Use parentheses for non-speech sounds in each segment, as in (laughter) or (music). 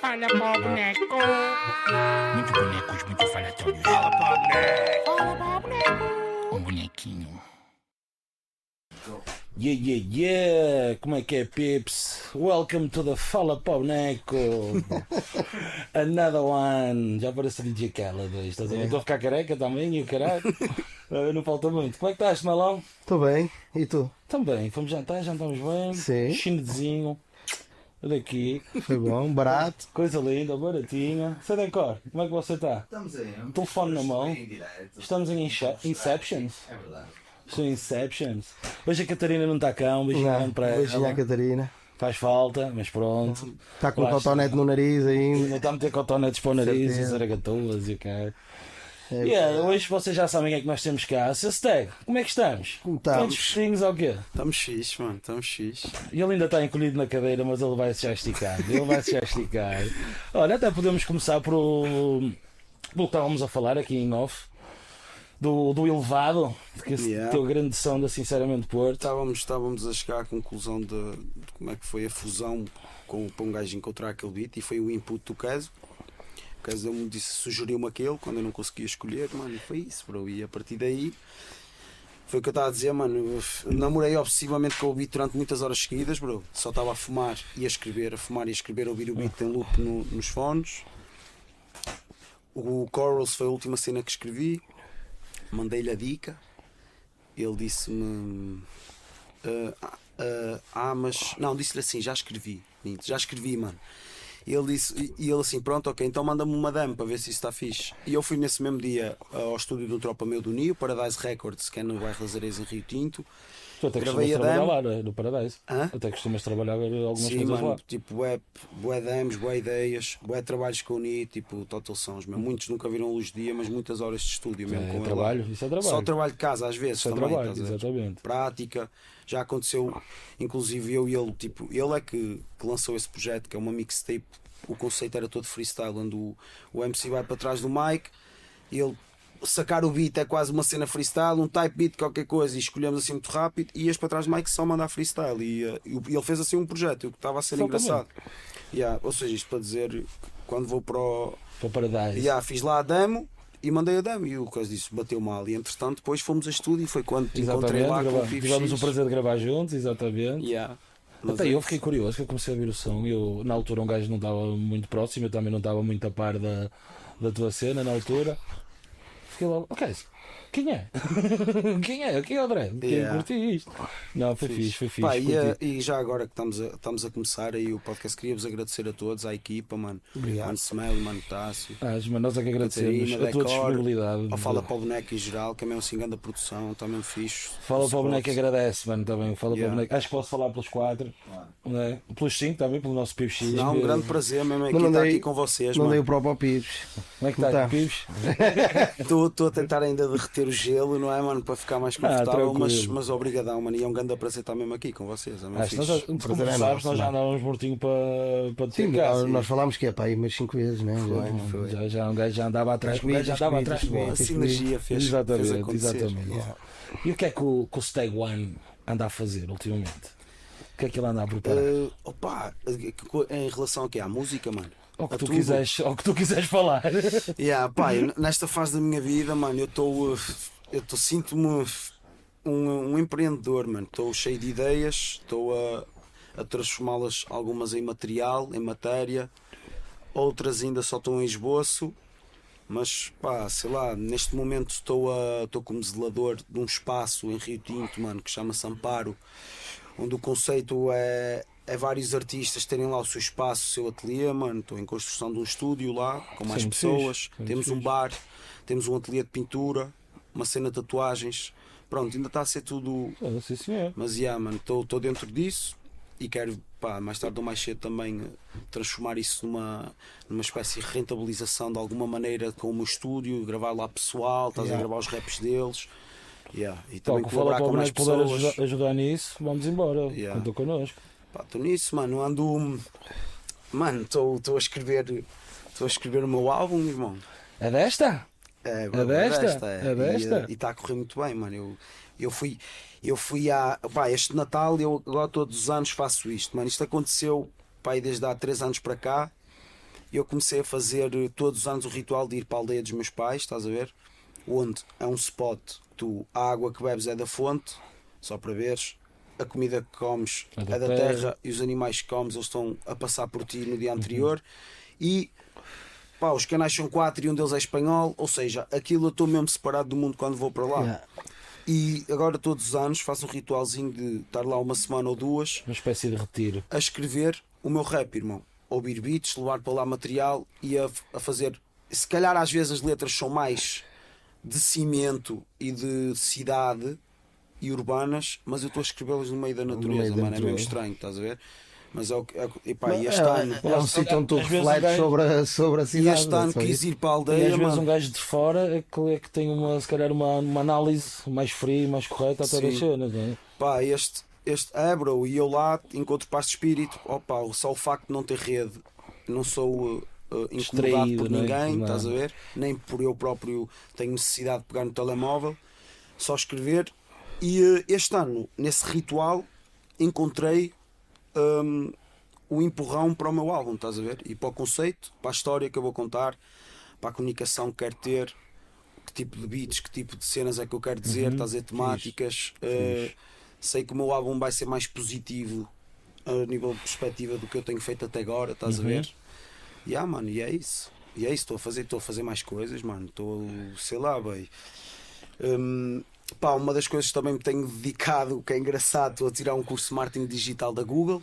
Fala para o boneco. Muitos bonecos, muito falatórios. Fala para o boneco. Fala para o boneco. Um bonequinho. Yeah, yeah, yeah! Como é que é, pips? Welcome to the Fala Pau Boneco! (laughs) Another one! Já parece DJ Khaled dois, estás a ver? Estou a ficar careca também e o caralho. Ah, (laughs) Não falta muito. Como é que estás, Malão? Estou bem, e tu? Também, fomos jantar, jantamos bem. Sim. Chinedezinho. Olha aqui. Foi bom, barato. (laughs) Coisa linda, baratinha. Da cor, como é que você está? Estamos aí. Telefone na mão. Em. Estamos em Ince- Inceptions. É verdade. Em Inceptions. Hoje a Catarina não está cá, um beijinho Não, para beijinho à. Catarina. Faz falta, mas pronto. Está com o cotonete no nariz ainda. Ainda está a meter cotonetes para o nariz Certeza. zaragatulas e o cara. É, Yeah, hoje vocês já sabem o que é que nós temos cá. Seu como é que estamos? Como estamos? Quantos festinhos ou quê? Estamos fixe, mano, estamos fixe. E ele ainda está encolhido na cadeira, mas ele vai se já esticar. Ele vai se já esticar. (laughs) Olha, até podemos começar por o pelo que estávamos a falar aqui em off. Do, do elevado, que Yeah. teu grande som da Sinceramente Porto. Estávamos, estávamos a chegar à conclusão de, de como é que foi a fusão com, para um gajo encontrar aquele beat e foi o input do caso. O caso me disse, sugeriu-me aquele quando eu não conseguia escolher, mano, foi isso, bro. E a partir daí foi o que eu estava a dizer, mano. namorei obsessivamente com o beat durante muitas horas seguidas, bro. Só estava a fumar e a escrever, a fumar e a escrever, a ouvir o beat em loop no- nos fones. O Corals foi a última cena que escrevi. Mandei-lhe a dica. Ele disse-me. "Ah, ah, ah, mas. Não, disse-lhe assim: já escrevi. Já escrevi, mano. E ele disse, e ele assim, pronto, ok, então manda-me uma demo para ver se isso está fixe. E eu fui nesse mesmo dia ao estúdio do Tropa Meu do Nio, Paradise Records, que é no bairro Areias em Rio Tinto. Tu até costumas Gravei a trabalhar demo. lá é? no Paradise. Hã? Até costumas trabalhar algumas Sim, coisas mano, lá. tipo, bué, bué demos, bué ideias, bué trabalhos com o Ni, tipo, Total Sons. mesmo. Muitos nunca viram luz de dia, mas muitas horas de estúdio mesmo É, com ele trabalho, isso é trabalho. Só trabalho de casa às vezes Isso é também, trabalho, a ver? exatamente. prática. Já aconteceu, inclusive eu e ele, tipo, ele é que, que lançou esse projeto, que é uma mixtape. O conceito era todo freestyle, onde o, o MC vai para trás do mic e ele sacar o beat é quase uma cena freestyle, um type beat, qualquer coisa, e escolhemos assim muito rápido e ias para trás do mic só mandar freestyle. E, eh, e o- ele fez assim um projeto, o que estava a ser Exatamente. engraçado. Yeah, ou seja, isto para dizer, quando vou para o. Para Paradise. Yeah, fiz lá a demo. E mandei a demo e o coisa disse, bateu mal. E entretanto, depois fomos a estúdio e foi quando te encontrei lá com o tivemos o prazer de gravar juntos, exatamente. Yeah. Mas Até é eu fiquei curioso, que eu comecei a ouvir o som. Eu, na altura, um gajo não estava muito próximo, eu também não estava muito a par da, da tua cena na altura. Fiquei logo, ok, quem é? (laughs) quem é? Quem é o Dredd? Quem Yeah. curti isto? Não, foi fixe, foi fixe. Pá, e, eh, curti. e já agora que estamos a, estamos a começar aí o podcast, queria-vos agradecer a todos, à equipa, mano. Obrigado. Mano Smell, mano Tássio. Ah, mas nós é que agradecemos Catarina, a tua Decor, disponibilidade. Ao Fala para o Boneco em geral, que é mesmo assim grande a produção, está mesmo fixe. Fala para o boneco agradece, mano, também. Fala Yeah. para o boneco. Acho que posso falar pelos quatro, não é? pelos cinco também, pelo nosso Pipo X. Não, um grande prazer mesmo aqui estar aqui com vocês, Não dei o mano. próprio ao Pires. Como é que Tá. está, Pibes? Estou estou a tentar ainda derreter o gelo, não é, mano? Para ficar mais Ah, confortável, mas, tranquilo. mas obrigadão, mano. E é um grande prazer estar mesmo aqui com vocês. É mesmo que nós já, fixe. como é sabes, nosso, nós já andávamos mortinho para, para te Sim, ter cá, nós, sim. nós falámos que é pá, aí umas 5 vezes, né? Já, Foi. Já, já um gajo já andava atrás, um gajo já andava atrás de nós. A sinergia fez, fez Exatamente, acontecer. exatamente. Yeah. E o que é que o, que o Stag One anda a fazer ultimamente? O que é que ele anda a preparar? Eh, opa, em relação aqui à música, mano. Ou, que tu tudo. quiseres, ou que tu quiseres falar. (laughs) Yeah, pá, eu, nesta fase da minha vida, mano, eu estou. Eu estou sinto-me um, um empreendedor, mano. Estou cheio de ideias, estou a, a transformá-las algumas em material, em matéria, outras ainda só estão em esboço. Mas pá, sei lá, neste momento estou, a, estou como zelador de um espaço em Rio Tinto, mano, que chama-se Amparo, onde o conceito é, é vários artistas terem lá o seu espaço, o seu ateliê, mano. Estou em construção de um estúdio lá, com mais Sim, pessoas. fixe, Temos um bar, temos um ateliê de pintura, uma cena de tatuagens. Pronto, ainda está a ser tudo. Ah, Sim, senhor. Mas yeah, mano, estou dentro disso e quero, pá, mais tarde ou mais cedo também eh, transformar isso numa, numa espécie de rentabilização de alguma maneira com o meu estúdio, gravar lá pessoal, estás Yeah. a gravar os raps deles. Yeah. E também colaborar com mais pessoas. ajudar, ajudar nisso, vamos embora. Yeah. Conta connosco. Estou nisso, mano. Ando. Mano, estou a escrever. Estou a escrever o meu álbum, irmão. É desta? É, É desta? É E desta? está a correr muito bem, mano. Eu Eu fui, eu fui a. Pá, este Natal, eu agora todos os anos faço isto, mano. Isto aconteceu, pá, desde há 3 anos para cá. Eu comecei a fazer eh, todos os anos o ritual de ir para a aldeia dos meus pais, estás a ver? Onde é um spot, tu, a água que bebes é da fonte, só para veres. A comida que comes É da da, terra. terra. e os animais que comes eles estão a passar por ti no dia anterior. E pá, os canais são quatro e um deles é espanhol, ou seja, aquilo eu estou mesmo separado do mundo quando vou para lá. Yeah. E agora todos os anos faço um ritualzinho de estar lá uma semana ou duas Uma espécie de retiro. a escrever o meu rap, irmão. Ouvir beats, levar para lá material e a, a fazer. Se calhar às vezes as letras são mais de cimento e de cidade e urbanas, mas eu estou a escrevê-las no meio da natureza, meio da mano. É mesmo natureza. estranho, estás a ver? Mas é o que. É, e É, este ano. é um sítio onde tu refletes sobre a, sobre a E cidade. este ano quis isso. ir para a E aldeia, às vezes um gajo de fora é que, é que tem uma, se calhar uma, uma análise mais fria, mais correta até das cenas, não é? Pá, este, este é, bro, e eu lá encontro paz de espírito. Opa, só o facto de não ter rede, não sou uh, incomodado Distraído, por é? ninguém, estás a ver? Nem por eu próprio tenho necessidade de pegar no telemóvel, só escrever. E uh, este ano, nesse ritual, encontrei um, o empurrão para o meu álbum, estás a ver? E para o conceito, para a história que eu vou contar, para a comunicação que quero ter, que tipo de beats, que tipo de cenas é que eu quero dizer, Uhum. estás a ver? Temáticas. uh, sei que o meu álbum vai ser mais positivo a nível de perspectiva do que eu tenho feito até agora, estás Uhum. a ver? E ah, mano, e é isso. E é isso, estou a fazer, estou a fazer mais coisas, mano. Estou, sei lá, bem. Hum, pá, uma das coisas que também me tenho dedicado, que é engraçado, estou a tirar um curso de marketing digital da Google.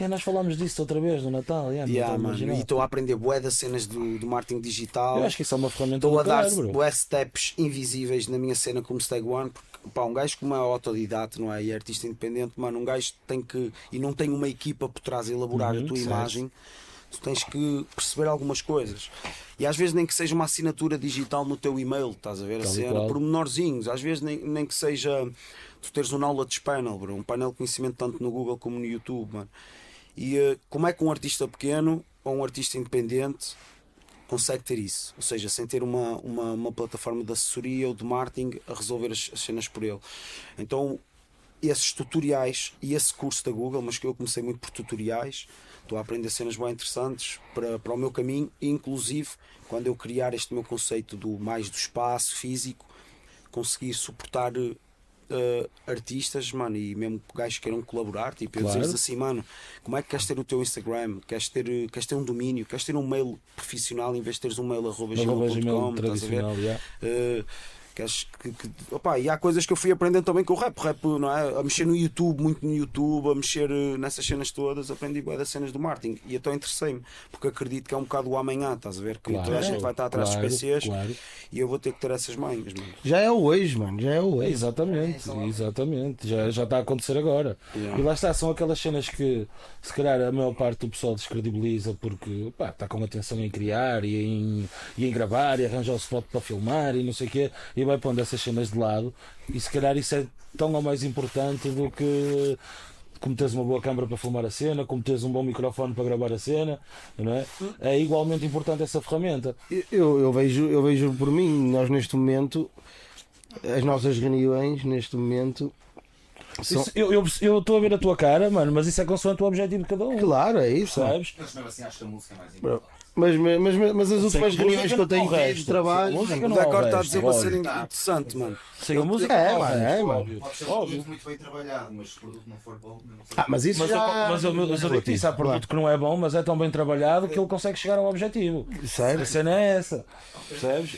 É, nós falámos disso outra vez no Natal, yeah, Yeah, mano, e estou a aprender bué das cenas do, do marketing digital. Eu acho que isso é uma ferramenta Estou a dar bué steps invisíveis na minha cena como Stag One, porque pá, um gajo como é autodidata, não é? E é artista independente, mano, um gajo tem que. e não tem uma equipa por trás a elaborar Uhum, a tua certo. imagem, tu tens que perceber algumas coisas. E às vezes nem que seja uma assinatura digital no teu e-mail, estás a ver a Tal cena, por menorzinhos, às vezes nem, nem que seja tu teres um knowledge panel, bro, um painel de conhecimento tanto no Google como no YouTube, mano. E eh, como é que um artista pequeno ou um artista independente consegue ter isso? Ou seja, sem ter uma, uma, uma plataforma de assessoria ou de marketing a resolver as, as cenas por ele. Então, esses tutoriais e esse curso da Google, mas que eu comecei muito por tutoriais, estou a aprender cenas bem interessantes para, para o meu caminho, inclusive quando eu criar este meu conceito do mais do espaço físico, conseguir suportar eh, artistas, mano, e mesmo gajos que queiram colaborar, tipo, eu Claro. dizer assim, mano, como é que queres ter o teu Instagram? Queres ter, queres ter um domínio? Queres ter um mail profissional em vez de teres um mail arroba gmail.com? Gmail estás a ver? yeah. Uh, queres que, que- opá, e há coisas que eu fui aprendendo também com o rap. Rap, não é? A mexer no YouTube, muito no YouTube, a mexer uh, nessas cenas todas, aprendi bué das cenas do marketing. E então interessei-me, porque acredito que é um bocado o amanhã, estás a ver? Que Claro, toda a gente vai estar atrás claro, dos PCs claro. e eu vou ter que ter essas manhas, mano. Já é o hoje, mano. Já é o hoje. Exatamente, exatamente. Já, já está a acontecer agora. Yeah. E lá está, são aquelas cenas que se calhar a maior parte do pessoal descredibiliza porque pá, está com atenção em criar e em, e em gravar e arranjar o spot para filmar e não sei o quê e vai pondo essas cenas de lado e se calhar isso é tão ou mais importante do que como teres uma boa câmara para filmar a cena, como teres um bom microfone para gravar a cena, não é? É igualmente importante essa ferramenta. Eu, eu vejo, eu vejo por mim, nós neste momento, as nossas reuniões, neste momento, são. Isso- eu estou eu, estou a ver a tua cara, mano, mas isso é consoante o objetivo de cada um. Claro, é isso. Sabes? Mas mesmo assim acho que a música é mais Bro, importante. Mas, mas, mas, as últimas reuniões que eu tenho não é o tido de resto. trabalho. Música O não é está a resto, dizer uma cena interessante, mano. Sim, a música É, não mano, resto, é, mano. óbvio. Pode ser um Óbvio. muito bem trabalhado, mas se o produto não for bom, não. Ah, mas isso Mas, já. eu, mas, eu, mas eu digo isso, há produto que não é bom, mas é tão bem trabalhado que ele consegue chegar ao objetivo. Sério? A cena é essa. Percebes?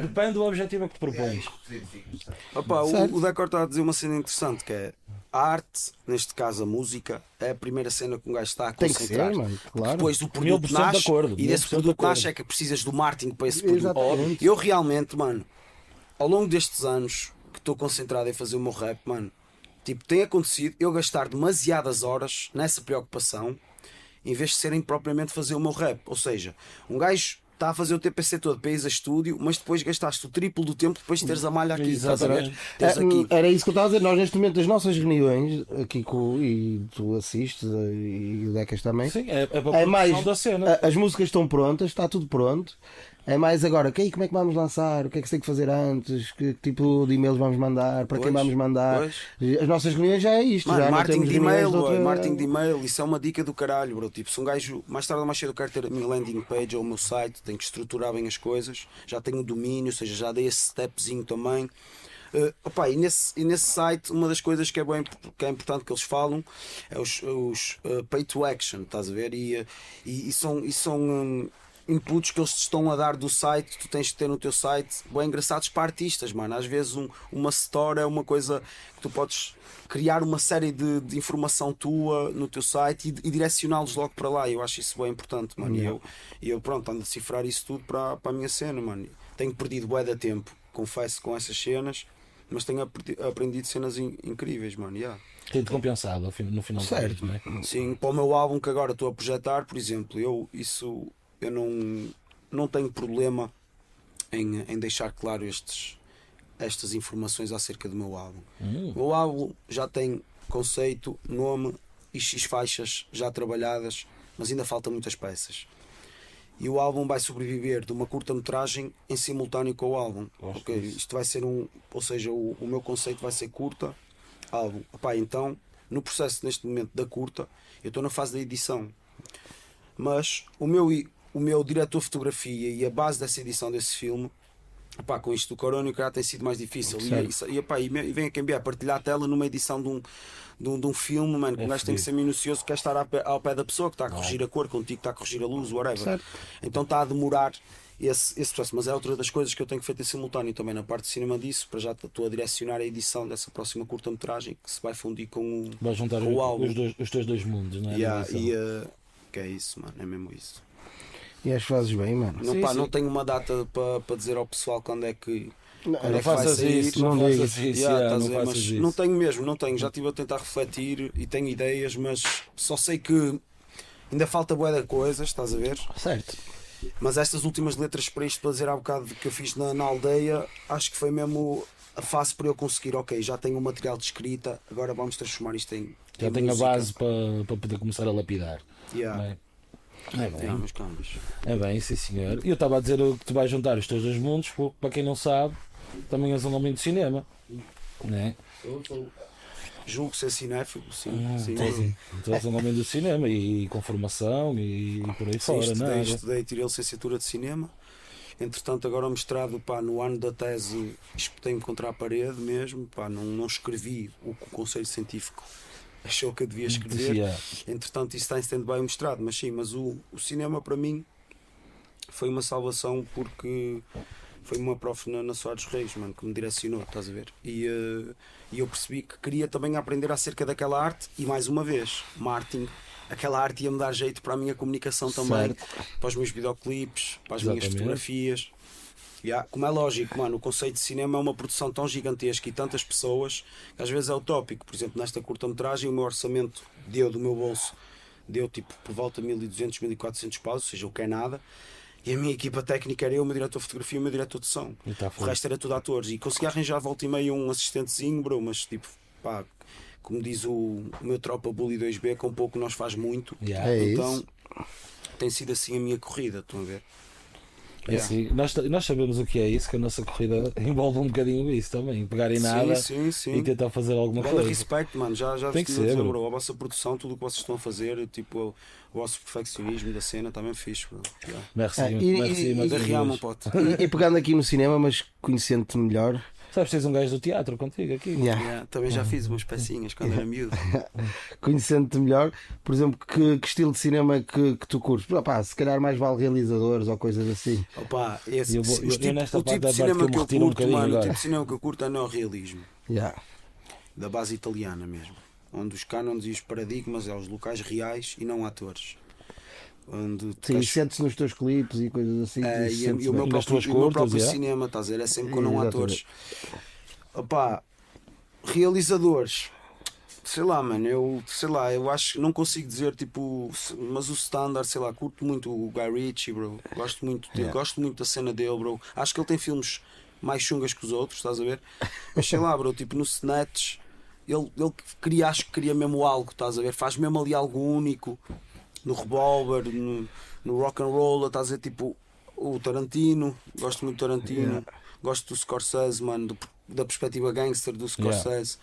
Depende do objetivo a que te É propões. Opa, o, o Decor está a dizer uma cena interessante que é a arte, neste caso a música, é a primeira cena que um gajo está a Tem que concentrar. ser, mano. Claro. Depois do 1000% produto de nasce acordo, e desse 1000% de produto acordo. nasce é que precisas do marketing para esse produto. Exatamente. Eu realmente, mano, ao longo destes anos que estou concentrado em fazer o meu rap, mano, tipo, tem acontecido eu gastar demasiadas horas nessa preocupação em vez de serem propriamente fazer o meu rap. Ou seja, um gajo está a fazer o TPC todo para ir a estúdio, mas depois gastaste o triplo do tempo depois de teres a malha aqui. Estás a ver? Exatamente. É, aqui. Era isso que eu estava a dizer. Nós, neste momento, as nossas reuniões, aqui com, e tu assistes, eh, e o Decas também, Sim, é, é é mais. da cena. a- As músicas estão prontas, está tudo pronto. É mais agora, "Ok, como é que vamos lançar? O que é que se tem que fazer antes? Que, tipo de e-mails vamos mandar? Para quem Pois, vamos mandar? pois. As nossas reuniões já é isto. Mano, já marketing de e-mail, outra- marketing de e-mail, isso é uma dica do caralho, bro. Tipo, se um gajo, mais tarde ou mais cedo, eu quero ter a minha landing page ou o meu site, tenho que estruturar bem as coisas, já tenho o domínio, ou seja, já dei esse stepzinho também. Uh, opá, e, nesse, e nesse site, uma das coisas que é, bem, que é importante que eles falam é os, os uh, pay to action, estás a ver? E, uh, e, e são, e são um, inputs que eles te estão a dar do site, tu tens de ter no teu site, bem engraçados para artistas, mano. Às vezes um- uma store é uma coisa que tu podes criar uma série de, de informação tua no teu site e, e direcioná-los logo para lá. Eu acho isso bem importante, mano. E eu, e eu, pronto, ando a decifrar isso tudo para, para a minha cena, mano. Tenho perdido bué de tempo, confesso, com essas cenas, mas tenho aprendi- aprendido cenas in- incríveis, mano. Yeah. Tem-te compensado no final Certo. do ano, não é? Sim, para o meu álbum que agora estou a projetar, por exemplo, eu isso eu não, não tenho problema em, em deixar claro estes, estas informações acerca do meu álbum. Hum. O meu álbum já tem conceito, nome e X faixas já trabalhadas, mas ainda faltam muitas peças. E o álbum vai sobreviver de uma curta-metragem em simultâneo com o álbum. Gosto disso. Isto vai ser um. Ou seja, o, o meu conceito vai ser curta, álbum. Epá, então, no processo neste momento da curta, eu estou na fase da edição. Mas o meu, o meu diretor de fotografia e a base dessa edição desse filme, epá, com isto do corona, cara, tem sido mais difícil. E, e, e, epá, e, e vem a quem vier partilhar a tela numa edição de um, de um, de um filme, mano, que É um gajo tem que ser minucioso, quer estar ao pé, ao pé da pessoa que está a corrigir a cor, contigo que está a corrigir a luz, whatever. Certo. Então está a demorar esse, esse processo. Mas é outra das coisas que eu tenho feito em simultâneo também na parte de cinema disso, para já estou a direcionar a edição dessa próxima curta-metragem que se vai fundir com o, Vais juntar com o álbum. os, dois- os teus dois mundos, não é? Yeah, e, uh, que é isso, mano, é mesmo isso. E as fazes bem, mano. Não, Sim, pá, sim. não tenho uma data para para dizer ao pessoal quando é que. Não, Quando é Não que vai faças sair? isso, não, Não faças digas. isso, Yeah, yeah, estás a não ver, faças mas isso. não tenho mesmo, não tenho. Já estive a tentar refletir e tenho ideias, mas só sei que ainda falta boa de coisas, estás a ver? Certo. Mas estas últimas letras para isto, para dizer há bocado que eu fiz na, na aldeia, acho que foi mesmo a fase para eu conseguir, ok, já tenho o material de escrita, agora vamos transformar isto em. Já em tenho a música. base para, para poder começar a lapidar. Yeah. não É, bem, é bem, sim senhor. E eu estava a dizer que tu vais juntar os teus dois mundos, porque para quem não sabe, também és um homem de cinema. Não é? Julgo ser cinéfilo, sim. Ah, sim. tu, és, tu és um homem do cinema e, com formação e, por aí Sim, fora, não estudei, é? estudei, tirei licenciatura de cinema. Entretanto, agora o mestrado, pá, no ano da tese, espetei-me contra a parede mesmo, pá, não, não escrevi o que o Conselho Científico achou que eu devia escrever. Yeah. Entretanto, isso está em stand-by o mestrado, mas sim, mas o, o cinema para mim foi uma salvação porque foi uma prof na, na Soares Reis, mano, que me direcionou, estás a ver? E, eh, e eu percebi que queria também aprender acerca daquela arte e mais uma vez, marketing. Aquela arte ia-me dar jeito para a minha comunicação também, para os meus videoclipes, para as minhas Exatamente. fotografias. Yeah, como é lógico, mano, o conceito de cinema é uma produção tão gigantesca e tantas pessoas que às vezes é utópico. Por exemplo, nesta curta-metragem, o meu orçamento deu do meu bolso, deu tipo por volta de 1200, 1400 paus, ou seja, o que é nada. E a minha equipa técnica era eu, o meu diretor de fotografia e o meu diretor de som. Tá o resto era tudo atores. E consegui arranjar volta e meia um assistentezinho, bro, mas tipo, pá, como diz o, o meu tropa Bully 2B, com pouco nós faz muito. Yeah. É então tem sido assim a minha corrida, estão a ver? É assim, nós, nós sabemos o que é isso, que a nossa corrida (laughs) envolve um bocadinho isso também. Pegar em nada Sim, sim, sim. e tentar fazer alguma Grande coisa. respeito, mano. Já, já Tem que ser, dizer, bro. bro. A vossa produção, tudo o que vocês estão a fazer, tipo, o, o vosso perfeccionismo da cena, também fixe, bro. Yeah. Merci, Ah, e- merci, e- mais Da uma Real, meu vez. pote. E, e pegando aqui no cinema, mas conhecendo-te melhor. Sabes, tens um gajo do teatro contigo aqui. Yeah. Yeah, Também já fiz umas pecinhas quando era miúdo. (laughs) Conhecendo-te melhor, por exemplo, que, que estilo de cinema é que, que tu curtes? Pá, se calhar mais vale realizadores ou coisas assim. Opa, esse, Eu vou- eu- tipo- nesta o tipo de cinema que que eu me eu um curto, bocadinho mano, o tipo de cinema que eu curto é neorrealismo, Yeah. da base italiana mesmo. Onde os cânones e os paradigmas é os locais reais e não atores. Onde tu sentes nos teus clipes e coisas assim. É, e, e o meu próprio, o meu próprio yeah. cinema, estás a ver? É sempre com não atores. Opá, realizadores. Sei lá, mano, eu sei lá, eu acho que não consigo dizer tipo, mas o standard, sei lá, curto muito o Guy Ritchie, bro. Gosto muito, dele, Yeah. gosto muito da cena dele, bro. Acho que ele tem filmes mais chungas que os outros, estás a ver? (laughs) Mas sei lá, bro, tipo no Snatch, ele, ele queria, acho que queria mesmo algo, estás a ver? Faz mesmo ali algo único no Revolver, no, no Rock and Roll, estás a ver? Tipo, o Tarantino, gosto muito do Tarantino, Yeah. gosto do Scorsese, mano, do- da perspectiva gangster do Scorsese.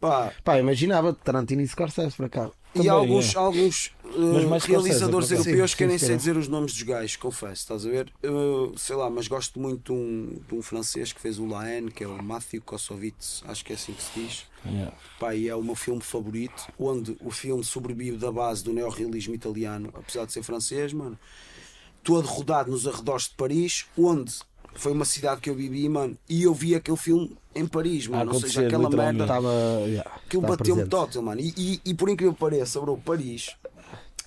Pá, Pá, imaginava Tarantino e Scorsese para cá. E Também, alguns, é. alguns Scorsese, realizadores europeus Sim, que nem se sei dizer os nomes dos gajos, confesso, estás a ver? Eh, sei lá, mas gosto muito de um, de um francês que fez o La Haine, que é o Matthew Kossovitz, acho que é assim que se diz. Yeah. Pá, e é o meu filme favorito, onde o filme sobrevive da base do neorrealismo italiano, apesar de ser francês, mano. Todo rodado nos arredores de Paris, onde foi uma cidade que eu vivi, mano, e eu vi aquele filme em Paris, mano. Ou seja, aquela merda. Estava. Yeah, Aquilo bateu-me total, mano. E, e, e por incrível que pareça, bro, Paris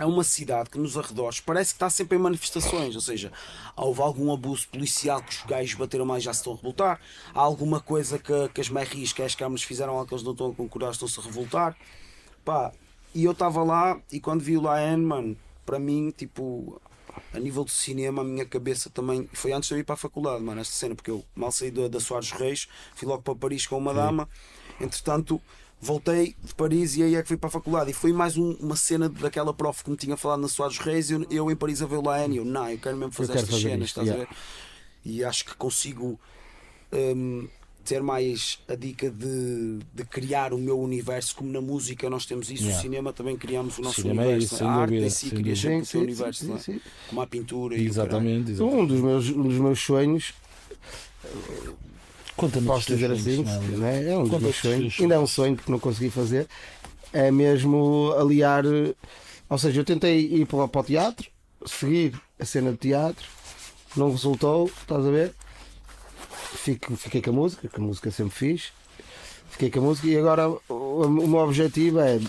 é uma cidade que nos arredores parece que está sempre em manifestações. Ou seja, houve algum abuso policial que os gajos bateram mais já se estão a revoltar. Há alguma coisa que, que as merris, que as câmaras fizeram lá que eles não estão a concordar, estão-se a revoltar. Pá, e eu estava lá e quando vi o Laen, mano, para mim, tipo, a nível de cinema, a minha cabeça também. Foi antes de eu ir para a faculdade, mano, esta cena, porque eu mal saí da, da Soares Reis, fui logo para Paris com uma dama, entretanto. Voltei de Paris e aí é que fui para a faculdade. E foi mais um- uma cena daquela prof que me tinha falado na Soares Reis. Eu, eu em Paris a ver o Laen e eu, não, eu quero mesmo fazer quero estas fazer cenas, isto, estás a yeah. ver? E acho que consigo hum, ter mais a dica de, de criar o meu universo, como na música nós temos isso, Yeah. no cinema também criamos o nosso Cinema é universo. isso, a sem arte dúvida, em si cria sempre o Sim, seu sim, universo, sim, não é? sim. como a pintura e o caralho. Exatamente, exatamente. Um dos meus, um dos meus sonhos, Conta-me posso dizer assim, sonhos, né? é um dos meus os sonhos, ainda é um sonho que não consegui fazer, é mesmo aliar, ou seja, eu tentei ir para, para o teatro, seguir a cena de teatro, não resultou, estás a ver? Fico, fiquei com a música, que a música sempre fiz, fiquei com a música e agora o, o meu objetivo é,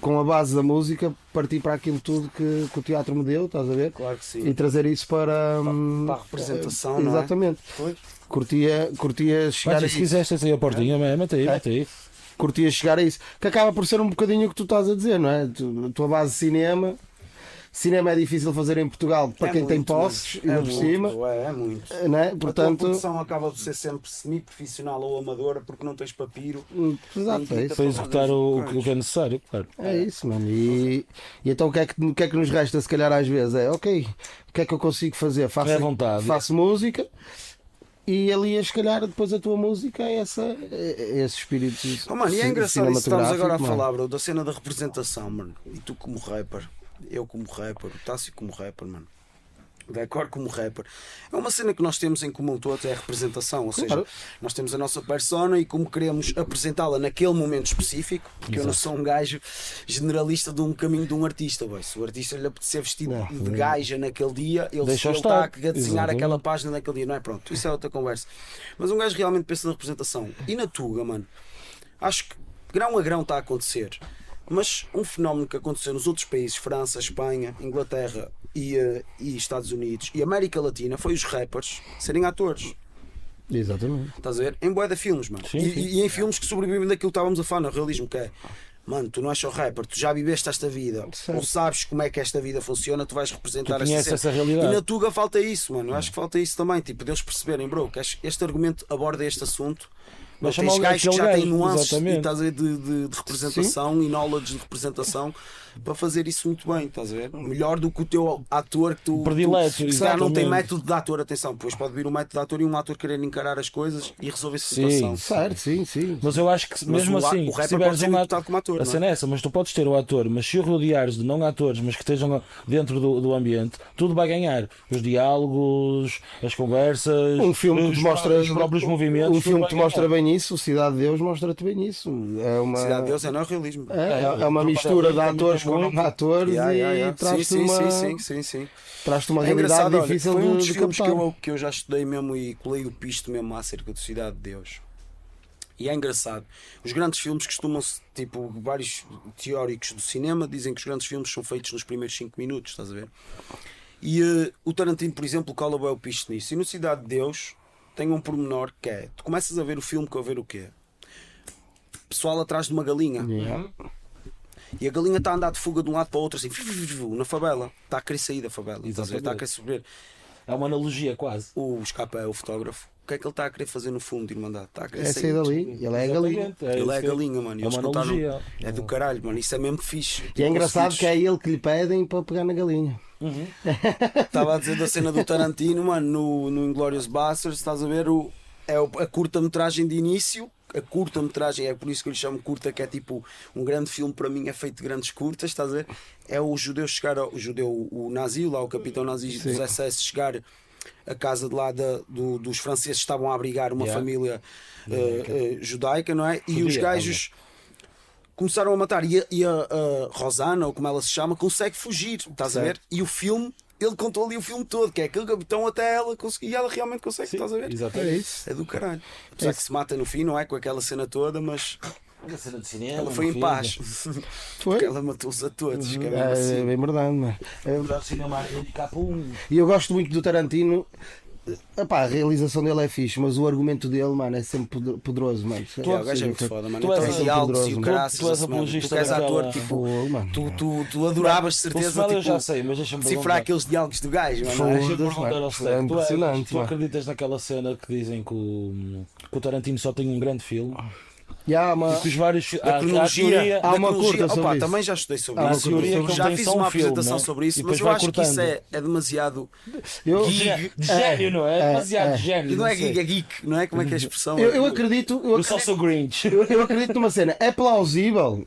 com a base da música, partir para aquilo tudo que, que o teatro me deu, estás a ver? Claro que sim. E trazer isso para, hum, para a representação, não é? Exatamente. Pois. Curtia, curtia chegar Mas, a se quiseste aí a portinha, é. mete aí, mete aí. Curtia chegar a isso. Que acaba por ser um bocadinho o que tu estás a dizer, não é? Tu, a tua base de cinema. Cinema é difícil fazer em Portugal para É quem tem muito, posses, mano. ainda é por muito, cima. É, é muito. Não é? a Portanto, produção acaba por ser sempre semi-profissional ou amadora porque não tens papiro. hum, exato, é isso. Para executar o, o que é necessário, claro. É isso, mano. E, e então o que, é que, o que é que nos resta, se calhar, às vezes? É ok, o que é que eu consigo fazer? Faço, É vontade. faço música e ali, se calhar, depois a tua música é, essa, é esse espírito. Oh, mano, e é engraçado isso que estamos agora a mano. falar, bro, da cena da representação, mano. E tu como rapper, eu como rapper, o Tássio como rapper, mano. Decor como rapper. É uma cena que nós temos em comum todos, é a representação. Ou seja, Claro. nós temos a nossa persona e como queremos apresentá-la naquele momento específico, porque eu não sou um gajo generalista de um caminho de um artista. Boy. Se o artista lhe apetecer vestido Não, de não. gaja naquele dia, ele, Deixa-o ele está a estar. desenhar aquela página naquele dia, não é? Pronto, isso é outra conversa. Mas um gajo realmente pensa na representação. E na Tuga, mano, acho que grão a grão está a acontecer. Mas um fenómeno que aconteceu nos outros países, França, Espanha, Inglaterra e, eh, e Estados Unidos e América Latina, foi os rappers serem atores. Exatamente. Estás a ver? Em boé de filmes, mano. Sim, e, sim. e em filmes que sobrevivem daquilo que estávamos a falar no realismo, que é. Mano, tu não és só rapper, tu já viveste esta vida, Certo. ou sabes como é que esta vida funciona, tu vais representar Tu conheces essa, realidade. E na Tuga falta isso, mano. Eu acho que falta isso também, tipo, deles perceberem, bro, que este argumento aborda este assunto. Mas tens gajos que aquele já têm nuances e de, de- de representação e knowledge de representação para fazer isso muito bem, estás a ver? Melhor do que o teu ator que tu. Predileto, tu, que se calhar não tem método de ator, atenção, pois pode vir um método de ator e um ator querer encarar as coisas e resolver a Sim. situação. Certo, sim, sim. Mas eu acho que Mas mesmo o, assim, o se rapper tiveres pode ser um ator, como ator. a é? cena é essa, mas tu podes ter o ator, mas se o rodeares de não atores, mas que estejam dentro do, do ambiente, tudo vai ganhar. Os diálogos, as conversas, Um filme que mostra os próprios movimentos. Um filme que te mostra bem isso, o Cidade de Deus mostra-te bem isso. É uma, Cidade de Deus é não é realismo. é, é- É, é uma o mistura de atores Muito. não atores Yeah, e yeah, yeah. traz-te Sim, sim, uma, sim, sim, sim. traz-te uma É realidade engraçado, olha, difícil foi um dos de filmes que eu, que eu já estudei mesmo e colei o pisto mesmo acerca de Cidade de Deus. E é engraçado. Os grandes filmes costumam-se, tipo, vários teóricos do cinema dizem que os grandes filmes são feitos nos primeiros 5 minutos, estás a ver? E eh, o Tarantino, por exemplo, cola bem o pisto nisso. E no Cidade de Deus tem um pormenor que é: tu começas a ver o filme com a ver o quê? Pessoal atrás de uma galinha. Yeah. E a galinha está a andar de fuga de um lado para o outro, assim, na favela. Está a querer sair da favela. Estás a ver? Está a querer subir. É uma analogia quase. O escapa é o fotógrafo. O que é que ele está a querer fazer no fundo, Irmandade? Está a querer É sair dali, ele é a galinha. Exatamente, Ele é a galinha, mano. É uma contaram. analogia. É do caralho, mano. Isso é mesmo fixe. E é engraçado que é ele que lhe pedem para pegar na galinha. (laughs) Estava a dizer da cena do Tarantino, mano, no, no Inglourious Basterds, estás a ver o, é a curta-metragem de início. A curta-metragem, é por isso que eu lhe chamo curta, que é tipo um grande filme para mim, é feito de grandes curtas, estás a ver? É o judeu chegar, ao, o judeu, o nazi, lá o capitão nazi dos SS, chegar a casa de lá da- do- dos franceses que estavam a abrigar uma Yeah. família eh, eh, judaica, não é? E Judia, os gajos começaram a matar e a, e a- a Rosana, ou como ela se chama, consegue fugir, estás a ver? E o filme, ele contou ali o filme todo, que é aquele capitão até ela conseguir, e ela realmente consegue, estás a ver? É Exatamente. isso. É do caralho. Apesar que se mata no fim, não é? Com aquela cena toda, mas A cena de cinema. ela foi em filme. paz. (laughs) Foi? Porque ela matou-os a todos. que é mesmo É, assim. é bem verdade, mano. É- Já o cinema handicap um. E eu gosto muito do Tarantino. Epá, a realização dele é fixe, mas o argumento dele, mano, é sempre poder- poderoso, mano. É, o gajo é muito foda, mano. tu és Então, assim diálogos e o caraças, Tu- tu és apologista Tu que és ator, tipo, Pô, mano. tu, tu, tu adoravas certeza eu tipo, já sei, mas deixa-me cifrar aqueles diálogos do gajo, mano. É tu, impressionante, tu acreditas naquela cena que dizem que o, que o Tarantino só tem um grande filme? E há uma. Vários há- há cronologia, teoria- há uma cronologia- curta sobre Opa, isso. também já estudei sobre Há isso. já fiz um uma filme, apresentação né? sobre isso, mas eu acho que isso é, é demasiado. Eu, de de gênio, não é? É, Demasiado é. gênio. E não é geek, é geek, não é? Como é que é a expressão? eu, eu acredito. Eu Eu só acredito, sou Grinch. eu, eu acredito numa cena. É plausível.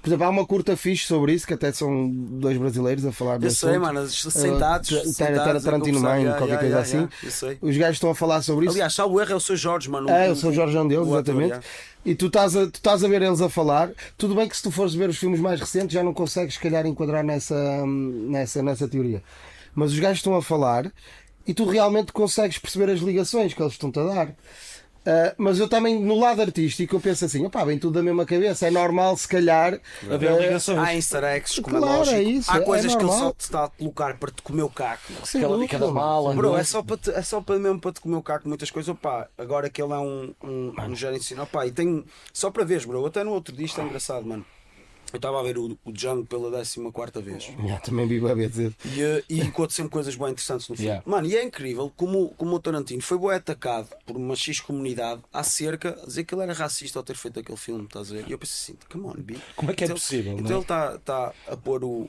Por exemplo, há uma curta fixe sobre isso, que até são dois brasileiros a falar Eu sei, mano, sentados. Ter- sentados Tarantino yeah, qualquer yeah, coisa yeah, assim. Eu sei. Os gajos estão a falar sobre isso. Aliás, salvo erro é o seu Jorge, mano. É, o- eu sou o Jorge o ator, exatamente. E tu estás, a, tu estás a ver eles a falar. Tudo bem que se tu fores ver os filmes mais recentes já não consegues, se calhar, enquadrar nessa, nessa, nessa teoria. Mas os gajos estão a falar e tu realmente consegues perceber as ligações que eles estão-te a dar. Ah, mas eu também, no lado artístico, eu penso assim: opá, vem tudo da mesma cabeça. É normal, se calhar. Haver ah, ligações. Há easter eggs, como Claro, é lógico. é isso, Há é coisas que ele só te está a colocar para te comer o caco. sem Aquela dica da mano. mala. Bro, não é só para, te- é só para mesmo para te comer o caco muitas coisas. Opá, agora que ele é um, um, um gerente de cinema, opá, e tem só para ver, bro. Até no outro dia isto é engraçado, mano. Eu estava a ver o, o Django pela 14 vez. (laughs) Já, também vi bem dizer. E, e encontro sempre coisas bem interessantes no filme. Yeah. Mano, e é incrível como, como o Tarantino foi bem atacado por uma X comunidade acerca a dizer que ele era racista ao ter feito aquele filme, estás a ver? E eu pensei assim, come on, B. Como é que é Então- possível, Então é? ele está tá a pôr o.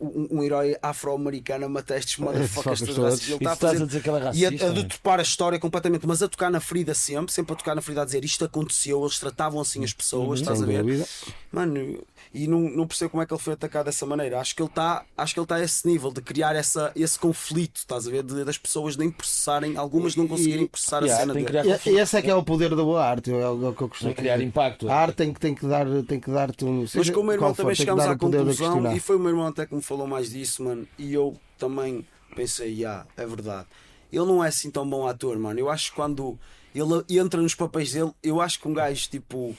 Um, um herói afro-americano a matar estes (laughs) motherfuckers Fuckers todos racistas. Ele E está a fazer a dizer que ele é e racista, a, a né? detopar a história completamente, mas a tocar na ferida sempre, sempre a tocar na ferida a dizer isto aconteceu, eles tratavam assim as pessoas, estás a ver? dúvida. Mano, e não, não percebo como é que ele foi atacado dessa maneira. Acho que ele está acho que ele está a esse nível de criar essa, esse conflito, estás a ver? De- das pessoas nem processarem, algumas não conseguirem processar a Yeah, cena dele. criar E-. E esse é que é o poder da boa arte, é o que eu costumo criar impacto. A arte tem que, tem que dar, tem que dar-te um. Mas com o meu irmão também chegámos dar à conclusão, e foi o meu irmão até que me falou mais disso, mano, e eu também pensei, já, é verdade. Ele não é assim tão bom ator, mano. Eu acho que quando ele entra nos papéis dele, eu acho que um gajo tipo.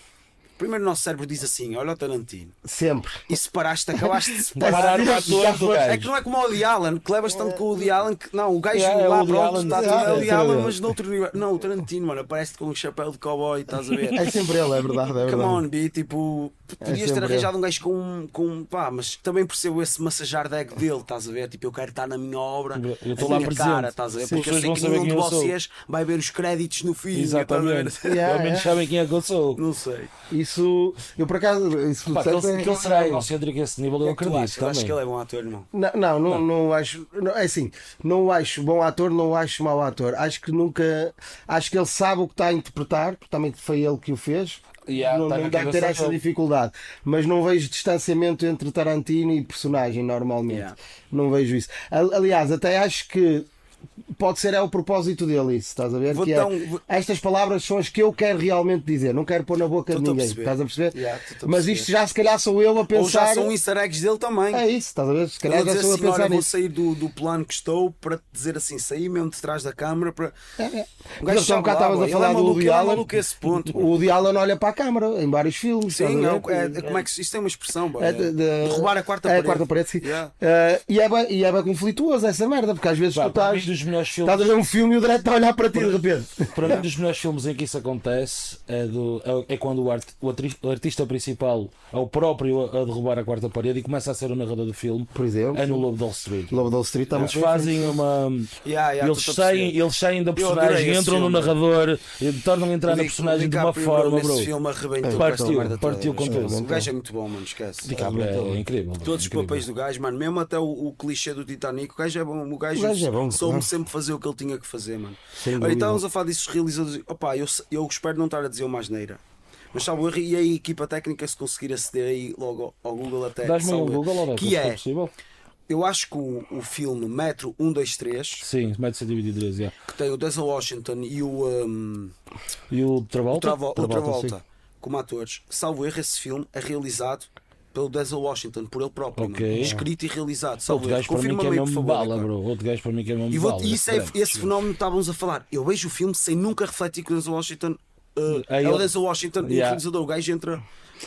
Primeiro o nosso cérebro diz assim, olha o Tarantino. Sempre. E separaste, acabaste de (laughs) Parar separar. o ator do É que não é como o Woody Allen, que levas tanto com o Woody Allen que não, o gajo É, é lá Woody pronto está tudo é, é o Woody é, Allen, é. mas noutro nível. Não, o Tarantino, mano, aparece com um chapéu de cowboy, estás a ver? É sempre ele, é verdade. É Come verdade. on, B, tipo, podias ter sempre arranjado um gajo com, com. pá, mas também percebo esse massajar de ego dele, estás a ver? Tipo, eu quero estar na minha obra, Eu estou a lá minha presente. cara, estás a ver? Sim, Porque eu sei que nenhum de vocês vai ver os créditos no fim, Exatamente. (laughs) ver? Yeah, Pelo menos sabem quem é que eu sou. Não sei. Isso, eu por acaso, isso Pá, que certo ele, é- que ele será egocêntrico a esse nível, eu que é que acredito achas? também. Acho que ele é bom ator, irmão. Não, não, não, não acho. Não, é assim, não acho bom ator, não acho mau ator. Acho que nunca. Acho que ele sabe o que está a interpretar, porque também foi ele que o fez. Yeah, não tá não deve ter essa dificuldade. Mas não vejo distanciamento entre Tarantino e personagem, normalmente. Yeah. Não vejo isso. Ali- Aliás, até acho que pode ser é o propósito dele, isso, estás a ver? Vou Que é, um- vou- Estas palavras são as que eu quero realmente dizer, não quero pôr na boca de Estou-te a ninguém. perceber. Estás a perceber? Yeah, a Mas isto já se calhar sou eu a Ou já pensar. são easter eggs dele também. É isso, estás a ver? Se calhar já sou eu a assim, olha, pensar vou nisso. sair do, do plano que estou para te dizer assim, sair mesmo de trás da câmara para. É, é. O gajo um bocado estavas a falar é do maluco, Woody ele é Allen. a esse ponto. O Woody Allen olha para a câmara em vários filmes. Sim, a não, é, é- como é que isto é uma expressão, É é de- de- derrubar a quarta é parede. a quarta parede, sim. Eh, e, é bem, e é bem conflituoso essa merda, porque às vezes tu estás. Dos melhores filmes. Estás a ver um filme e o direto está a olhar para ti de repente. Para mim, (laughs) dos melhores filmes em que isso acontece é, do, é, é quando o, art, o, atri- o artista principal é o próprio a, derrubar a quarta parede e começa a ser o narrador do filme. Por exemplo, É no Lobo de Wall Street. Lobo de Wall Street está Eles fazem uma. Yeah, yeah, eles, saem, eles saem da personagem, entram no narrador e tornam a entrar na personagem de uma forma, bro. filme arrebentou Partiu, partiu com tudo. O gajo é muito bom, mano, esquece. DiCaprio é incrível. Todos os papéis do gajo, mano, mesmo até o, clichê do Titanic, o gajo é bom, o gajo, é bom, sempre fazer o que ele tinha que fazer, mano. Olha, estávamos a falar disso, os realizadores. Opa, eu, eu espero não estar a dizer uma asneira. Mas sabe, e a equipa técnica, se conseguir aceder aí logo ao ao Google até. Dás-me erro. Google, Alberto, Que é, possível? eu acho que o, o filme Metro 123, Sim, mete 123, yeah. que tem o Denzel Washington e o. um, E o o Travolta? Travo- o Travolta, Travolta como atores, salvo erro, esse filme é realizado pelo Denzel Washington, por ele próprio, Ok. mano. escrito e realizado. Salvo Outro gajo para mim que é mesmo favor, bala, bro. Outro gajo para mim que é mesmo E, vou, bala. e isso é, esse fenómeno que estávamos a falar. Eu vejo o filme sem nunca refletir que o Denzel Washington uh, Aí é o Denzel Washington e o Yeah. realizador. O gajo entra.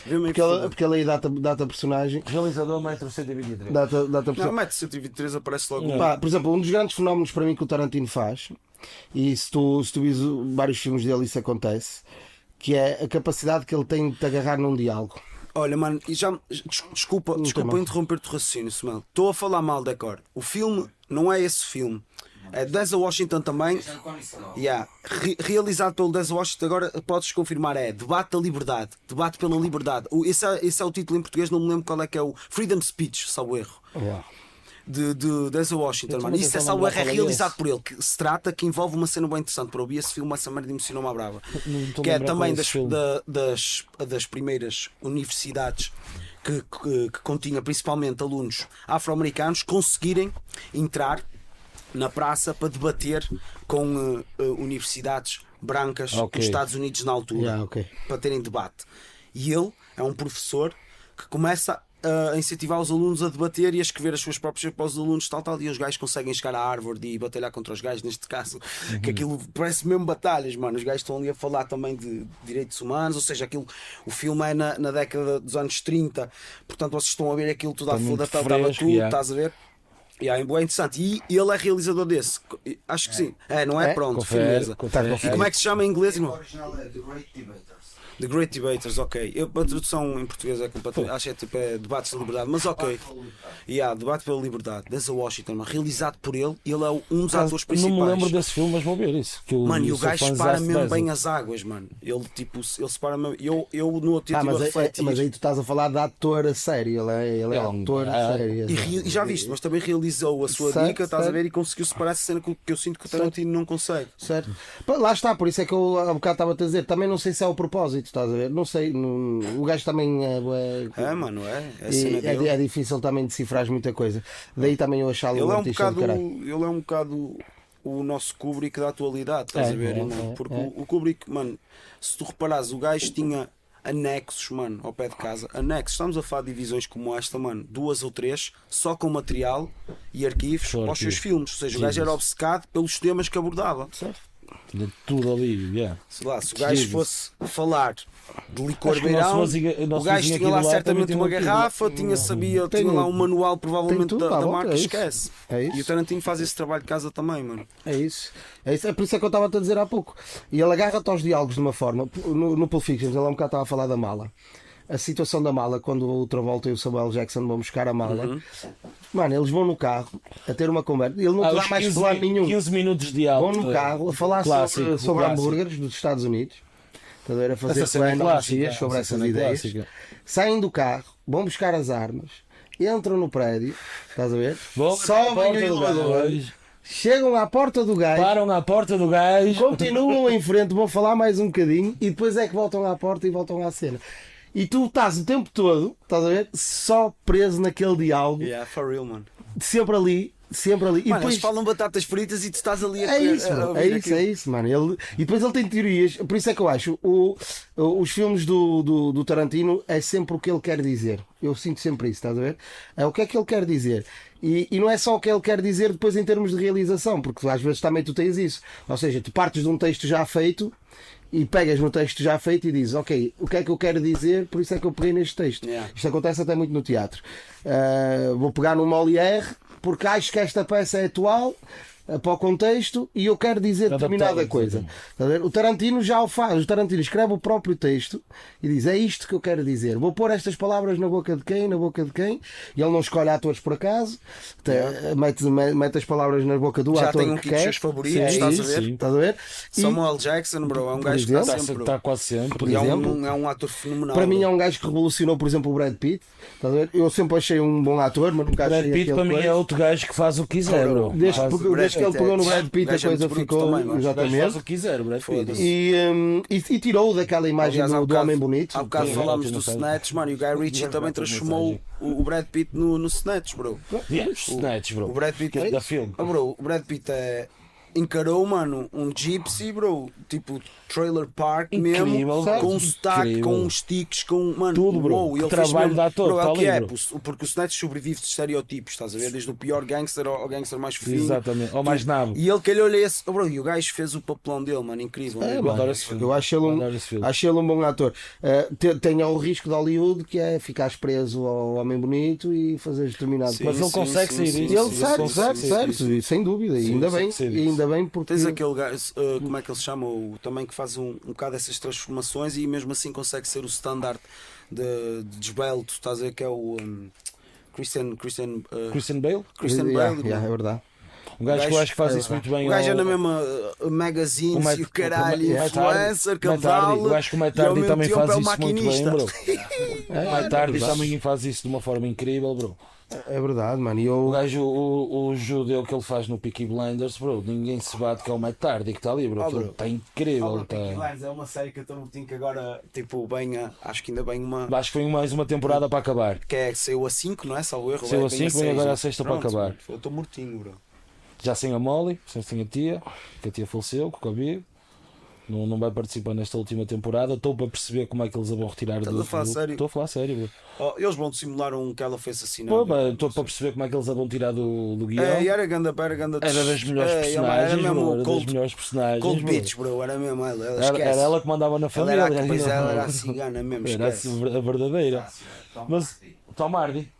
Porque favor. porque ele aí data, data personagem. Realizador metro 123. Data, data Não, personagem. mete 123, aparece logo. Pá, por exemplo, um dos grandes fenómenos para mim que o Tarantino faz, e se tu, se tu vis vários filmes dele, isso acontece, que é a capacidade que ele tem de te agarrar num diálogo. Olha, mano, e já, des- desculpa, tem desculpa interromper-te o raciocínio, Samuel. Estou a falar mal, decor. O filme não é esse filme. É Denzel Washington também. Yeah. Re- realizado pelo Denzel Washington, agora podes confirmar, é Debate da Liberdade. Debate pela Liberdade. O- esse, é, esse é o título em português, não me lembro qual é que é o Freedom Speech, salvo erro. De, de Washington, mano. Isso é salvo erro, é é realizado por ele. Que se trata que envolve uma cena bem interessante. Para ouvir esse filme, essa merda emocionou uma brava. Que é também é das, da- das, das primeiras universidades que, que, que continha principalmente alunos afro-americanos conseguirem entrar na praça para debater com eh, eh, universidades brancas Ok. nos Estados Unidos na altura Yeah, ok. para terem debate. E ele é um professor que começa a incentivar os alunos a debater e a escrever as suas próprias para os alunos, tal, tal, e os gajos conseguem chegar a Harvard e batalhar contra os gajos, neste caso, que aquilo parece mesmo batalhas, mano. Os gajos estão ali a falar também de direitos humanos, ou seja, aquilo, o filme é na, na década dos anos 30, portanto vocês estão a ver aquilo tudo à foda, muito estava tudo, yeah. estás a ver? Yeah, é bem interessante. E ele é realizador desse. Acho que sim. É, não é? É? Pronto, Confere, firmeza. confere. E como é que se chama em inglês, O irmão? original é The Great Debaters. The Great Debaters, ok. Eu, a tradução em português é completamente. Acho que é tipo é debates de liberdade, mas ok. Yeah, debate pela liberdade. Denzel Washington, mano, realizado por ele, ele é um dos atores Não principais. me lembro desse filme, mas vou ver isso. Que Mano, e o gajo separa mesmo bem as águas, mano. Ele tipo, ele separa mesmo. Eu, eu no outro dia Ah, mas, a é- é- refletir. mas aí tu estás a falar de ator a sério, ele é, ele é, É um- ator a ah, sério. E, re- e já viste, mas também realizou a sua Certo, dica, estás a certo. ver, e conseguiu separar essa cena que, eu sinto que o Tarantino não consegue. Certo. Lá está, por isso é que eu há bocado estava a dizer. Também não sei se é o propósito, estás a ver? Não sei. não- o gajo também é. é- É, mano, é. É é, é difícil também decifrar muita coisa. Daí também eu achá-lo um é um artista bocado, do caralho. ele é um bocado o nosso Kubrick da atualidade, estás É, a ver, é, é, Porque é. O, Kubrick, mano, se tu reparares, o gajo tinha anexos, mano, ao pé de casa. Anexos, estamos a falar de divisões como esta, mano, duas ou três, só com material e arquivos Só para os seus filmes. Ou seja, o gajo era obcecado pelos temas que abordava. Tinha Tudo ali, yeah. Sei lá, se o gajo fosse falar de licor beirão, o o gajo tinha lá certamente uma um garrafa, tinha, sabia, Tem tinha lá um- manual provavelmente tudo da, da volta, marca, é esquece. É isso. E o Tarantino faz esse trabalho de casa também, mano. É isso. É isso. É por isso é que eu estava a dizer há pouco. E ele agarra-te aos diálogos de uma forma. No, no Pulp Fiction, ele há um bocado estava a falar da mala. A situação da mala, quando o Travolta e o Samuel Jackson vão buscar a mala, Uhum. mano, eles vão no carro a ter uma conversa. Ele não Ah, te dá mais 15, plano nenhum. 15 minutos de Vão alto. no carro a falar Clássico, sobre, sobre hambúrgueres dos Estados Unidos. Estás a ver? A fazer é plano clássica, sobre essa essas é ideias. clássica. Saem do carro, vão buscar as armas, entram no prédio, estás a ver? Vão à Sobem o elevador, chegam à porta do gajo. Param à porta do gajo. continuam em frente, vão falar mais um bocadinho e depois é que voltam à porta e voltam à cena. E tu estás o tempo todo, estás a ver? Só preso naquele diálogo, Yeah, for real, mano. sempre ali, sempre ali. E Mano, depois eles falam batatas fritas e tu estás ali a é isso, a- a é isso, aquilo. é isso, mano. Ele, e depois ele tem teorias, por isso é que eu acho o, os filmes do, do, do Tarantino é sempre o que ele quer dizer. Eu sinto sempre isso, estás a ver? É o que é que ele quer dizer. E, e não é só o que ele quer dizer depois em termos de realização, porque às vezes também tu tens isso. Ou seja, tu partes de um texto já feito e pegas no texto já feito e dizes, ok, o que é que eu quero dizer, por isso é que eu peguei neste texto. Yeah. Isto acontece até muito no teatro. Ah, vou pegar no Molière porque acho que esta peça é atual para o contexto e eu quero dizer determinada coisa. ver? O Tarantino já o faz. O Tarantino escreve o próprio texto e diz: É isto que eu quero dizer. Vou pôr estas palavras na boca de quem, na boca de quem. E ele não escolhe atores por acaso. Te- Mete, mete as palavras na boca do Já ator tem um que dos quer. seus favoritos, Sim, estás a ver? Estás a ver? E- Samuel Jackson, bro, é um gajo que exemplo, está Está, sempre. está quase sempre. Por E é exemplo, um, é um ator fenomenal. Para mim é um gajo que revolucionou, por exemplo, o Brad Pitt. Estás a ver? Eu sempre achei um bom ator, mas nunca Brad achei Pitt aquele para mim coisa. é outro gajo que faz o que quiser, bro. Desde, Ele pegou no é- Brad Pitt a é coisa ficou. também, o gajo faz exatamente. o que quiser, Brad Pitt. Foda-se. E, hum, e, e tirou daquela imagem Aliás, do, do bocado- homem bonito. Há bocado falámos do. Snatch, mano, e o Guy Ritchie também transformou o, o Brad Pitt no, no Snatch, bro. Yeah, Snatch, bro. O Brad Pitt Que é da filme. Ah, bro, o Brad Pitt é, encarou, mano, um gypsy, bro, tipo trailer park Incrível, mesmo, bro. com um sotaque, Incrível. com uns sticks, com, mano, Tudo, bro. Que ele fez trabalho mesmo, de ator, bro, é tá o que é, bro. porque o Snatch sobrevive de estereotipos, estás a ver, desde o pior gangster ao, ao gangster mais fofinho. Exatamente. Ou mais nabo. E ele calhou-lhe esse, oh, bro, e o gajo fez o papelão dele, mano, incrível. É, né, Eu bro? adoro esse filme. Eu acho ele um, acho ele um bom ator. Uh, te- tem o risco de Hollywood que é ficares preso ao homem bonito e fazer determinado Sim, Mas ele sim, consegue sim, sair disso. Ele sim, certo, sim, certo, sim, certo, sim, sem dúvida, e Sim, ainda bem, ainda bem porque Tens aquele gajo, uh, como é que ele se chama? O, também que faz um, um bocado essas transformações e mesmo assim consegue ser o standard de, de desbelto, estás a ver que é o um, Christian, Christian, uh, Christian Bale? Christian Yeah, Bale. yeah, é mano. verdade. Um gajo que eu gajo- acho que faz isso muito bem. o gajo é ao- na mesma uh, magazines Matt- e o caralho, o Matt influencer, cavalo. Eu acho que o Matt Hardy também faz é o isso muito bem, bro. (laughs) É, Mais tarde verdade. também faz isso de uma forma incrível, bro. É verdade, mano. E O eu, gajo, o, o judeu que ele faz no Peaky Blinders, bro, ninguém se bate que é o Matt Tardy que está ali, bro. Oh, bro. Está incrível. Oh, tá... Peaky Blinders é uma série que eu estou no que agora, tipo, bem, a- acho que ainda bem uma. Acho que foi mais uma temporada para acabar. Que é, saiu a 5, não é? Salvo erro. Saiu é a bem cinco, vem seis, agora né? a sexta para Pronto, acabar. Eu estou mortinho, bro. Já sem a Molly, sem a tia, que a tia faleceu, com o Covid. Não, não vai participar nesta última temporada. Estou para perceber como é que eles a vão retirar Estás do a falar do- sério? Estou a falar sério. Oh, eles vão simular um que ela foi assassinada. Mas Estou para perceber como é que eles a vão tirar do, do guião. É, era ganda, era ganda. Era das melhores É, personagens, Era mesmo bro, era das Cold, melhores personagens. Cold bro. Beach, bro. Era mesmo ela. Ela, Era, era ela que mandava na Ela família. era, pois (laughs) ela era a cigana mesmo, Era a verdadeira. Tom Mas- Hardy. Tom Hardy.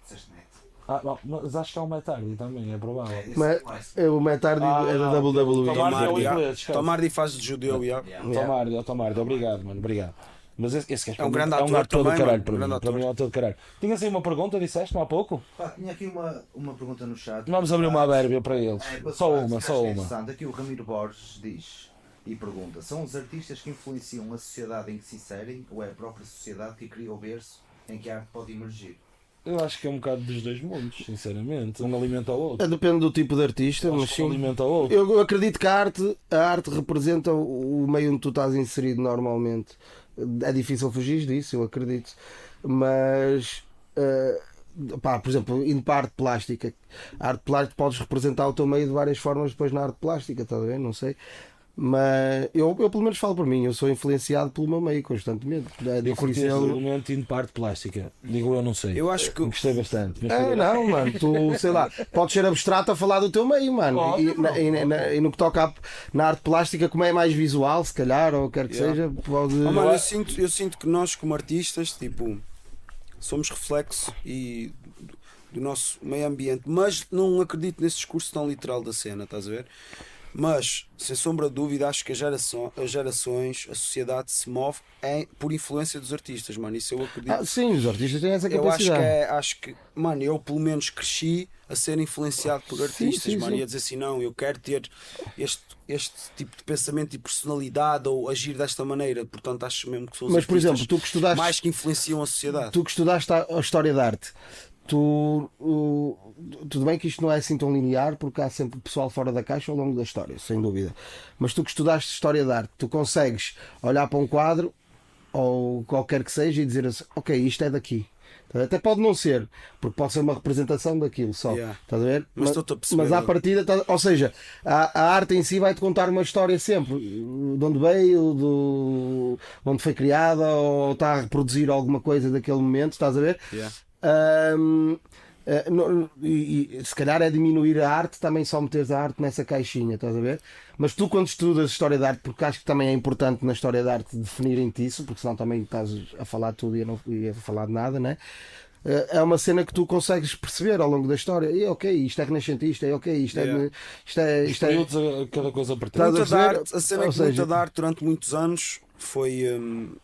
Ah, não, mas acho que é o Matt Hardy também, é provável. Mas- é o Matt Hardy Ah, é da não, WWE. Tom Tom Hardy é o inglês, ah. esquece. Tom Hardy faz de judeu, já. Yeah. Tom Hardy, é Tom Hardy, obrigado, mano, obrigado. Mas esse, esse gajo É um para mim grande é um ator ator do também, caralho mano, para um mim. grande Para mim é um ator do caralho. Tinhas aí uma pergunta, disseste, não há pouco? Pá, tinha aqui uma, uma pergunta no chat. Vamos abrir uma abérbia para eles. É, para Só uma, só acho uma. interessante. Aqui o Ramiro Borges diz e pergunta: são os artistas que influenciam a sociedade em que se inserem ou é a própria sociedade que cria o berço em que a arte pode emergir? Eu acho que é um bocado dos dois mundos, sinceramente. Um alimenta o outro. É, Depende do tipo de artista, mas que um sim. alimenta o outro. Eu, acredito que a arte, a arte representa o meio onde tu estás inserido normalmente. É difícil fugir disso, eu acredito. Mas, eh, pá, por exemplo, indo para a arte plástica, a arte plástica podes representar o teu meio de várias formas depois na arte plástica, está a ver? Não sei. Mas eu, eu pelo menos falo por mim, eu sou influenciado pelo meu meio constantemente. É Eu curti difícil. argumento indo para a arte plástica. Digo eu, não sei. Eu acho que. Gostei bastante. É, não, mano, tu, sei lá, podes ser abstrato a falar do teu meio, mano. E, na- e na- e no que toca à- na arte plástica, como é mais visual, se calhar, ou quer que Yeah. seja, pode. Oh, mano, eu, sinto, eu sinto que nós, como artistas, tipo, somos reflexo e do nosso meio ambiente, mas não acredito nesse discurso tão literal da cena, estás a ver? Mas, sem sombra de dúvida, acho que a geração, as gerações, a sociedade se move em- por influência dos artistas, mano. Isso eu acredito. Ah, sim, os artistas têm essa eu acho capacidade. que é, acho que, mano, eu pelo menos cresci a ser influenciado por artistas, sim, mano, sim. e a dizer assim, não, eu quero ter este, este tipo de pensamento e personalidade ou agir desta maneira, portanto acho mesmo que são os Mas, por exemplo, tu que estudaste, mais que influenciam a sociedade. tu que estudaste a, a história da arte, tu. o- tudo bem que isto não é assim tão linear, porque há sempre pessoal fora da caixa ao longo da história, sem dúvida. Mas tu que estudaste história da arte, tu consegues olhar para um quadro ou qualquer que seja e dizer assim, ok, isto é daqui. Até pode não ser, porque pode ser uma representação daquilo só. Yeah. Estás a ver? Mas estou-te a mas à Logo. partida, tá- ou seja, a, a arte em si vai-te contar uma história sempre, de onde veio, do, onde foi criada, ou está a reproduzir alguma coisa daquele momento, estás a ver? Yeah. Eh, no- e, e se calhar é diminuir a arte também só meteres a arte nessa caixinha, estás a ver? Mas tu quando estudas história da arte, porque acho que também é importante na história da arte definirem-te isso, porque senão também estás a falar tudo e a não e a falar de nada, né? Eh, É uma cena que tu consegues perceber ao longo da história. E ok, isto é renascentista, é ok, isto é. Yeah. Isto é, isto é Períodos a cada coisa pertence. A Muita a cena é Ou que muita seja- da arte durante muitos anos foi hum,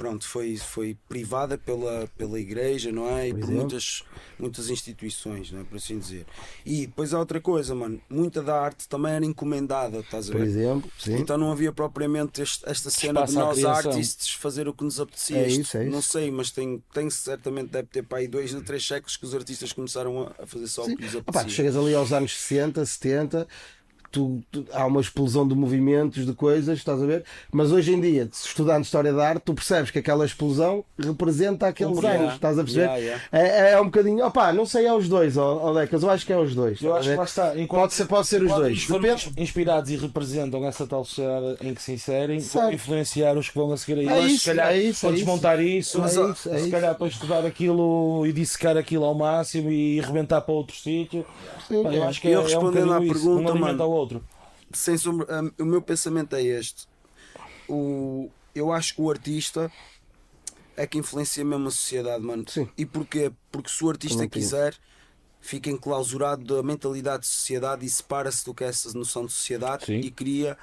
pronto, foi, foi privada pela, pela igreja, não é? E Por por muitas, muitas instituições, não é? Por assim dizer. E depois há outra coisa, mano, muita da arte também era encomendada, estás a por ver? exemplo, sim. Então não havia propriamente este- esta cena Espaço de nós artistas fazer o que nos apetecia. É isso, é Não isso. sei, mas tem, tem certamente deve ter para aí dois ou três séculos que os artistas começaram a, fazer só Sim. o que lhes Opa, apetecia. chegas ali aos anos 60, 70, tu, tu- há uma explosão de movimentos, de coisas, estás a ver? Mas hoje em dia, estudando História da Arte, tu percebes que aquela explosão representa aqueles Yeah. anos, estás a perceber? Yeah, yeah. É, é um bocadinho, opá, não sei, é os dois, ó, eu acho que é os dois. Eu acho que lá está. enquanto- Pode ser, pode ser os dois. Depende- inspirados e representam essa tal sociedade em que se inserem, Certo. influenciar os que vão a seguir a É isso, se calhar é isso, é isso. desmontar isso, É mas, isso, é se isso. calhar para estudar aquilo e dissecar aquilo ao máximo e arrebentar para outro sítio. Sim, Eu é. acho que é, Eu é um respondendo à bocadinho isso, pergunta, um mano, outro. sem sombra, hum, o meu pensamento é este. O, eu acho que o artista é que influencia mesmo a sociedade, mano. Sim. E porquê? Porque se o artista quiser, fica enclausurado da mentalidade de sociedade e separa-se do que é essa noção de sociedade Sim. e cria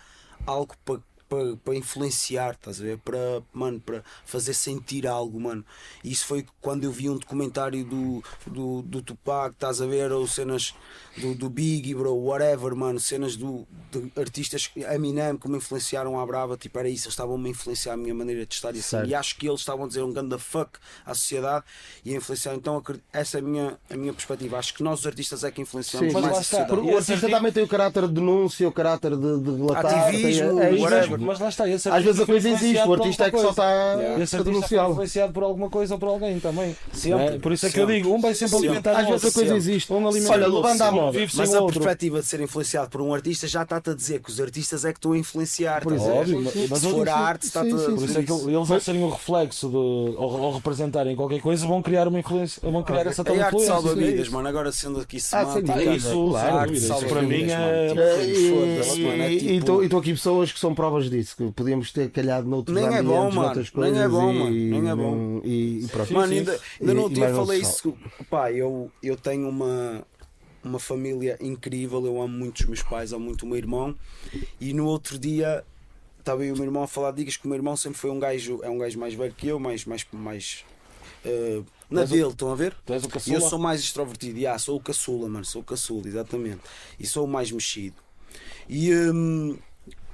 algo para para para influenciar, estás a ver? Para, mano, para fazer sentir algo, mano. E isso foi quando eu vi um documentário do, do, do Tupac, estás a ver? Ou cenas do, do Biggie, bro, whatever, mano. Cenas do, de artistas, Eminem, que me influenciaram à brava. Tipo, era isso, eles estavam-me a influenciar a minha maneira de estar e assim. Certo. E acho que eles estavam a dizer um ganda fuck à sociedade e a influenciar. Então, essa é a minha, a minha perspectiva. Acho que nós, os artistas, é que influenciamos Sim, mas mais a sociedade. Porque o artista também tem o caráter de denúncia, o caráter de, de relatar. Ativismo, é isso whatever. Mas lá está, esse Às vezes a coisa existe, o artista é que só está Yeah. Esse a artista foi influenciado por alguma coisa ou por alguém também. Sempre, é? Por isso é que eu sempre. digo, um vai sempre Sempre. alimentar Às o vezes a coisa Sempre. existe. Um alimenta Olha, o levando à moda. Mas o a outro. perspectiva de ser influenciado por um artista já está-te a dizer que os artistas é que estão a influenciar. Por exemplo, mas Se for a arte, sim, está-te a sim, Por isso é que eles, ao serem um reflexo de, ou, ou representarem qualquer coisa, vão criar uma influência, vão criar essa tal A arte influência. salva É vidas, mano. Agora sendo aqui Ah, semântica, sem dúvida, isso, claro, para mim é- mano. É E tipo- estou estou aqui pessoas que são provas disso, que podíamos ter calhado noutros Nem é ambientes, bom, mano, noutras nem é coisas bom, e, mano, nem é bom. E, e pronto. Mano, ainda, ainda E- não e tinha falei isso. Pá, eu, eu tenho uma, uma família incrível, eu amo muito os meus pais, amo muito o meu irmão. E no outro dia estava eu e o meu irmão a falar, digas que o meu irmão sempre foi um gajo, é um gajo mais velho que eu, mais, mais, mais eh, na Mas o- dele, estão a ver? Tu és o E caçula? eu sou mais extrovertido, yeah, sou o caçula, mano, sou o caçula, exatamente. E sou o mais mexido. E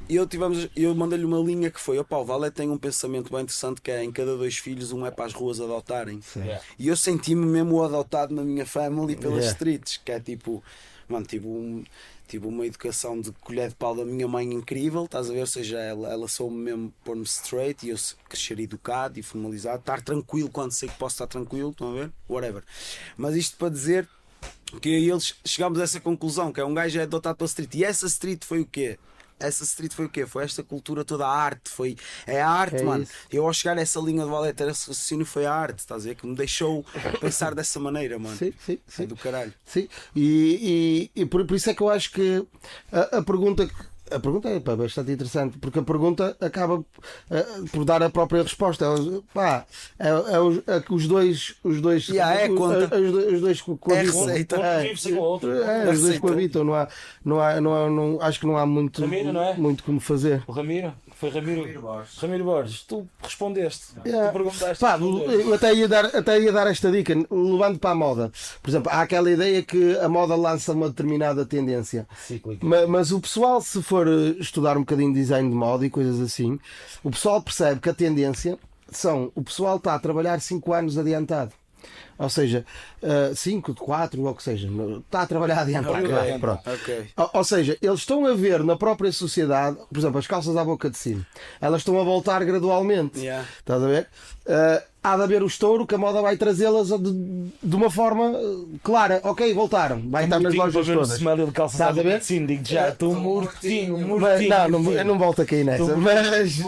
hum, eu, tivemos, eu mandei-lhe uma linha que foi: opá, o Valé tem um pensamento bem interessante que é em cada dois filhos, um é para as ruas adotarem. Yeah. E eu senti-me mesmo adotado na minha family pelas Yeah. streets, que é tipo, mano, tipo, um, tipo uma educação de colher de pau da minha mãe incrível, estás a ver? Ou seja, ela, ela soube mesmo pôr-me straight e eu crescer educado e formalizado, estar tranquilo quando sei que posso estar tranquilo, estão a ver? Whatever. Mas isto para dizer que eles chegámos a essa conclusão, que é um gajo é adotado pela street. E essa street foi o quê? Essa street foi o quê? Foi esta cultura toda, a arte. Foi, é a arte, É mano. Eu ao chegar a essa linha de valete, esse raciocínio foi a arte, estás a ver? Que me deixou (laughs) pensar dessa maneira, mano. Sim, sim, É sim. do caralho. Sim, e, e, e por, por isso é que eu acho que a, a pergunta. A pergunta é pá, bastante interessante, porque a pergunta acaba eh, por dar a própria resposta. É, os- pá, é, é os, é que os dois. Os dois, Yeah, é os, conta. os dois, os dois co- coabitam. receita. É, é, os dois coabitam, não há, não há, não há, não, acho que não há muito, Ramiro, não é? muito como fazer. O Ramiro? Foi Ramiro, Ramiro Borges. Ramiro Borges. Tu respondeste. Yeah. Tu perguntaste. Pá, eu até ia, dar, até ia dar esta dica, levando para a moda. Por exemplo, há aquela ideia que a moda lança uma determinada tendência. Cíclico. Ma- Mas, o pessoal, se for eh, estudar um bocadinho de design de moda e coisas assim, o pessoal percebe que a tendência são o pessoal está a trabalhar 5 anos adiantado. Ou seja, 5, 4, ou o que seja, está a trabalhar adiantado. Ok. Vai, pronto. Ok. Ou, ou seja, eles estão a ver na própria sociedade, por exemplo, as calças à boca de cima, elas estão a voltar gradualmente. Yeah. Estás a ver? Ah, há de haver o estouro que a moda vai trazê-las de, de uma forma eh, clara. Ok, voltaram. Vai estar nas lojas todas. smell de calça Estás a ver? Sim, digo já. Estou mortinho, mortinho. Mas, não, não, eu não volto a cair nessa. Mas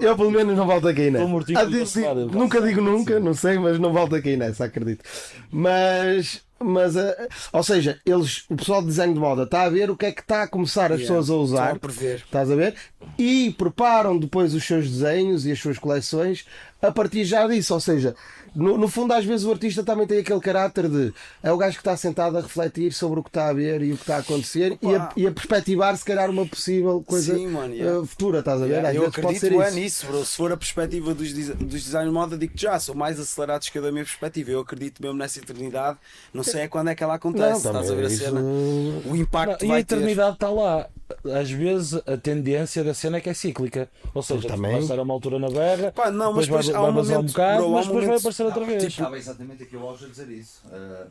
eu pelo menos não volto a cair nessa. Estou mortinho Ah, digo- digo- nunca digo nunca, não sei, mas não volto a cair nessa, acredito. Mas. Mas, ah, ou seja, eles, o pessoal de desenho de moda está a ver o que é que está a começar as Yeah. pessoas a usar, Estão a prever. estás a ver? E preparam depois os seus desenhos e as suas coleções a partir já disso. Ou seja, no, no fundo, às vezes o artista também tem aquele caráter de é o gajo que está sentado a refletir sobre o que está a ver e o que está a acontecer e a, e a perspectivar, se calhar, uma possível coisa Sim, mano, yeah. eh, futura, estás a ver? Yeah, às eu pode ser acredito é isso. nisso, bro. Se for a perspectiva dos, dos designers de moda, digo já, são mais acelerados que a da minha perspectiva. Eu acredito mesmo nessa eternidade. Não sei é quando é que ela acontece. estás a ver a cena? O impacto Não, e a eternidade está lá. Às vezes a tendência da cena é que é cíclica. Ou seja, Também. a uma altura na berra, Pá, não, mas depois há um vai vazar um momento, bocado, bro, mas depois vai momento- aparecer outra vez. Estava exatamente aqui o Alves a dizer isso. Ah,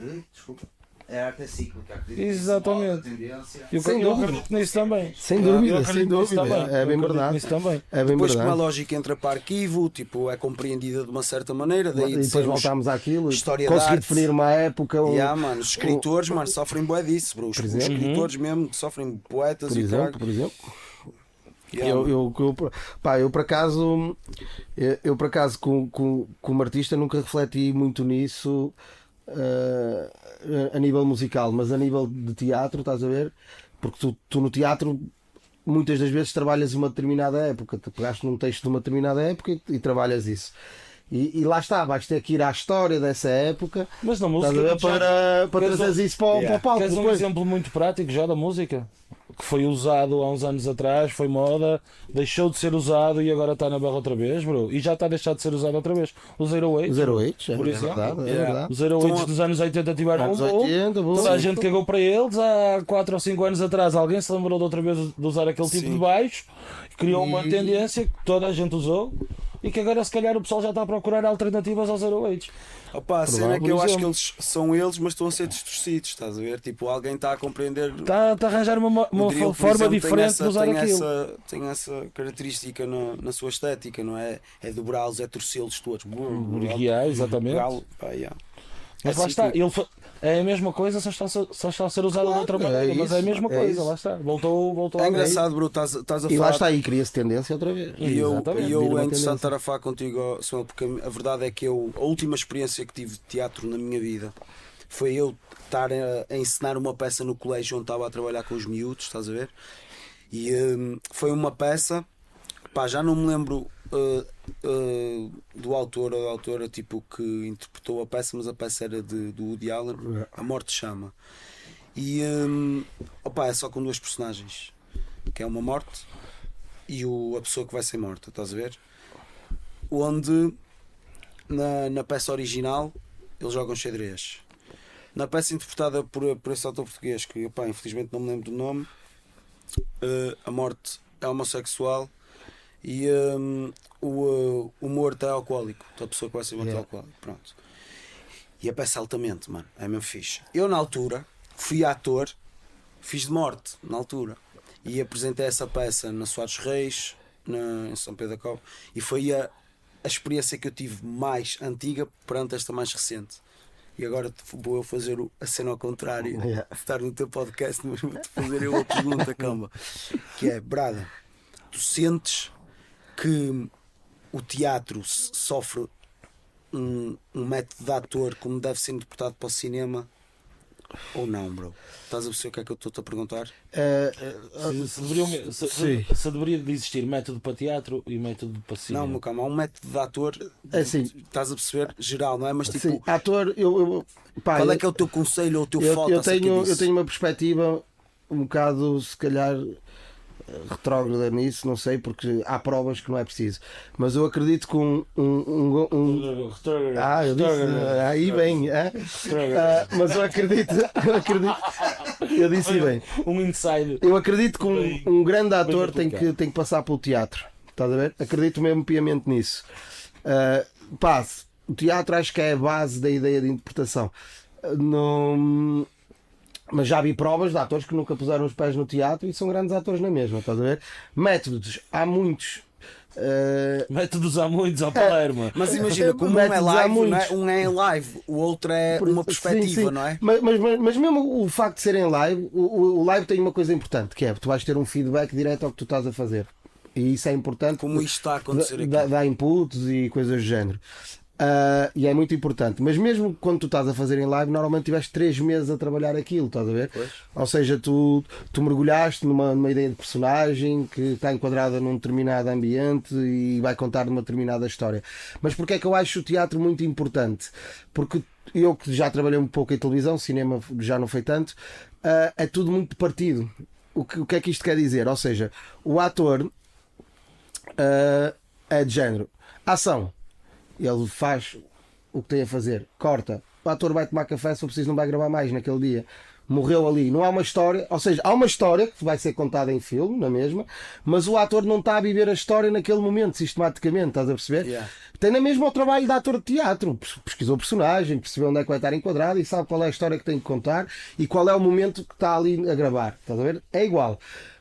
eh, desculpa. A arte é cíclica. acredito. Exatamente. Eu, Sem eu dúvida. acredito nisso também. Sem dúvida, sem dúvida. É bem verdade. Nisso também. É bem Depois como a verdade. lógica entra para arquivo, tipo, é compreendida de uma certa maneira, daí E de depois voltámos àquilo. história de Conseguir arte. definir uma época. um- Yeah, mano, os escritores, mano, sofrem bué disso, bro. Os, Por os exemplo. escritores mesmo que sofrem poetas por e exemplo, por exemplo. Yeah, Eu, eu, eu, pá, eu por acaso, eu, eu, por acaso com, com, como artista nunca refleti muito nisso eh, a nível musical, mas a nível de teatro, estás a ver? Porque tu, tu no teatro muitas das vezes trabalhas uma determinada época, te pegaste num texto de uma determinada época e, e trabalhas isso. E, e lá está, vais ter que ir à história dessa época Mas na música. a ver? já- para, para queres trazeres isso para, o- para o palco. Queres um depois. exemplo muito prático já da música? Que foi usado há uns anos atrás, foi moda, deixou de ser usado e agora está na barra outra vez, bro. E já está a deixar de ser usado outra vez. O Zero Eight. Os Heroics, é, Por é exemplo. verdade, é verdade. Os Zero Eights Então, dos anos 80 tiveram Anos um boom. 80, boom. Toda a gente cagou para eles. Há 4 ou 5 anos atrás alguém se lembrou de outra vez de usar aquele tipo Sim. de baixo e criou uma tendência que toda a gente usou e que agora se calhar o pessoal já está a procurar alternativas aos Zero Eights. Opa, a cena é que eu acho que eles são eles, mas estão a ser distorcidos, estás a ver? Tipo, alguém está a compreender. Está, está a arranjar uma, uma drill, forma exemplo, diferente tem essa, de usar tem aquilo. Essa, tem essa característica na, na sua estética, não é? É dobrá-los, é torcê-los todos. Yeah, exatamente. Dobrá-lo, pá, yeah. Mas É lá está, cíclico. ele fa- é a mesma coisa, só está, a ser- só está a ser usado de outra é maneira, mas é a mesma é coisa, isso. lá está. Voltou, voltou É engraçado, bro, estás, estás a E falar. lá está aí, cria-se tendência outra vez. E eu, Exatamente. e eu é interessante estar a falar contigo, Samuel, porque a, verdade é que eu, a última experiência que tive de teatro na minha vida foi eu estar a, a ensinar uma peça no colégio onde estava a trabalhar com os miúdos, estás a ver? E hum, foi uma peça, pá, já não me lembro uh, uh, do autor ou da autora tipo, que interpretou a peça, mas a peça era de, do Woody Allen, A Morte Chama. E hum, opá, é só com duas personagens, que é uma morte e o, a pessoa que vai ser morta, estás a ver? Onde na, na peça original eles jogam xadrez. Na peça interpretada por, por esse autor português, que opá, infelizmente não me lembro do nome, eh, a morte é homossexual e hum, o, eh, o morto é alcoólico. A pessoa que vai ser morta é Yeah. alcoólico. Pronto. E a peça é altamente, mano. É mesmo fixe. Eu, na altura, fui ator, fiz de morte, na altura. E apresentei essa peça na Soares Reis, na, em São Pedro da Cova. E foi a, a experiência que eu tive mais antiga perante esta mais recente. E agora vou eu fazer a cena ao contrário, (laughs) Yeah. estar no teu podcast, mas vou-te fazer eu a pergunta, calma. (laughs) Que é, Brada, tu sentes que o teatro sofre um, um método de ator como deve ser interpretado para o cinema ou não, bro? Estás a perceber o que é que eu estou-te a perguntar? Eh, Se, se deveriam- se- se- se deveria de existir método para teatro e método para cinema. Não, meu calma, há um método de ator, É assim. estás a perceber? Geral, não é? Mas tipo, sim, ator, eu, eu, pá, qual é que é o teu conselho ou o teu eu, foto eu tenho, eu tenho uma perspectiva um bocado, se calhar, retrógrada nisso, não sei, porque há provas que não é preciso. Mas eu acredito que um. um, um- um- ah, eu disse, aí bem, é? Ah, mas eu acredito, eu acredito, eu disse bem. Um inside. Eu acredito que um, um grande ator tem que, tem que passar pelo teatro. Estás a ver? Acredito mesmo piamente nisso. Uh, pá, o teatro acho que é a base da ideia de interpretação. Uh, não- Mas já vi provas de atores que nunca puseram os pés no teatro e são grandes atores na mesma, estás a ver? Métodos, há muitos. Uh, Métodos há muitos ao Palermo. (laughs) Mas imagina, como um é Métodos há live, não é? muitos. um é em live, o outro é Por- uma sim, perspectiva, sim. não é? Mas, mas, mas- mas mesmo o facto de serem live, o, o- o live tem uma coisa importante, que é tu vais ter um feedback direto ao que tu estás a fazer. E isso é importante. Como isto está a acontecer aqui. dá, dá inputs e coisas do género. Ah, e é muito importante. Mas mesmo quando tu estás a fazer em live, normalmente tiveste três meses a trabalhar aquilo, estás a ver? Ou seja, tu, tu mergulhaste numa, numa ideia de personagem que está enquadrada num determinado ambiente e vai contar uma determinada história. Mas porquê é que eu acho o teatro muito importante? Porque eu que já trabalhei um pouco em televisão, cinema já não foi tanto, ah, é tudo muito partido. O que, o que é que isto quer dizer? Ou seja, o ator ah, é de género. Ação. Ele faz o que tem a fazer. Corta. O ator vai tomar café, se for preciso, não vai gravar mais naquele dia. Morreu ali. Não há uma história. Ou seja, há uma história que vai ser contada em filme, na mesma, mas o ator não está a viver a história naquele momento, sistematicamente. Estás a perceber? Yeah. Tem na mesma o trabalho de ator de teatro. Pes- Pesquisou o personagem, percebeu onde é que vai estar enquadrado e sabe qual é a história que tem que contar e qual é o momento que está ali a gravar. Estás a ver? É igual.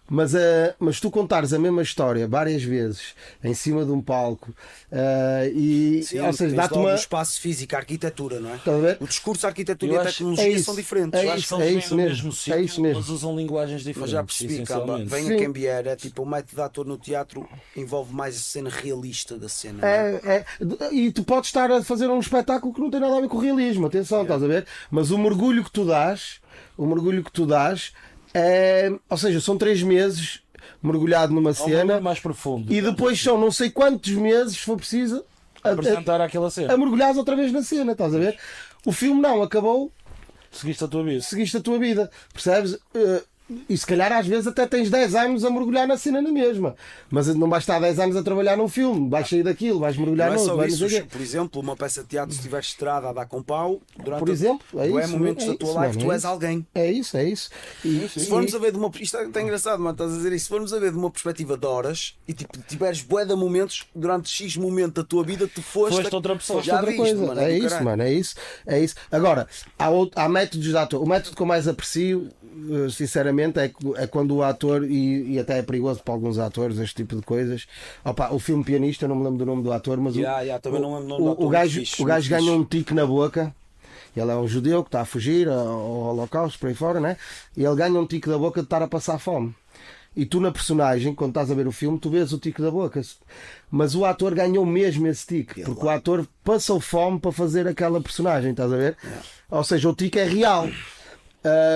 Mas, eh, mas tu contares a mesma história várias vezes em cima de um palco eh, e Sim, ou seja, dá-te uma. o espaço físico, a arquitatura, não é? O discurso, a arquitetura e a tecnologia é isso, são diferentes. é Eu acho isso, que isso do mesmo, mesmo é sítio, isso mesmo. mas usam linguagens diferentes. Mas já percebi, calma, vem Sim. a quem vier, é tipo o método de ator no teatro envolve mais a cena realista da cena. não É, é, e tu podes estar a fazer um espetáculo que não tem nada a ver com o realismo, atenção, estás a ver? Mas o mergulho que tu dás, o mergulho que tu dás, é, ou seja, são três meses mergulhado numa um cena mais profundo. e depois são não sei quantos meses, se for preciso, a, apresentar aquela cena. a mergulhares outra vez na cena, estás a ver? O filme não, acabou, Seguiste a tua vida. seguiste a tua vida, percebes? Eh, e se calhar às vezes até tens 10 anos a mergulhar na cena na mesma. Mas não vais estar 10 anos a trabalhar num filme, vais sair daquilo, vais mergulhar Não é noutro, só vais isso, quê. por exemplo, uma peça de teatro, se estiver estrada a dar com pau, durante Por exemplo, é tu é isso, momentos é da tua isso, live, tu é és isso. alguém. É isso, é isso. E, Se formos a ver de uma. Isto é até engraçado, mano, estás a dizer isso. Se formos a ver de uma perspectiva de horas e tipo, tiveres bué de momentos, durante X momento da tua vida, tu foste. Foste outra pessoa. Já outra viste, coisa. mano, é do isso, caralho. mano, é isso, é isso. Agora, há, outro- há métodos de ator. O método que eu mais aprecio, sinceramente, é, é quando o ator, e, e até é perigoso para alguns atores, este tipo de coisas. Opa, o filme Pianista, não me lembro do nome do ator, mas o, o, não o, gajo, muito fixe, o gajo muito ganha um tique na boca. Ele é um judeu que está a fugir ao ao Holocausto, por aí fora, né? E ele ganha um tique da boca de estar a passar fome. E tu na personagem, quando estás a ver o filme, tu vês o tique da boca. Mas o ator ganhou mesmo esse tique. Porque o ator passou fome para fazer aquela personagem, estás a ver? Ou seja, o tique é real.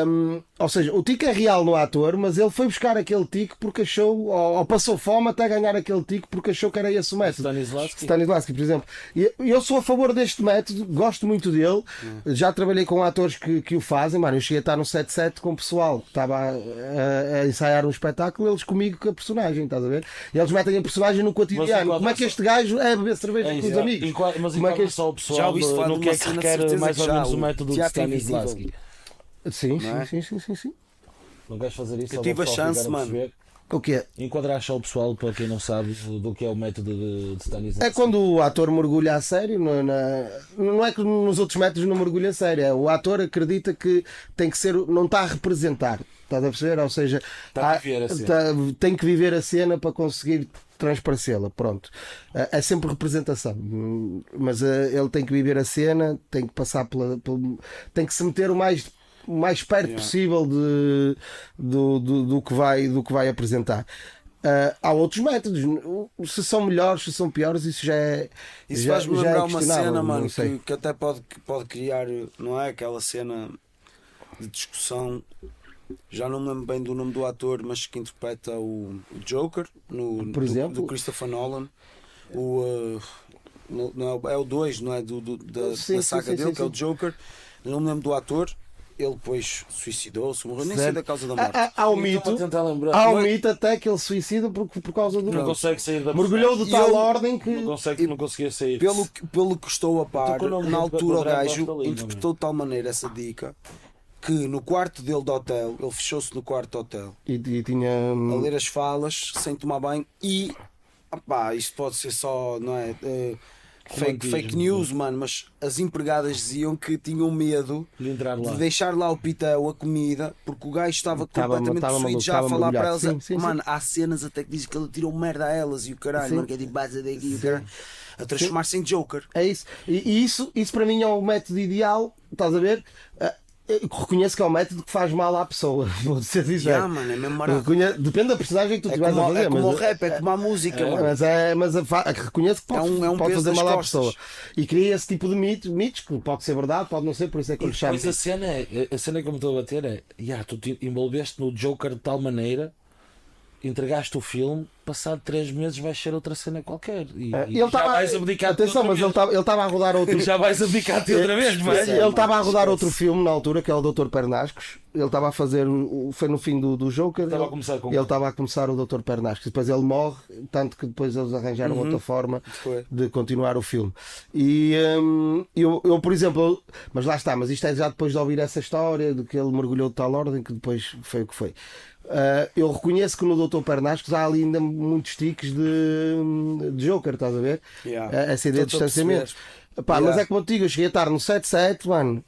Hum, ou seja, o tique é real no ator, mas ele foi buscar aquele tique porque achou, ou, ou passou fome até ganhar aquele tique porque achou que era esse o método. Stanislavski. Stanislavski, por exemplo. E eu sou a favor deste método, gosto muito dele. Já trabalhei com atores que, que o fazem. Mano, eu cheguei a estar no 7-7 com o pessoal que estava a, a- a ensaiar um espetáculo, eles comigo com a personagem, estás a ver? E eles metem a personagem no cotidiano. Como é que este gajo é beber cerveja É com os é. amigos? Enquadra- mas Como é que este- só o pessoal Já no de que é que requer mais ou menos o método de invisível. Stanislavski. Sim, é? sim, sim, sim, sim. Não queres fazer isso? Eu tive a chance, mano. O quê? Enquadrar só o pessoal, para quem não sabe, do que é o método de, de Stanislavski. É quando o ator mergulha a sério, não, na- não é que nos outros métodos não mergulha a sério, é o ator acredita que tem que ser, não está a representar, estás a perceber? Ou seja, Está a há- viver a cena. tá- tem que viver a cena para conseguir transparecê-la, pronto. É é sempre representação, mas eh, ele tem que viver a cena, tem que passar pela, pelo- tem que se meter o mais mais perto Yeah. possível de, do, do, do que vai, do que vai apresentar. Ah, há outros métodos, se são melhores, se são piores, isso já é. Isso faz-me é lembrar uma questionável, cena, mano, que, que até pode, que pode criar, não é? Aquela cena de discussão. Já não me lembro bem do nome do ator, mas que interpreta o, Joker no, Por do, exemplo? do Christopher Nolan. O, uh, não é, o- é o 2, não é? Do, do- da, Sim, da saga sim, dele, sim, que é o. Joker. Não me lembro do ator. Ele depois suicidou-se, morreu, nem sei da causa da morte. Há, um mito, a há um mito até que ele suicida por, por causa do. Não consegue sair da Mergulhou de tal ele- ordem que. Não consegue, não conseguia sair. Pelo, que- pelo que estou a par, Estou com o nome na do- altura do o gajo interpretou de tal maneira essa dica que no quarto dele de hotel, ele fechou-se no quarto de hotel E, e tinha. a hum, ler as falas sem tomar banho e opá, isto pode ser só não é, eh, fake, Romantismo, fake news, mano, mas as empregadas diziam que tinham medo De de deixar lá o pitel, a comida, porque o gajo estava Tava- completamente possuído já a falar para elas. Sim, sim, mano, há cenas até que dizem que ele tirou merda a elas e o caralho, Sim. mano, que é tipo base daqui e o caralho, a transformar-se em Joker. É isso. E, e isso, isso para mim é o método ideal, estás a ver? Reconheço que é um método que faz mal à pessoa, (laughs) vou ser sincero. Yeah, mano, é. Reconhe- Depende da personagem que tu É estiveres a como, fazer. é como o mas, rap, é como a música, é, mano. mas, é, mas a fa- reconheço que pode, É um- é um pode fazer mal à costas. pessoa. E cria esse tipo de mitos, mitos que pode ser verdade, pode não ser, por isso é que eu chamo. depois a cena é, a cena que eu me estou a bater é, yeah, tu te envolveste no Joker de tal maneira, entregaste o filme, passado três meses vais ser outra cena qualquer. E, É, e ele já vais abdicar atenção, mas estava ele estava a rodar outro. já vais abdicar-te outra vez, vai. Ele estava a rodar outro filme na altura, que é o Dr. Pernascos. Ele estava a fazer. Foi no fim do, do Joker. A ele- estava a começar o Dr. Pernascos. Depois ele morre, tanto que depois eles arranjaram outra forma Foi. de continuar o filme. E hum, eu, eu, por exemplo, mas lá está, mas isto é já depois de ouvir essa história de que ele mergulhou de tal ordem que depois foi o que foi. Ah, eu reconheço que no Dr. Pernascos há ali ainda muitos tiques de, de Joker, estás a ver? Yeah. Eh, Essa ideia de a distanciamento. Pá, Yeah. Mas é como eu digo, eu cheguei a estar no 7-7, mano,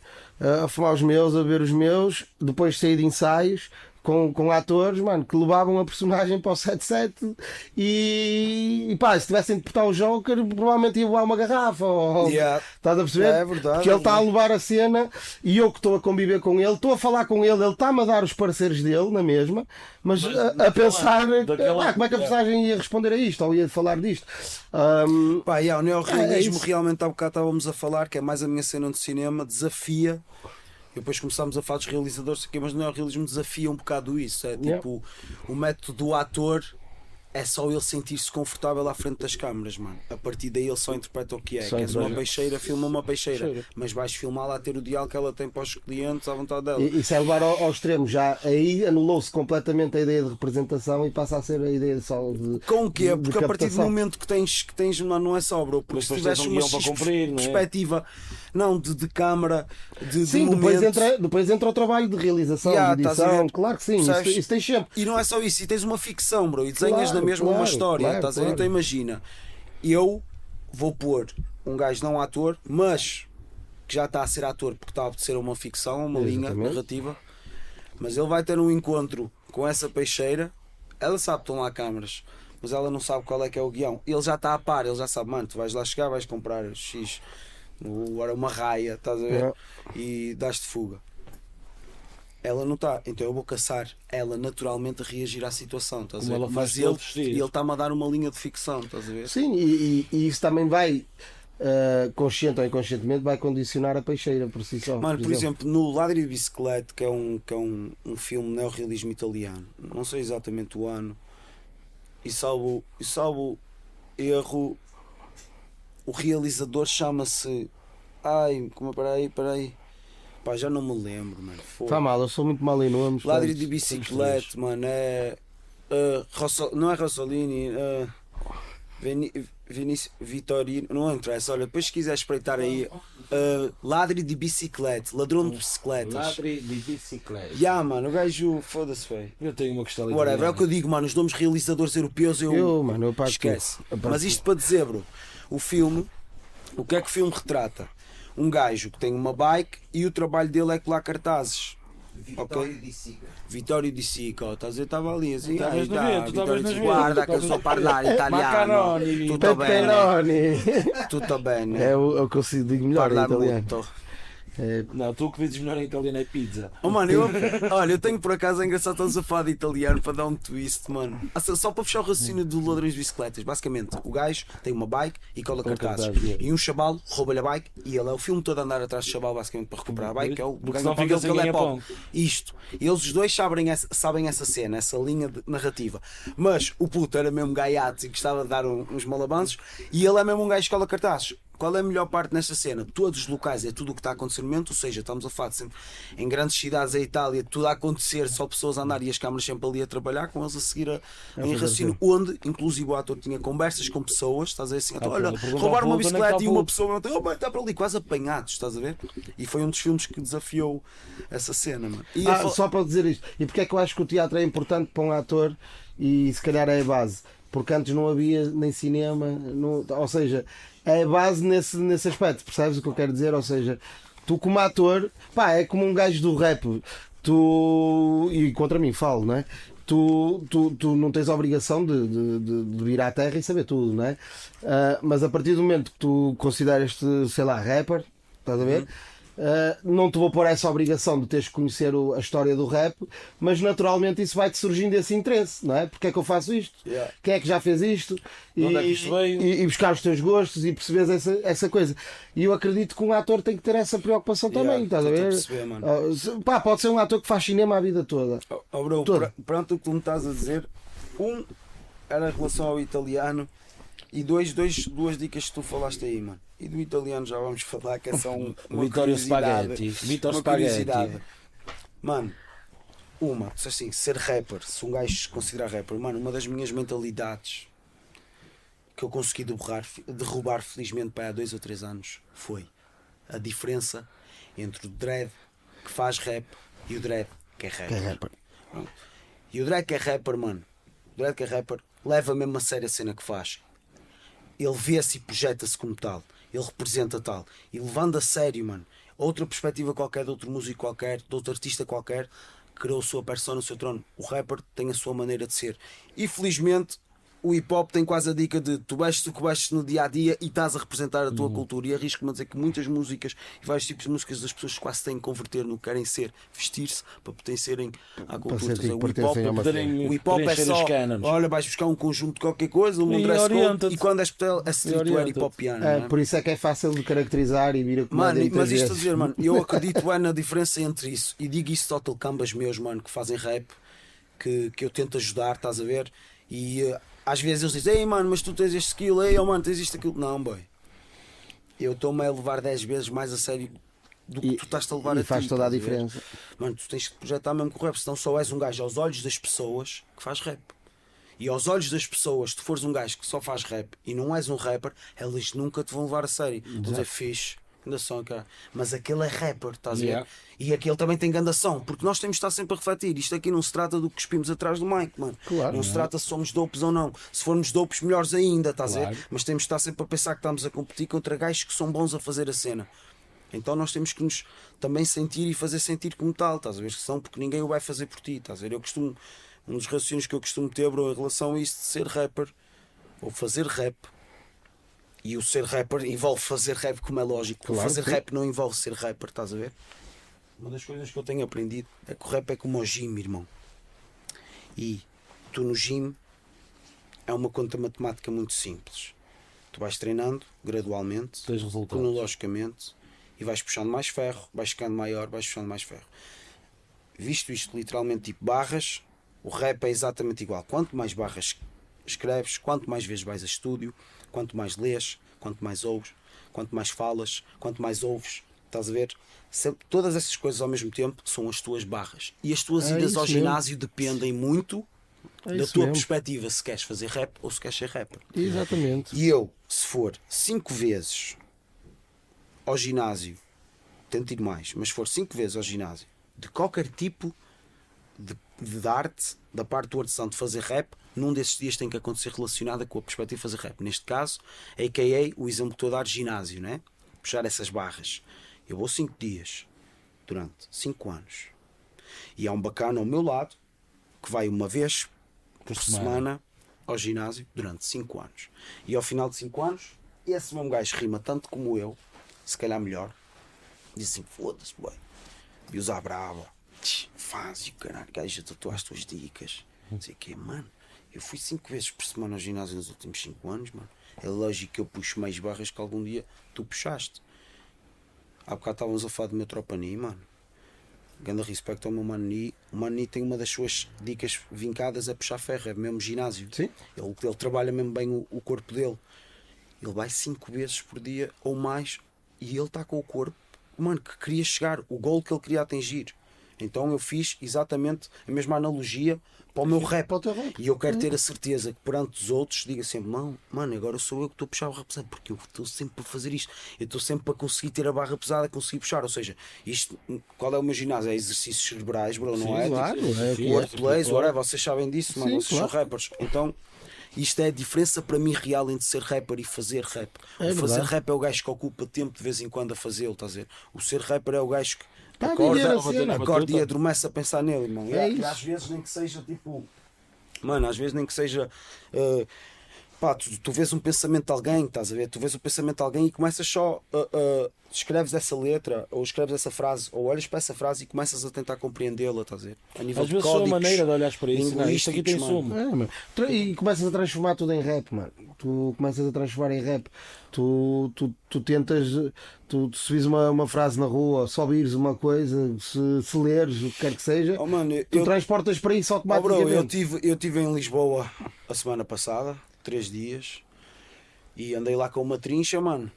a fumar os meus, a ver os meus, depois saí de ensaios com, com atores, mano, que levavam a personagem para o 7-7 e, e pá, se tivessem de portar o Joker, provavelmente ia voar uma garrafa. Ou, Yeah. Estás a perceber? É verdade, Porque ele é está a verdade. levar a cena e eu que estou a conviver com ele, estou a falar com ele, ele está-me a dar os pareceres dele na mesma, mas, Mas a, a daquela- pensar daquela- "Ah, como é que a personagem ia responder a isto ou ia falar disto. Ahm, Pá, yeah, o É, é neorrealismo isso. realmente há bocado estávamos a falar, que é mais a minha cena de cinema, desafia. E depois começámos a falar dos realizadores mas o neorrealismo desafia um bocado isso. É Yeah. tipo, o método do ator é só ele sentir-se confortável à frente das câmaras, mano. A partir daí ele só interpreta o que é. Só Queres uma peixeira, filma uma peixeira. Peixeira. Mas vais filmá-la a ter o diálogo que ela tem para os clientes à vontade dela. E- Isso é levar ao, ao extremo. Já aí anulou-se completamente a ideia de representação e passa a ser a ideia só de. Com o quê? de- de Porque a partir do momento que tens, que tens não, não é só, bro. Porque Mas se depois tivesse tens um uma X cumprir, não é? perspectiva, não, de, de câmara, de, de Sim, depois momento. entra, depois entra o trabalho de realização, Yeah, de edição. Claro que sim, isso, isso tem sempre. E não é só isso, e tens uma ficção, bro, e desenhas Claro, na mesma uma claro, história, claro, estás a ver? claro. Então imagina, eu vou pôr um gajo não ator, mas que já está a ser ator porque está a obedecer a uma ficção, uma linha narrativa, mas ele vai ter um encontro com essa peixeira, ela sabe que estão lá câmaras. Mas ela não sabe qual é que é o guião. Ele já está a par, ele já sabe, mano, tu vais lá chegar, vais comprar X, agora uma raia, estás a ver? Yeah. E dás-te fuga ela não está. Então eu vou caçar ela naturalmente a reagir à situação, estás a ver? Mas ele está-me a dar uma linha de ficção, estás a ver? Sim, e, e- e isso também vai, ah, consciente ou inconscientemente, vai condicionar a peixeira por si só. Mano, por exemplo, no Ladri de Bicicleta, que é um, que é um, um filme neorrealismo italiano, não sei exatamente o ano, e salvo, e salvo erro, o realizador chama-se. Ai, como peraí, peraí. Pá, já não me lembro, mano. Está mal, eu sou muito mal em nomes. Ladri de bicicleta, mano, é. ah, Rosso- não é Rossolini, uh, Vinícius Vitorino, não interessa. Olha, depois se quiser espreitar aí, ah, ladri de bicicleta, ladrão de bicicletas. Ladri de bicicleta. Ya, mano, o gajo, foda-se, velho. Eu tenho uma questão Whatever, é o que eu digo, mano, os nomes realizadores europeus eu. Eu, mano, eu Esquece. Mas isto para dizer, bro, o filme, o que é que o filme retrata? Um gajo que tem uma bike e o trabalho dele é colar cartazes. Vitório Ok. de Siga. Vittorio di Sico, estás a ver? Estava ali assim. Tá, di nas Sico, ventas, Guarda que eu nas parlare (laughs) italiano. Macaroni, bene. Pepperoni! Tutto bene. É o, é o que eu sei- digo melhor Parla italiano. muito. É, Não, tu o que dizes melhor em italiano é pizza. Oh, mano, eu, (laughs) olha, eu tenho por acaso é engraçado estamos a falar de italiano para dar um twist, mano. Ah, Só só para fechar o raciocínio do ladrões de bicicletas. Basicamente, o gajo tem uma bike e cola Cola cartazes. é. E um chaval rouba-lhe a bike e ele é o filme todo a andar atrás do chaval, basicamente, para recuperar a bike. Que é o Porque ganha pão que ele é pobre. Isto. Eles os dois sabem essa, sabem essa cena, essa linha de narrativa. Mas o puto era mesmo gaiato e gostava de dar um- uns malabanços e ele é mesmo um gajo que cola cartazes. Qual é a melhor parte nesta cena? Todos os locais é tudo o que está a acontecer no momento, ou seja, estamos a falar de sempre em grandes cidades da Itália, tudo a acontecer, só pessoas a andar e as câmaras sempre ali a trabalhar, com eles a seguir a, em raciocínio, onde inclusive o ator tinha conversas com pessoas, estás a ver assim, então, olha, pronto, pergunta roubar ao uma é bicicleta e uma pessoa oh, está para ali, quase apanhados, estás a ver? E foi um dos filmes que desafiou essa cena, mano. E Ah, fal- só para dizer isto. E porque é que eu acho que o teatro é importante para um ator e se calhar é a base? Porque antes não havia nem cinema, não- ou seja, é base nesse, nesse aspecto, percebes o que eu quero dizer? Ou seja, tu como ator, pá, é como um gajo do rap, tu, e contra mim falo, não é? Tu, tu, tu não tens a obrigação de, de, de- vir à terra e saber tudo, não é? Ah, mas a partir do momento que tu consideras-te, sei lá, rapper, estás a ver? Uh, não te vou pôr essa obrigação de teres que conhecer o- a história do rap, mas naturalmente isso vai-te surgindo esse interesse, não é? Porque é que eu faço isto? Yeah. Quem é que já fez isto? De onde é isto e- e buscar os teus gostos e perceberes essa, essa coisa. E eu acredito que um ator tem que ter essa preocupação Yeah, também, estás a ver? perceber, mano. Ah, pá, pode ser um ator que faz cinema a vida toda. Oh, oh, bro, Todo. pra- pronto o que tu me estás a dizer. Um era em relação ao italiano e dois, dois, duas dicas que tu falaste aí, mano. E do italiano já vamos falar que é só um, (laughs) uma curiosidade. Spaghetti. Vitor Spaghetti. Mano, uma, assim, ser rapper, se um gajo se considerar rapper, mano, uma das minhas mentalidades que eu consegui derrubar, derrubar felizmente para há dois ou três anos foi a diferença entre o dread que faz rap e o dread que é rapper. Que é rapper. E o Drake é rapper, mano. O Drake é rapper, leva mesmo a sério a cena que faz. Ele vê-se e projeta-se como tal. Ele representa tal. E levando a sério, mano, outra perspectiva qualquer, de outro músico qualquer, de outro artista qualquer, criou a sua persona, o seu trono. O rapper tem a sua maneira de ser. E felizmente. O hip hop tem quase a dica de tu vestes o que vestes no dia a dia e estás a representar a tua cultura. E arrisco-me a dizer que muitas músicas e vários tipos de músicas das pessoas quase têm que converter no que querem ser, vestir-se para pertencerem à cultura. O hip hop o hip hop é só. Olha, vais buscar um conjunto de qualquer coisa, um E dress code e quando és hotel é streetwear hip hopiano. É, é? por isso é que é fácil de caracterizar e vir a Mano, mas isto a dizer, mano, eu (laughs) acredito é na diferença entre isso. E digo isso ao cambas meus, mano, que fazem rap, que, que eu tento ajudar, estás a ver? E eh, às vezes eles dizem, ei mano, mas tu tens este skill, ei oh, mano, tens isto, aquilo. Não, boy. Eu estou-me a levar 10 vezes mais a sério do que E- tu estás a levar e a faz ti, toda a ver? diferença. Mano, tu tens que projetar mesmo com o rap, senão só és um gajo aos olhos das pessoas que faz rap. E aos olhos das pessoas, se tu fores um gajo que só faz rap e não és um rapper, elas nunca te vão levar a sério. Vão dizer fixe, ainda são, cara. Mas aquele é rapper, estás a ver? Yeah. E aquele também tem gandação, porque nós temos de estar sempre a refletir. Isto aqui não se trata do que cuspimos atrás do mic, mano. Claro, não se trata se somos dopes ou não. Se formos dopes, melhores ainda, estás a Claro. ver? Mas temos de estar sempre a pensar que estamos a competir contra gajos que são bons a fazer a cena. Então nós temos que nos também sentir e fazer sentir como tal, estás a ver? São porque ninguém o vai fazer por ti, estás a ver? Eu costumo, um dos raciocínios que eu costumo ter, bro, em relação a isso de ser rapper ou fazer rap. E o ser rapper envolve fazer rap, como é lógico. Claro, fazer sim. rap não envolve ser rapper, estás a ver? Uma das coisas que eu tenho aprendido é que o rap é como o gym, irmão. E tu no gym é uma conta matemática muito simples. Tu vais treinando gradualmente, cronologicamente, e vais puxando mais ferro, vais ficando maior, vais puxando mais ferro. Visto isto literalmente tipo barras, o rap é exatamente igual. Quanto mais barras escreves, quanto mais vezes vais a estúdio, quanto mais lês, quanto mais ouves, quanto mais falas, quanto mais ouves, estás a ver? Sempre- todas essas coisas ao mesmo tempo são as tuas barras. E as tuas É idas ao mesmo. ginásio dependem muito É da tua mesmo. perspectiva se queres fazer rap ou se queres ser rapper. Exatamente. E eu, se for 5 vezes ao ginásio, tento ir mais, mas se for 5 vezes ao ginásio, de qualquer tipo de, de arte, da parte do artesão de fazer rap, num desses dias tem que acontecer relacionada com a perspectiva de fazer rap. Neste caso, a.k.a. o exemplo que estou a dar, ginásio, né? Puxar essas barras. Eu vou 5 dias, durante 5 anos. E há um bacana ao meu lado, que vai uma vez por semana. semana ao ginásio durante 5 anos. E ao final de 5 anos, esse mesmo gajo rima tanto como eu, se calhar melhor, diz assim: foda-se, boy. E usar brava, faz e caralho, gajo, tu tu as tuas dicas. Não sei o quê, mano. Eu fui 5 vezes por semana ao ginásio nos últimos 5 anos, mano. É lógico que eu puxo mais barras que algum dia tu puxaste. Há bocado estávamos a falar do meu tropa Ni, mano. Ganda respeito ao meu Mano Ni. O Mano Ni tem uma das suas dicas vincadas a puxar ferro, é mesmo ginásio. Sim. Ele, ele trabalha mesmo bem o, o corpo dele. Ele vai cinco vezes por dia ou mais e ele está com o corpo, mano, que queria chegar, o gol que ele queria atingir. Então eu fiz exatamente a mesma analogia para o meu rap. E eu quero ter a certeza que perante os outros diga sempre, mano, mano, agora sou eu que estou a puxar o rap pesado, porque eu estou sempre a fazer isto. Eu estou sempre a conseguir ter a barra pesada, conseguir puxar. Ou seja, isto, qual é o meu ginásio? É exercícios cerebrais, bro, não Sim, é? claro, Tipo, é é. wordplays, whatever, vocês sabem disso, mano, Sim, vocês claro. são rappers. Então, isto é a diferença para mim real entre ser rapper e fazer rap. É o fazer rap é o gajo que ocupa tempo de vez em quando a fazê-lo, estás a ver? O ser rapper é o gajo que Tá a viver a cena. acorda e adormece a pensar nele, irmão. É e, isso. às vezes nem que seja tipo. Mano, às vezes nem que seja. eh, pá, tu, tu vês um pensamento de alguém, estás a ver? Tu vês o pensamento de alguém e começas só a. a- escreves essa letra, ou escreves essa frase, ou olhas para essa frase e começas a tentar compreendê-la, estás a ver? A nível Às de vezes só a códigos, maneira de olhares para isso. Não, isto aqui tem sumo. É, E começas a transformar tudo em rap, mano. Tu começas a transformar em rap. Tu, tu, tu tentas, tu, tu subis uma, uma frase na rua, só ouvires uma coisa, se, se leres, o que quer que seja, Oh, mano, tu eu, transportas para isso oh, bro, automaticamente. eu tive, eu tive em Lisboa a semana passada, três dias, e andei lá com uma trincha, mano.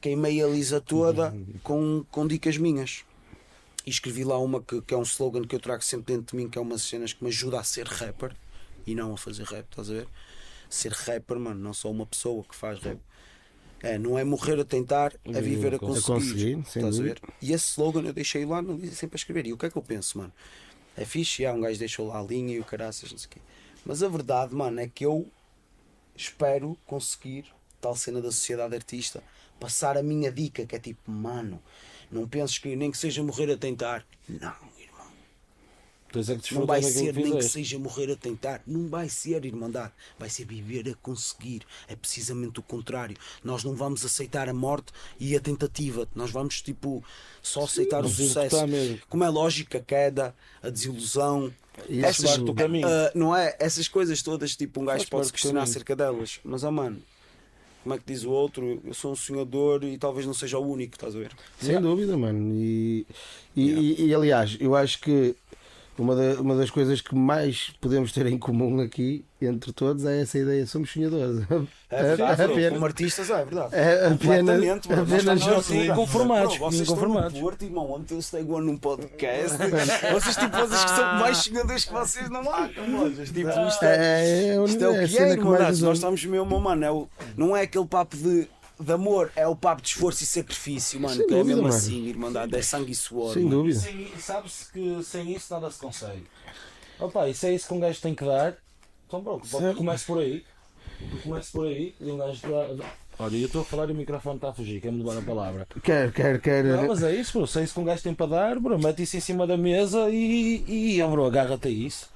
Queimei a lisa toda (laughs) com, com dicas minhas. E escrevi lá uma que, que é um slogan que eu trago sempre dentro de mim, que é umas cenas que me ajuda a ser rapper e não a fazer rap, estás a ver? Ser rapper, mano, não só uma pessoa que faz rap. É, não é morrer a tentar, é viver a conseguir. sem estás a ver? E esse slogan eu deixei lá no Lisa sempre a escrever. E o que é que eu penso, mano? É fixe, há um gajo deixou lá a linha e o caraças, não sei o quê. Mas a verdade, mano, é que eu espero conseguir, tal cena da sociedade artista, passar a minha dica, que é tipo, mano, não penses que nem que seja morrer a tentar. Não, irmão. É que Não vai ser que nem que seja morrer a tentar. Não vai ser, irmandade. Vai ser viver a conseguir. É precisamente o contrário. Nós não vamos aceitar a morte e a tentativa. Nós vamos, tipo, só aceitar o vamos sucesso. Como é lógico, a queda, a desilusão. Essas, parte do caminho. ah, não é? Essas coisas todas, tipo, um gajo pode se questionar acerca delas. Mas, ah, mano, como é que diz o outro? Eu sou um sonhador e talvez não seja o único, estás a ver? Sem dúvida, mano. E, e, e- e, aliás, eu acho que uma, da- uma das coisas que mais podemos ter em comum aqui, entre todos, é essa ideia. Somos sonhadores. É verdade, (laughs) bro. apenas- como artistas, é verdade. É apenas. Nós apenas estamos assim, inconformados, Bro, vocês inconformados. estão no Porto, irmão, ontem eu estei num podcast. (laughs) vocês, tipo, vocês que são mais sonhadores que vocês não há. Tipo, isto é, É, é, isto é o que é, que irmão. mais Nós usamos. estamos mesmo, mano. É o, não é aquele papo de, de amor, é o papo de esforço e sacrifício, mano. Sem que é dúvida, mesmo mano. assim, irmandade. É sangue e suor. Sem mano. dúvida. Sem- Sabe-se que sem isso nada se consegue. Opa, isso é isso que um gajo tem que dar. Então pronto, comece por aí. Comece por aí e um gajo Olha, eu estou a falar e o microfone está a fugir, quer-me levar a palavra. Quer, quer, quer. Não, mas é isso, bro. Se é isso que um gajo tem para dar, bro, mete isso em cima da mesa e, e oh, bro, agarra-te a isso.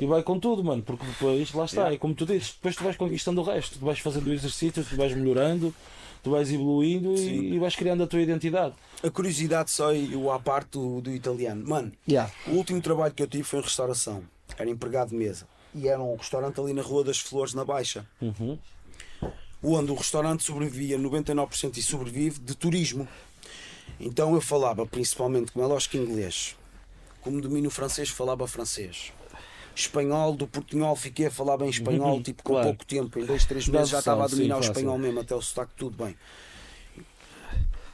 E vai com tudo, mano, porque depois, lá está, é como tu dizes, depois tu vais conquistando o resto, tu vais fazendo o exercício, tu vais melhorando, tu vais evoluindo e, e vais criando a tua identidade. A curiosidade só e o à parte do, do italiano. Mano, Yeah. O último trabalho que eu tive foi em restauração. Era empregado de mesa. E era um restaurante ali na Rua das Flores, na Baixa. Uhum. Onde o restaurante sobrevivia 99% e sobrevive de turismo. Então eu falava principalmente, como é lógico, inglês. Como domino francês, falava francês. Espanhol, do portunhol fiquei a falar bem espanhol, Uhum, tipo com claro. pouco tempo. Em dois, três meses já estava a sim, dominar o fácil. espanhol mesmo, até o sotaque tudo bem.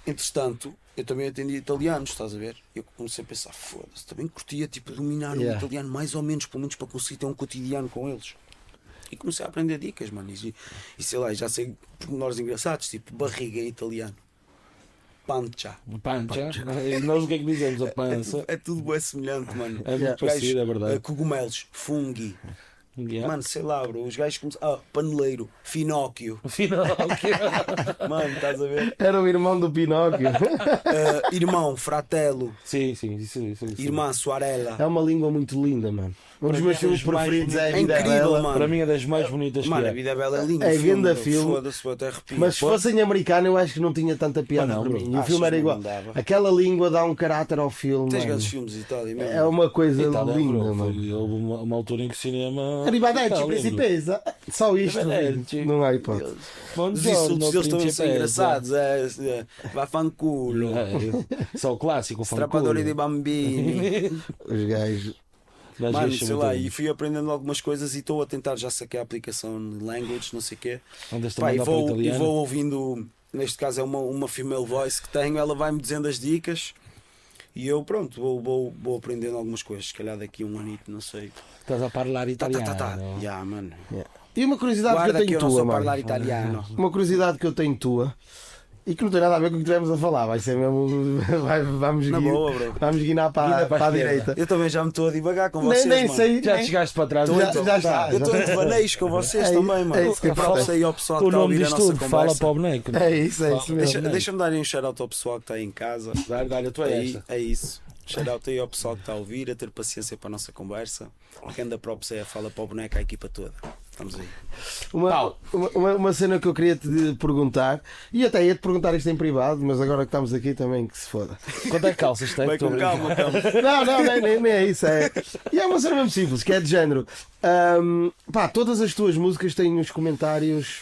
Entretanto, eu também atendi italianos, estás a ver? Eu comecei a pensar, foda-se, também curtia tipo, dominar o Yeah. italiano mais ou menos, pelo menos para conseguir ter um cotidiano com eles. E comecei a aprender dicas, mano. E, e sei lá, já sei pormenores engraçados, tipo barriga italiano. Pancha. Pancha. E nós o que é que dizemos? A É, pança. tudo- é tudo bem semelhante, mano. É muito parecido, é eh, verdade. cogumelos, fungi. Yeah. Mano, sei lá, bro. Os gajos começam. Ah, paneleiro, finóquio. (laughs) Afinal, (laughs) Mano, estás a ver? Era o irmão do Pinóquio. Ah, (laughs) irmão, fratello. sim, sim, isso, isso, isso. Irmã, suarela. É uma língua muito linda, mano. Um dos meus filmes é mais preferidos é a. Vida É incrível, Bela. mano. Para mim é das mais bonitas Mano, que a é. vida bela é linda. É o filme, arrepio. Mas se fosse em americano, eu acho que não tinha tanta piada não, para mim. E o filme era não igual. dava? Aquela língua dá um caráter ao filme. Tens grandes filmes Itália mesmo. É uma coisa Itália, linda, bro, mano. foi- Houve uma, uma altura em que o cinema. Arrivederci, principessa. Só isto. Não há hipótese. Os insultos deles também são principessa. engraçados. É, é, vai fanculo. É, só o clássico, o Strapadori de fanculo. bambini. Os gajos. Mas Mano, sei lá, bem. e fui aprendendo algumas coisas e estou a tentar já saquei a aplicação de language, não sei o quê. Pá, e, vou, e italiano. vou ouvindo, neste caso é uma, uma female voice que tenho, ela vai-me dizendo as dicas e eu, pronto, vou, vou, vou aprendendo algumas coisas. Se calhar daqui a um anito, não sei. Estás a falar Tá, tá, italiano. tá, tá. Já, mano. E uma curiosidade Guarda que que eu eu tenho não tua, sou mano. falar italiano. Uma curiosidade que eu tenho tua e que não tem nada a ver com o que tivemos a falar. Vai ser mesmo. (laughs) vai- vamos Na boa, bro. Vamos guinar para, para a para a direita. Eu também já me estou a divagar com Nem, vocês, nem mano. sei. Já nem- te chegaste para trás. Já- já, já está. Eu estou em devaneios com vocês É também, mano. é isso que eu faço. aí ao pessoal que O está a nome ouvir a diz nossa tudo, fala para o boneco. É isso, é isso mesmo. Deixa-me dar um shout-out ao pessoal que está aí em casa. Dá-lhe, dá-lhe, tu é Aí, é isso. Shout-out aí ao pessoal que está a ouvir, a ter paciência para a nossa conversa. Quem anda props é a fala para o boneco, a equipa toda. Estamos aí. Uma, uma, uma- cena que eu queria te perguntar, e até ia te perguntar isto em privado, mas agora que estamos aqui também que se foda. Quanto é que calças tem? Com brincar. calma, calma. (laughs) Não, não, nem, nem- nem é isso. É... E é uma cena mesmo simples, que é de género. Ahm, pá, todas as tuas músicas têm os comentários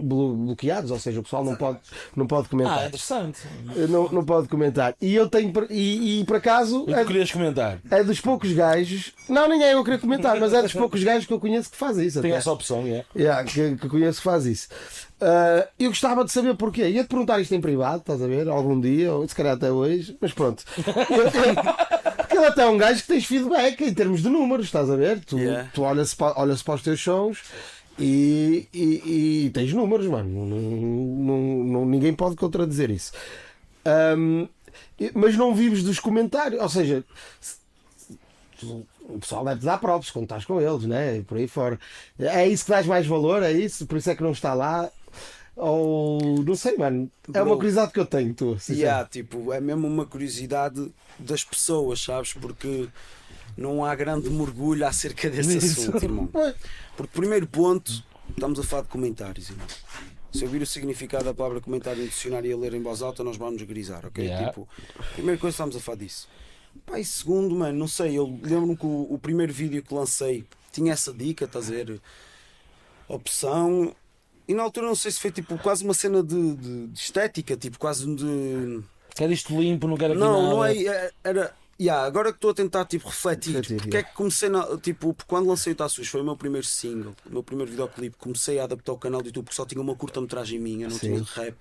bloqueados, ou seja, o pessoal não pode, não pode Ah, comentar. interessante. Não, não pode comentar. E eu tenho. E, e por acaso. Que É, querias comentar? é dos poucos gajos. Não, é eu querer comentar, mas é dos (laughs) poucos gajos que eu conheço que faz isso. Tem até. essa opção, é? Yeah, que, que conheço que faz isso. Ah, eu gostava de saber porquê. Ia-te perguntar isto em privado, estás a ver? Algum dia, ou se calhar até hoje, mas pronto. (laughs) Porque ele até é um gajo que tens feedback em termos de números, estás a ver? Tu, Yeah. tu olhas, olhas para os teus sons e, e, e tens números, mano. Não- não- ninguém pode contradizer isso. E- mas não vives dos comentários, ou seja, o pessoal deve dar props quando estás com eles, né? E por aí fora. É isso que dás mais valor, é isso? Por isso é que não está lá. Ou não sei, mano. É uma curiosidade que eu tenho, tu. Yeah, tipo, é mesmo uma curiosidade das pessoas, sabes? Porque não há grande mergulho acerca desse Isso. assunto, irmão. Porque, primeiro ponto, estamos a falar de comentários, irmão. Se eu vir o significado da palavra comentário no dicionário e a ler em voz alta, nós vamos grisar, ok? Yeah. Tipo, primeira coisa, estamos a falar disso. E segundo, mano, não sei, eu lembro-me que o, o primeiro vídeo que lancei tinha essa dica, estás a ver? Opção. E na altura não sei se foi tipo quase uma cena de, de- de estética, tipo quase de. Quer isto limpo, não quero aqui Não, nada. não é. é- Era. Yeah, agora que estou a tentar tipo, refletir, Refletir, porque yeah. é que comecei na, tipo, quando lancei o Tassus foi o meu primeiro single, o meu primeiro videoclipe, comecei a adaptar o canal do YouTube porque só tinha uma curta-metragem minha, não Sim. tinha rap.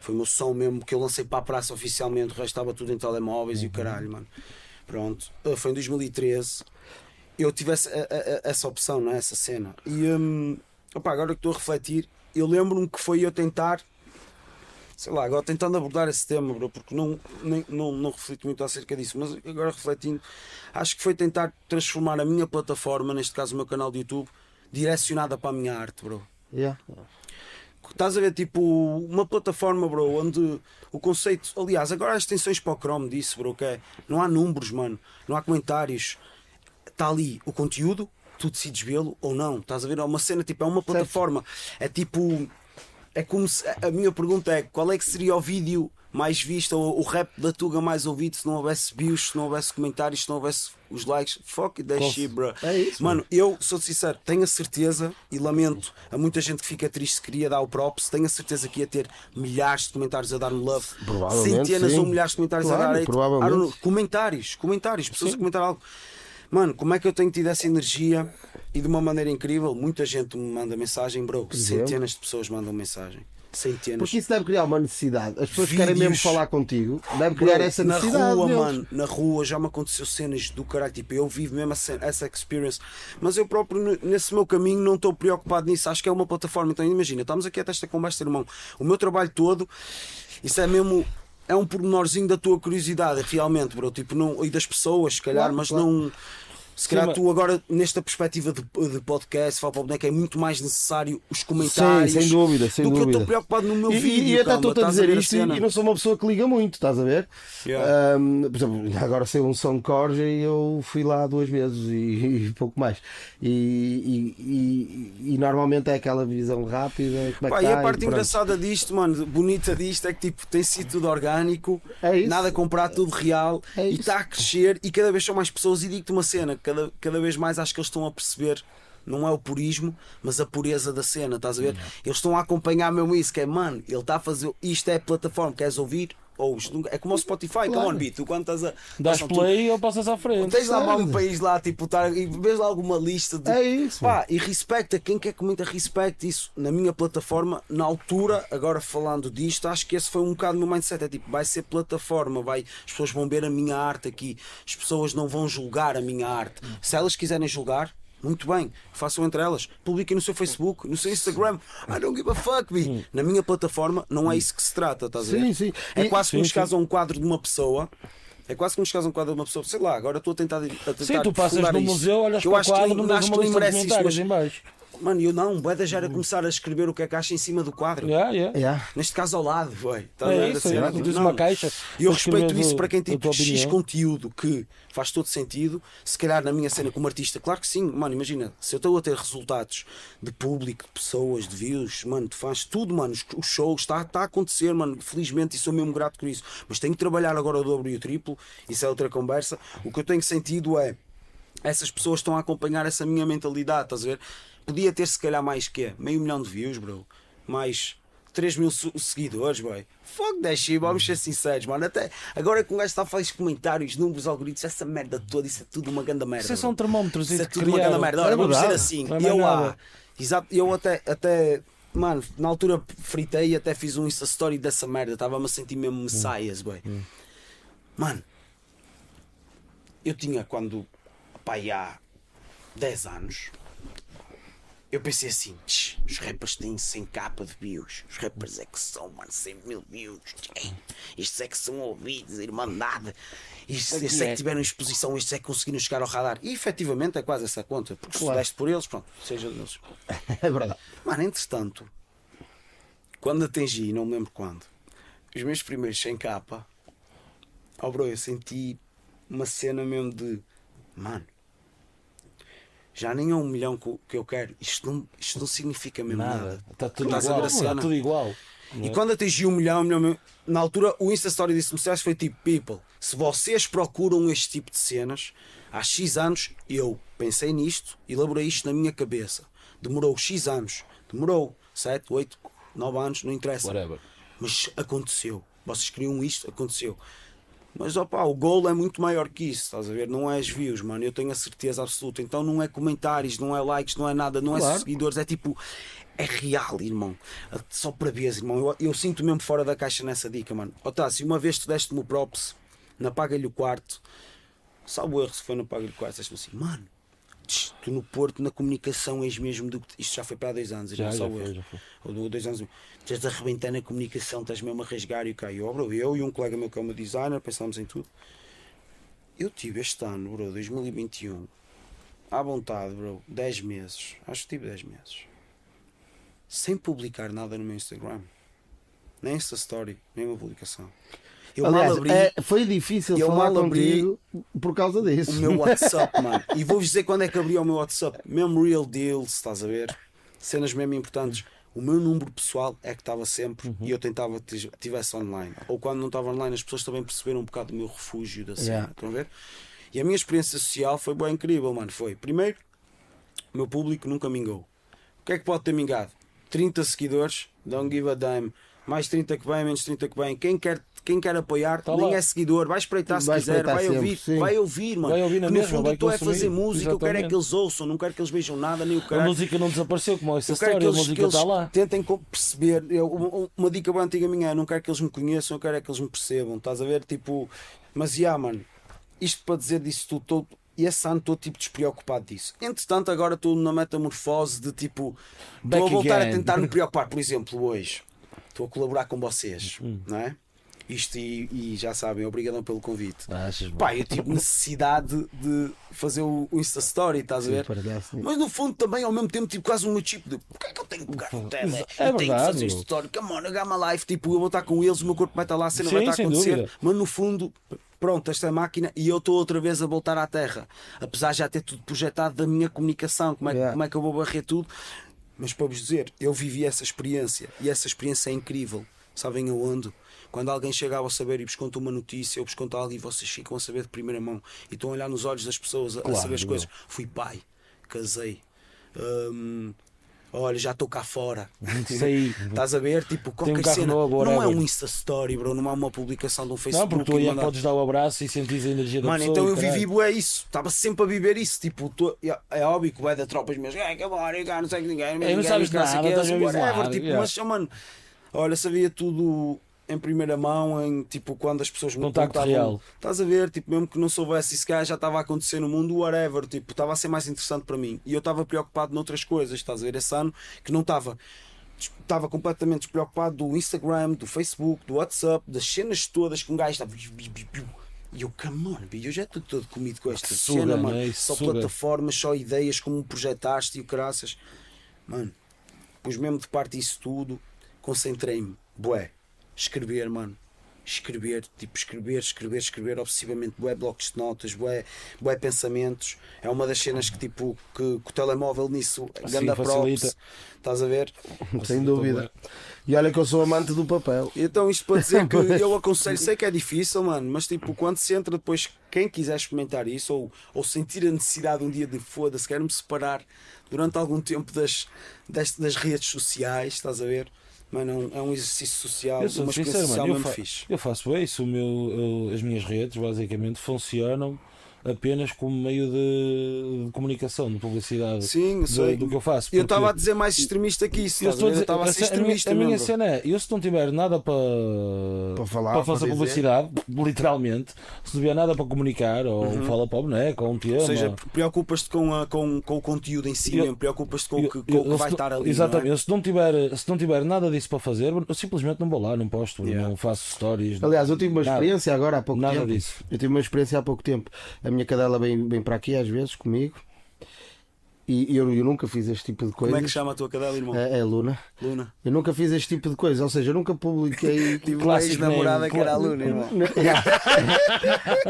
Foi o meu som mesmo que eu lancei para a praça oficialmente, o resto estava tudo em telemóveis e Uhum. o caralho, mano. Pronto, Uh, foi em 2013. Eu tive essa, a- a- essa opção, não é? essa cena. E hum, opá, agora que estou a refletir, eu lembro-me que foi eu tentar sei lá, agora tentando abordar esse tema, bro, porque não, nem, não, não reflito muito acerca disso, mas agora refletindo, acho que foi tentar transformar a minha plataforma, neste caso o meu canal de YouTube, direcionada para a minha arte, bro. yeah. Estás a ver, tipo, uma plataforma, bro, onde o conceito. Aliás, agora as extensões para o Chrome disso, bro, que é. Não há números, mano, não há comentários. Está ali o conteúdo, tu decides vê-lo ou não. Estás a ver? É uma cena, tipo, é uma plataforma. É tipo. É como se. A minha pergunta é: qual é que seria o vídeo mais visto, ou o rap da Tuga mais ouvido se não houvesse views, se não houvesse comentários, se não houvesse os likes? Fuck that Qual- shit, bro. É isso, Mano, eu sou sincero, tenho a certeza e lamento a muita gente que fica triste se queria dar o props. Tenho a certeza que ia ter milhares de comentários a dar-me love, Provavelmente, centenas sim. ou milhares de comentários Claro, a dar provavelmente. Comentários, comentários, pessoas a comentar algo. Mano, como é que eu tenho tido essa energia e de uma maneira incrível? Muita gente me manda mensagem, bro. Centenas de pessoas mandam mensagem. Centenas. Porque isso deve criar uma necessidade. As pessoas querem mesmo Vídeos. falar contigo, deve Bro, criar essa na necessidade. rua, deles. mano, na rua já me aconteceu cenas do caralho, tipo, eu vivo mesmo essa, essa experience, mas eu próprio nesse meu caminho não estou preocupado nisso, acho que é uma plataforma, então imagina, estamos aqui até esta conversa, irmão, o meu trabalho todo, isso é mesmo, é um pormenorzinho da tua curiosidade, realmente, bro, tipo, não, e das pessoas, se calhar, Claro, mas claro. não... Se calhar tu agora, nesta perspectiva de, de podcast, fala para o boneco, é muito mais necessário os comentários Sim, sem dúvida, sem do que eu dúvida. estou preocupado no meu E, vídeo. e até estou-te a dizer isto e, e não sou uma pessoa que liga muito, estás a ver? Yeah. Ahm, por exemplo, agora saiu um de Corja e eu fui lá duas vezes e, (laughs) e pouco mais. E, e- normalmente é aquela visão rápida. Como é Pá, e tá, a parte pronto. engraçada disto, mano, bonita disto é que tipo, tem sido tudo orgânico, É nada comprado, tudo real É e está a crescer e cada vez são mais pessoas. E digo-te uma cena, cada, cada vez mais acho que eles estão a perceber. Não é o purismo, mas a pureza da cena, estás a ver? Eles estão a acompanhar mesmo isso, que é, mano, ele está a fazer. Isto é a plataforma, queres ouvir? Ou nunca- é como o Spotify, come on, beat, tu quando estás a. Dás estás- tu- play ou passas à frente. Tens lá um país lá, tipo, tá, e vês lá alguma lista de. É isso, Pá, e respeita, quem quer que comenta, respeita isso. Na minha plataforma, na altura, agora falando disto, acho que esse foi um bocado o meu mindset. É tipo, vai ser plataforma, vai, as pessoas vão ver a minha arte aqui, as pessoas não vão julgar a minha arte. Se elas quiserem julgar, muito bem, façam entre elas, publiquem no seu Facebook, no seu Instagram. I don't give a fuck, me. Na minha plataforma, não é isso que se trata, estás a ver? Sim, sim. É quase como sim, chegares a um quadro de uma pessoa. É quase como chegares a um quadro de uma pessoa. Sei lá, agora estou a tentar. A tentar Sim, tu passas no isso. museu, olhas Que eu para o acho que quadro, não acho uma que lista de merece isso, comentários mas em baixo. Mano, eu não, Boeda já era começar a escrever o que é que acha em cima do quadro. Yeah, yeah. Yeah. Neste caso ao lado, foi. Tá a ver É isso, é. Tens Não. uma caixa. E eu respeito isso para quem tem X conteúdo que faz todo sentido. Se calhar na minha cena como artista, claro que sim, mano. Imagina, se eu estou a ter resultados de público, de pessoas, de views, mano, de fãs, tudo, mano. os- O show está, está a acontecer, mano. Felizmente, e sou mesmo grato por isso. Mas tenho que trabalhar agora o dobro e o triplo. Isso é outra conversa. O que eu tenho sentido é essas pessoas estão a acompanhar essa minha mentalidade, estás a ver? Podia ter se calhar mais que meio milhão de views, bro. Mais 3 mil seguidores, boy. Fuck that shit, vamos ser sinceros, mano. Até agora que um gajo está a fazer comentários, números, algoritmos, essa merda toda, isso é tudo uma grande merda. Isso é só um bro. termómetro. Isso é tudo uma grande merda. Olha, É vamos verdade. assim, é mais eu nada. há. Exato, eu até, até, mano, na altura fritei e até fiz um Insta Story dessa merda. Estava-me a sentir mesmo messias, boy. Mano, eu tinha quando, pá, há 10 anos, eu pensei assim: "Tch, os rappers têm 100 capa de views, os rappers é que são, mano, 100 mil views, estes é que são ouvidos, irmandade, estes, estes é que tiveram exposição, estes é que conseguiram chegar ao radar. E efetivamente é quase essa conta, porque se Claro. deste por eles, pronto, seja deles. (laughs) É verdade. Mano, entretanto, quando atingi, não me lembro quando, os meus primeiros 100 capa, oh bro, eu senti uma cena mesmo de mano, já nem é um milhão que eu- que eu quero, isto não, isto não significa mesmo nada. Nada. Está tudo Estás igual. Está tudo igual. E quando atingi um milhão, um milhão, na altura o Insta Story disse-me "Sérgio, foi tipo, people, se vocês procuram este tipo de cenas, há X anos eu pensei nisto, elaborei isto na minha cabeça. Demorou X anos, demorou 7, 8, 9 anos, não interessa. Whatever. Mas aconteceu. Vocês queriam isto, aconteceu. Mas opá, o gol é muito maior que isso, estás a ver? Não é as views, mano. Eu tenho a certeza absoluta. Então não é comentários, não é likes, não é nada, não é Claro. seguidores, é tipo. É real, irmão. Só para ver, irmão. Eu, eu sinto mesmo fora da caixa nessa dica, mano. Otávio, uma vez tu deste-me o props na Paga-lhe o Quarto, salvo erro se foi no Paga-lhe o Quarto, deste-me assim, mano. Tu no Porto, na comunicação, és mesmo do que. Isto já foi para há dois anos, Já, já salvo foi, já foi. Ou do- dois anos. Estás a arrebentar na comunicação, estás mesmo a rasgar e o cara. Eu, e um colega meu que é uma designer, pensámos em tudo. Eu tive este ano, bro, 2021, à vontade, bro, 10 meses. Acho que tive 10 meses. Sem publicar nada no meu Instagram. Nem Insta Story, nem uma publicação. Eu Aliás, mal abri é, foi difícil eu falar mal abri por causa disso. o meu WhatsApp, (laughs) mano. E vou-vos dizer quando é que abri o meu WhatsApp. Mesmo real deals, estás a ver? Cenas mesmo importantes. O meu número pessoal é que estava sempre e eu tentava que estivesse online. Ou quando não estava online, as pessoas também perceberam um bocado do meu refúgio da cena. Yeah. Estão a ver? E a minha experiência social foi bem incrível, mano. Foi, primeiro, o meu público nunca mingou. O que é que pode ter mingado? 30 seguidores, don't give a damn. Mais 30 que vem, menos 30 que vem. Quem quer, quem quer apoiar, Tá nem lá. é seguidor, vai espreitar se Vai quiser, espreitar vai sempre, ouvir, vai ouvir, mano. Vai ouvir na Que no mesma, fundo estou a consumir. fazer música, eu quero é Exatamente. que eles ouçam, não quero que eles vejam nada, nem o A caralho. música não desapareceu como essa Eu história, que a eles, música que eles está lá. tentem perceber. Eu, uma- dica bem antiga minha é: não quero que eles me conheçam, eu quero é que eles me percebam. Estás a ver? Tipo, mas já, mano, isto para dizer disso tudo, todo, e esse ano estou tipo despreocupado disso. Entretanto, agora estou na metamorfose de tipo, estou Back a voltar again. a tentar me (laughs) preocupar. Por exemplo, hoje estou a colaborar com vocês, Hum. não é? Isto e, e já sabem, obrigadão pelo convite. Achas, Pá, eu tive necessidade de fazer o Insta Story, estás a ver? parece. Mas no fundo também ao mesmo tempo tive quase um chip de porque é que eu tenho que pegar no tele? É eu tenho que fazer isto story, come on, my life, tipo, eu vou estar com eles, o meu corpo vai estar lá, a cena Sim, vai estar a acontecer, dúvida. mas no fundo, pronto, esta é a máquina e eu estou outra vez a voltar à terra. Apesar de já ter tudo projetado da minha comunicação, como é, que- Yeah. como é que eu vou barrer tudo. Mas para vos dizer, eu vivi essa experiência e essa experiência é incrível. Sabem aonde? Quando alguém chega a saber e vos conta uma notícia ou vos conta algo e vocês ficam a saber de primeira mão e estão a olhar nos olhos das pessoas a, a Claro, saber as meu. coisas. Fui pai, casei, hum, olha, já estou cá fora. Aí. (laughs) Estás a ver? Tipo, qualquer carro cena. novo, não é um Insta Story, bro. Não é uma publicação de um Facebook. Não, porque tu aí mandar- podes dar o abraço e sentir a energia da Mano, pessoa. então e eu vivi bué isso, estava sempre a viver isso. Tipo, tô- é- é óbvio que o da tropas mesmo, é que agora, eu não sei que ninguém, É, não ninguém, sabes não sei nada, que é, a whatever, tipo, mas, oh, mano, olha, sabia tudo em primeira mão, em tipo, quando as pessoas me Contacto contavam, real. estás a ver, tipo, mesmo que não soubesse isso já estava a acontecer no mundo, whatever, tipo, estava a ser mais interessante para mim. E eu estava preocupado noutras coisas, estás a ver, esse ano que não estava estava completamente despreocupado do Instagram, do Facebook, do WhatsApp, das cenas todas que um gajo estava. E eu, come on, eu já estou todo comido com esta Suga, cena, não mano. é? Só suga. plataformas, só ideias, como projetaste e o caraças. mano, pus mesmo de parte isso tudo, concentrei-me, bué, escrever, mano. Escrever, tipo, escrever, escrever, escrever obsessivamente, bué blocos de notas, bué, bué pensamentos. É uma das cenas que, tipo, que, que o telemóvel nisso, ganda props, facilita. estás a ver? Sem dúvida. E olha que eu sou amante do papel. Então isto para dizer que (laughs) eu aconselho, sei que é difícil, mano, mas tipo, quando se entra depois, quem quiser experimentar isso ou, ou sentir a necessidade um dia de foda-se, quero-me separar durante algum tempo das, das, das redes sociais, estás a ver? Mano, é um, é um exercício social, Eu sou uma sincero, social mano. Eu, fa fixe. eu faço isso. O meu, eu- as minhas redes, basicamente, funcionam apenas como meio de, de comunicação, de publicidade Sim, do, sei. do que eu faço. Eu estava a dizer mais extremista que isso, eu a estava a ser a, minha, extremista a minha mesmo, bro. cena é: eu se não tiver nada para, Para falar, para para fazer dizer. publicidade, (laughs) literalmente, se não tiver nada para comunicar, ou fala para o boneco, ou um tema. Uhum. Ou seja, preocupas-te com, a- com, com o conteúdo em si Eu- mesmo, preocupas-te com, Eu- que, com o que eu vai se estar ali. Exatamente, não é? se não, tiver, se não tiver nada disso para fazer, eu simplesmente não vou lá, não posto, Yeah. não faço stories. Aliás, eu tive uma Nada. experiência agora há pouco Nada tempo. disso. Eu tive uma experiência há pouco tempo. A minha cadela vem, vem para aqui às vezes comigo. E eu, eu nunca fiz este tipo de coisa. Como é que chama a tua cadela, irmão? É, é Luna. Luna. Eu nunca fiz este tipo de coisa. Ou seja, eu nunca publiquei. Tive uma ex-namorada que era a Luna, irmão. (laughs)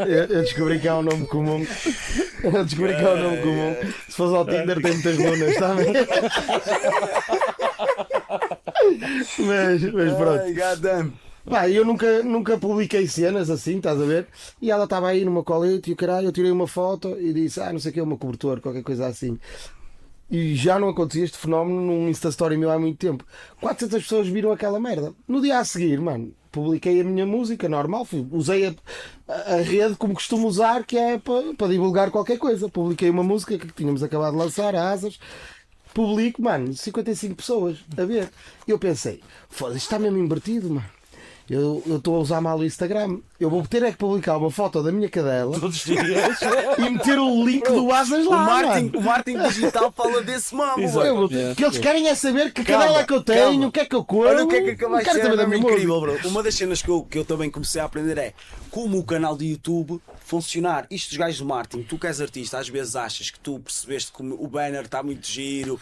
eu, descobri que há um nome comum. Eu descobri que há um nome comum. Se fosse ao Tinder, tem muitas lunas, está bem? (laughs) Mas, mas pronto. Ai. Pá, eu nunca, nunca publiquei cenas assim, estás a ver? E ela estava aí numa colete e o caralho, eu tirei uma foto e disse, ah, não sei o que, uma cobertor, qualquer coisa assim. E já não acontecia este fenómeno num Insta Story meu há muito tempo. 400 pessoas viram aquela merda. No dia a seguir, mano, publiquei a minha música normal, usei a, a- rede como costumo usar, que é para, divulgar qualquer coisa. Publiquei uma música que tínhamos acabado de lançar, Asas. Publico, mano, 55 pessoas a ver. Eu pensei, foda-se, está mesmo invertido, mano. Eu estou a usar mal o Instagram. Eu vou ter é que publicar uma foto da minha cadela Todos os dias. (laughs) e meter o link do Asas O lá. marketing, mano. o marketing digital fala desse Exato. Eu vou- Yeah. que eles querem é saber que Calma, cadela é que eu tenho, calma. o que é que eu como. Olha o que é que acabaste de saber ser da minha mesmo incrível, bro. Uma das cenas que eu, que eu também comecei a aprender é como o canal de YouTube funcionar. Isto dos gajos do marketing, tu que és artista, às vezes achas que tu percebeste que o banner está muito giro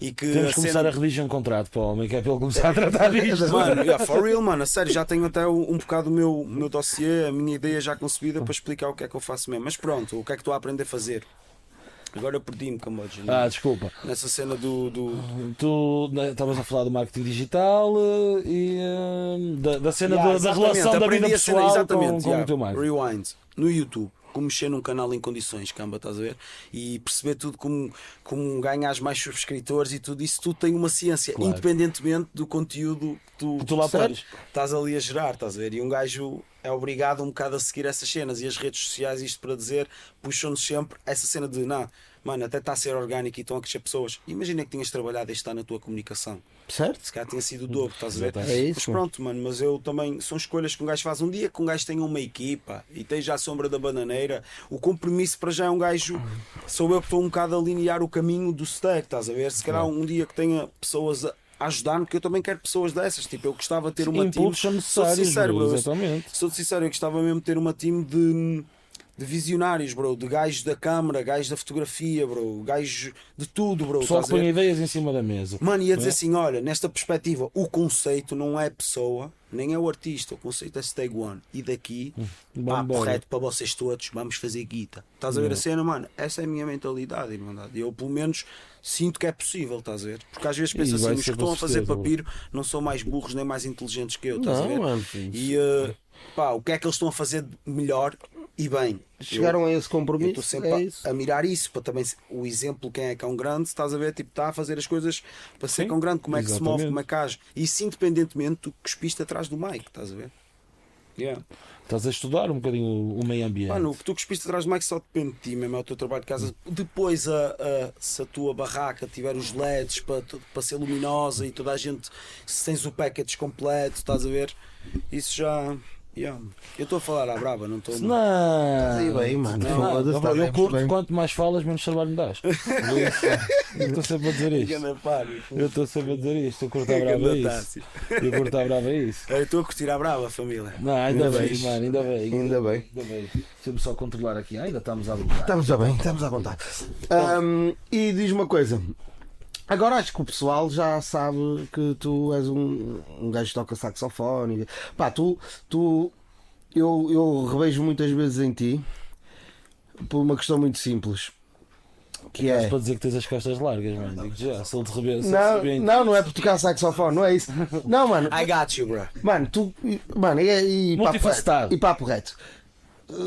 e que Temos que começar a redigir um contrato para o homem, que é para ele começar a tratar (laughs) disto. Mano, yeah, for real, mano, a sério, já tenho até um, um bocado o meu, meu dossiê, a minha ideia já concebida para explicar o que é que eu faço mesmo. Mas pronto, o que é que estou a aprender a fazer? Agora eu perdi-me, Camboja. Ah, desculpa. Nessa cena do. do... Tu né, estavas a falar do marketing digital eh, e eh, da, da cena Yeah, da- da, relação da vida a cena, pessoal exatamente, com, com yeah. o teu marketing. Rewind. No YouTube. Como mexer num canal em condições, camba, estás a ver? E perceber tudo como, como ganhas mais subscritores e tudo isso, tudo tem uma ciência, Claro. independentemente do conteúdo que tu, Tu lá estás ali a gerar, estás a ver? E um gajo é obrigado um bocado a seguir essas cenas e as redes sociais, isto para dizer, puxam-nos sempre essa cena de não, mano, até está a ser orgânico e estão a crescer pessoas. Imagina que tinhas trabalhado este ano na tua comunicação. Certo? Se calhar tinha sido o dobro, estás a ver? É Mas isso. pronto, mano, mas eu também. São escolhas que um gajo faz. Um dia que um gajo tenha uma equipa e esteja à sombra da bananeira, o compromisso para já é um gajo. Sou eu que estou um bocado a alinear o caminho do stack, estás a ver? Se calhar um dia que tenha pessoas a a ajudar-me, porque eu também quero pessoas dessas. Tipo, eu gostava de ter uma team. Impulsos são Sou sincero, bro. exatamente. Sou sincero, eu gostava mesmo de ter uma team de, de visionários, bro. De gajos da câmara, gajos da fotografia, bro. Gajos de tudo, bro. A ver? põe ideias em cima da mesa. Mano, ia dizer É. assim: olha, nesta perspectiva, o conceito não é pessoa, nem é o artista, o conceito é Stay One. E daqui, pá, Vambora. correto para vocês todos, vamos fazer guita. Estás a ver a cena, mano? Essa é a minha mentalidade, irmandade. Eu, pelo menos, sinto que é possível, estás a ver? Porque às vezes penso E assim: os que estão a fazer papiro não são mais burros nem mais inteligentes que eu, estás a Não, ver? mano. E eh, pá, o que é que eles estão a fazer melhor e bem? Chegaram a esse Eu estou compromisso. sempre É a- isso. a, mirar isso para também o exemplo quem é que é um grande, estás a ver, tipo, está a fazer as coisas para ser Sim, grande, como é que se move, exatamente. como é que age. Isso independentemente do que cuspiste atrás do mic, estás a ver? Yeah. Estás a estudar um bocadinho o, meio ambiente. Mano, o que tu cuspiste atrás do mic só depende de ti, mesmo é o teu trabalho de casa. Depois, a, a- se a tua barraca tiver os LEDs para, para ser luminosa e toda a gente, se tens o package completo, estás a ver? Isso já. Yeah. Eu estou a falar à brava, não estou. Não, Aí bem, mano. Não, tá eu bem, curto bem. quanto mais falas, menos trabalho me dás. (laughs) Eu estou sempre a dizer isto. Eu estou sempre a dizer isto. Eu curto a brava isso. Eu curto a brava isso. Eu estou a curtir à brava, família. Não, ainda bem, fixe. mano, ainda bem. Ainda bem. Ainda bem. Deixa-me só controlar aqui. Ah, ainda estamos a brincar. Estamos a bem, estamos à vontade. Ahm, e diz uma coisa. Agora acho que o pessoal já sabe que tu és um, um gajo que toca saxofone. Pá, tu, tu eu, eu revejo muitas vezes em ti por uma questão muito simples. Que é. para dizer que tens as costas largas, mano. Digo já, se ele te rebenta. Não, não, não é por tocar saxofone, não é isso. Não, mano. I got you, bro. Mano, tu. Mano, e, e papo reto. E papo reto.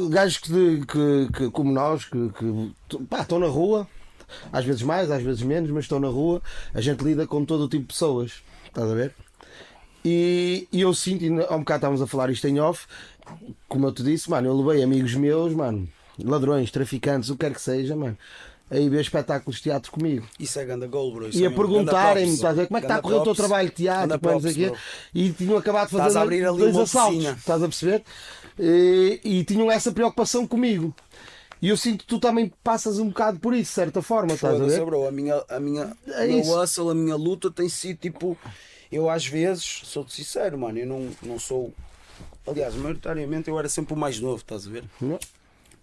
Gajos que, que, que- como nós, que, que pá, estão na rua, às vezes mais, às vezes menos, mas estão na rua, a gente lida com todo o tipo de pessoas. Estás a ver? E, e eu sinto, e há um bocado estávamos a falar isto em off, como eu te disse, mano, eu levei amigos meus, mano, ladrões, traficantes, o que quer que seja, mano, a ir ver espetáculos de teatro comigo. Isso é ganda goal, bro. Isso E é a perguntarem-me, estás a ver, como é que está a correr o teu trabalho de teatro, é, props, o quê, e tinham acabado de fazer dois assaltos, estás a perceber? E, e tinham essa preocupação comigo. E eu sinto que tu também passas um bocado por isso, de certa forma, estás a ver? bro. A minha, a minha, É o meu hustle, a minha luta tem sido tipo. Eu às vezes, sou-te sincero, mano, eu não, não sou. Aliás, maioritariamente eu era sempre o mais novo, estás a ver? Não.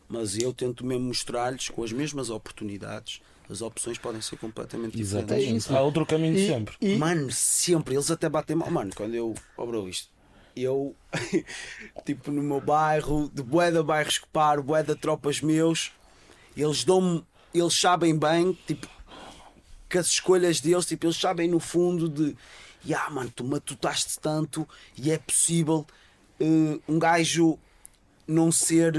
Mas eu tento mesmo mostrar-lhes com as mesmas oportunidades, as opções podem ser completamente diferentes. Exatamente. isso, Há outro caminho E- sempre. e- Mano, sempre, eles até batem mal. Mano, quando eu. Oh, bro, isto. Eu, (laughs) tipo, no meu bairro, de bué de bairros que paro, bué de tropas meus, eles dão-me. Eles sabem bem, tipo, que as escolhas deles, tipo, eles sabem no fundo de. Ya, mano, tu matutaste tanto e é possível eh, um gajo não ser.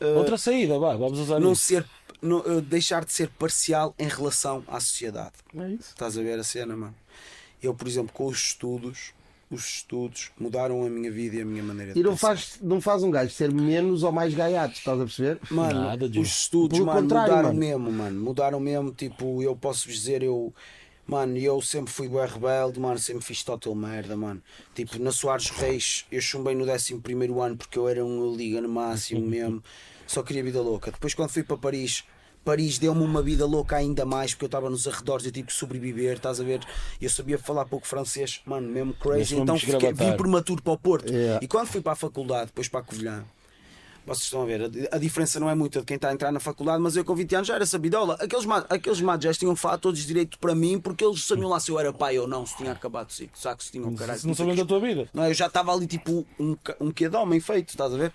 eh, Outra saída, vá, vamos usar não isso. ser. não, eh, deixar de ser parcial em relação à sociedade. É isso. Estás a ver a cena, mano? Eu, por exemplo, com os estudos, os estudos mudaram a minha vida e a minha maneira de E não pensar. faz, não faz um gajo ser menos ou mais gaiato, estás a perceber? Mano, Nada os estudos, Pelo mano, contrário, mudaram mano. mesmo, mano. Mudaram mesmo, tipo, eu posso vos dizer, eu. Mano, eu sempre fui bué rebelde, mano, sempre fiz total merda, mano. Tipo, na Soares Reis, eu chumbei no 11 ano porque eu era um liga no máximo (laughs) mesmo. Só queria vida louca. Depois, quando fui para Paris, Paris deu-me uma vida louca ainda mais porque eu estava nos arredores e tive que sobreviver, estás a ver? Eu sabia falar pouco francês, mano, mesmo crazy. Então fiquei, vim prematuro para o Porto. Yeah. E quando fui para a faculdade, depois para a Covilhã, vocês estão a ver, a, a diferença não é muita de quem está a entrar na faculdade, mas eu com 20 anos já era sabidola. Aqueles, aqueles mados tinham falado todos direito para mim porque eles sabiam lá se eu era pai ou não, se tinha acabado de ser, sabe se tinha um caralho. Se não sabem da tua vida. Não, eu já estava ali tipo um, um quê de homem feito, estás a ver?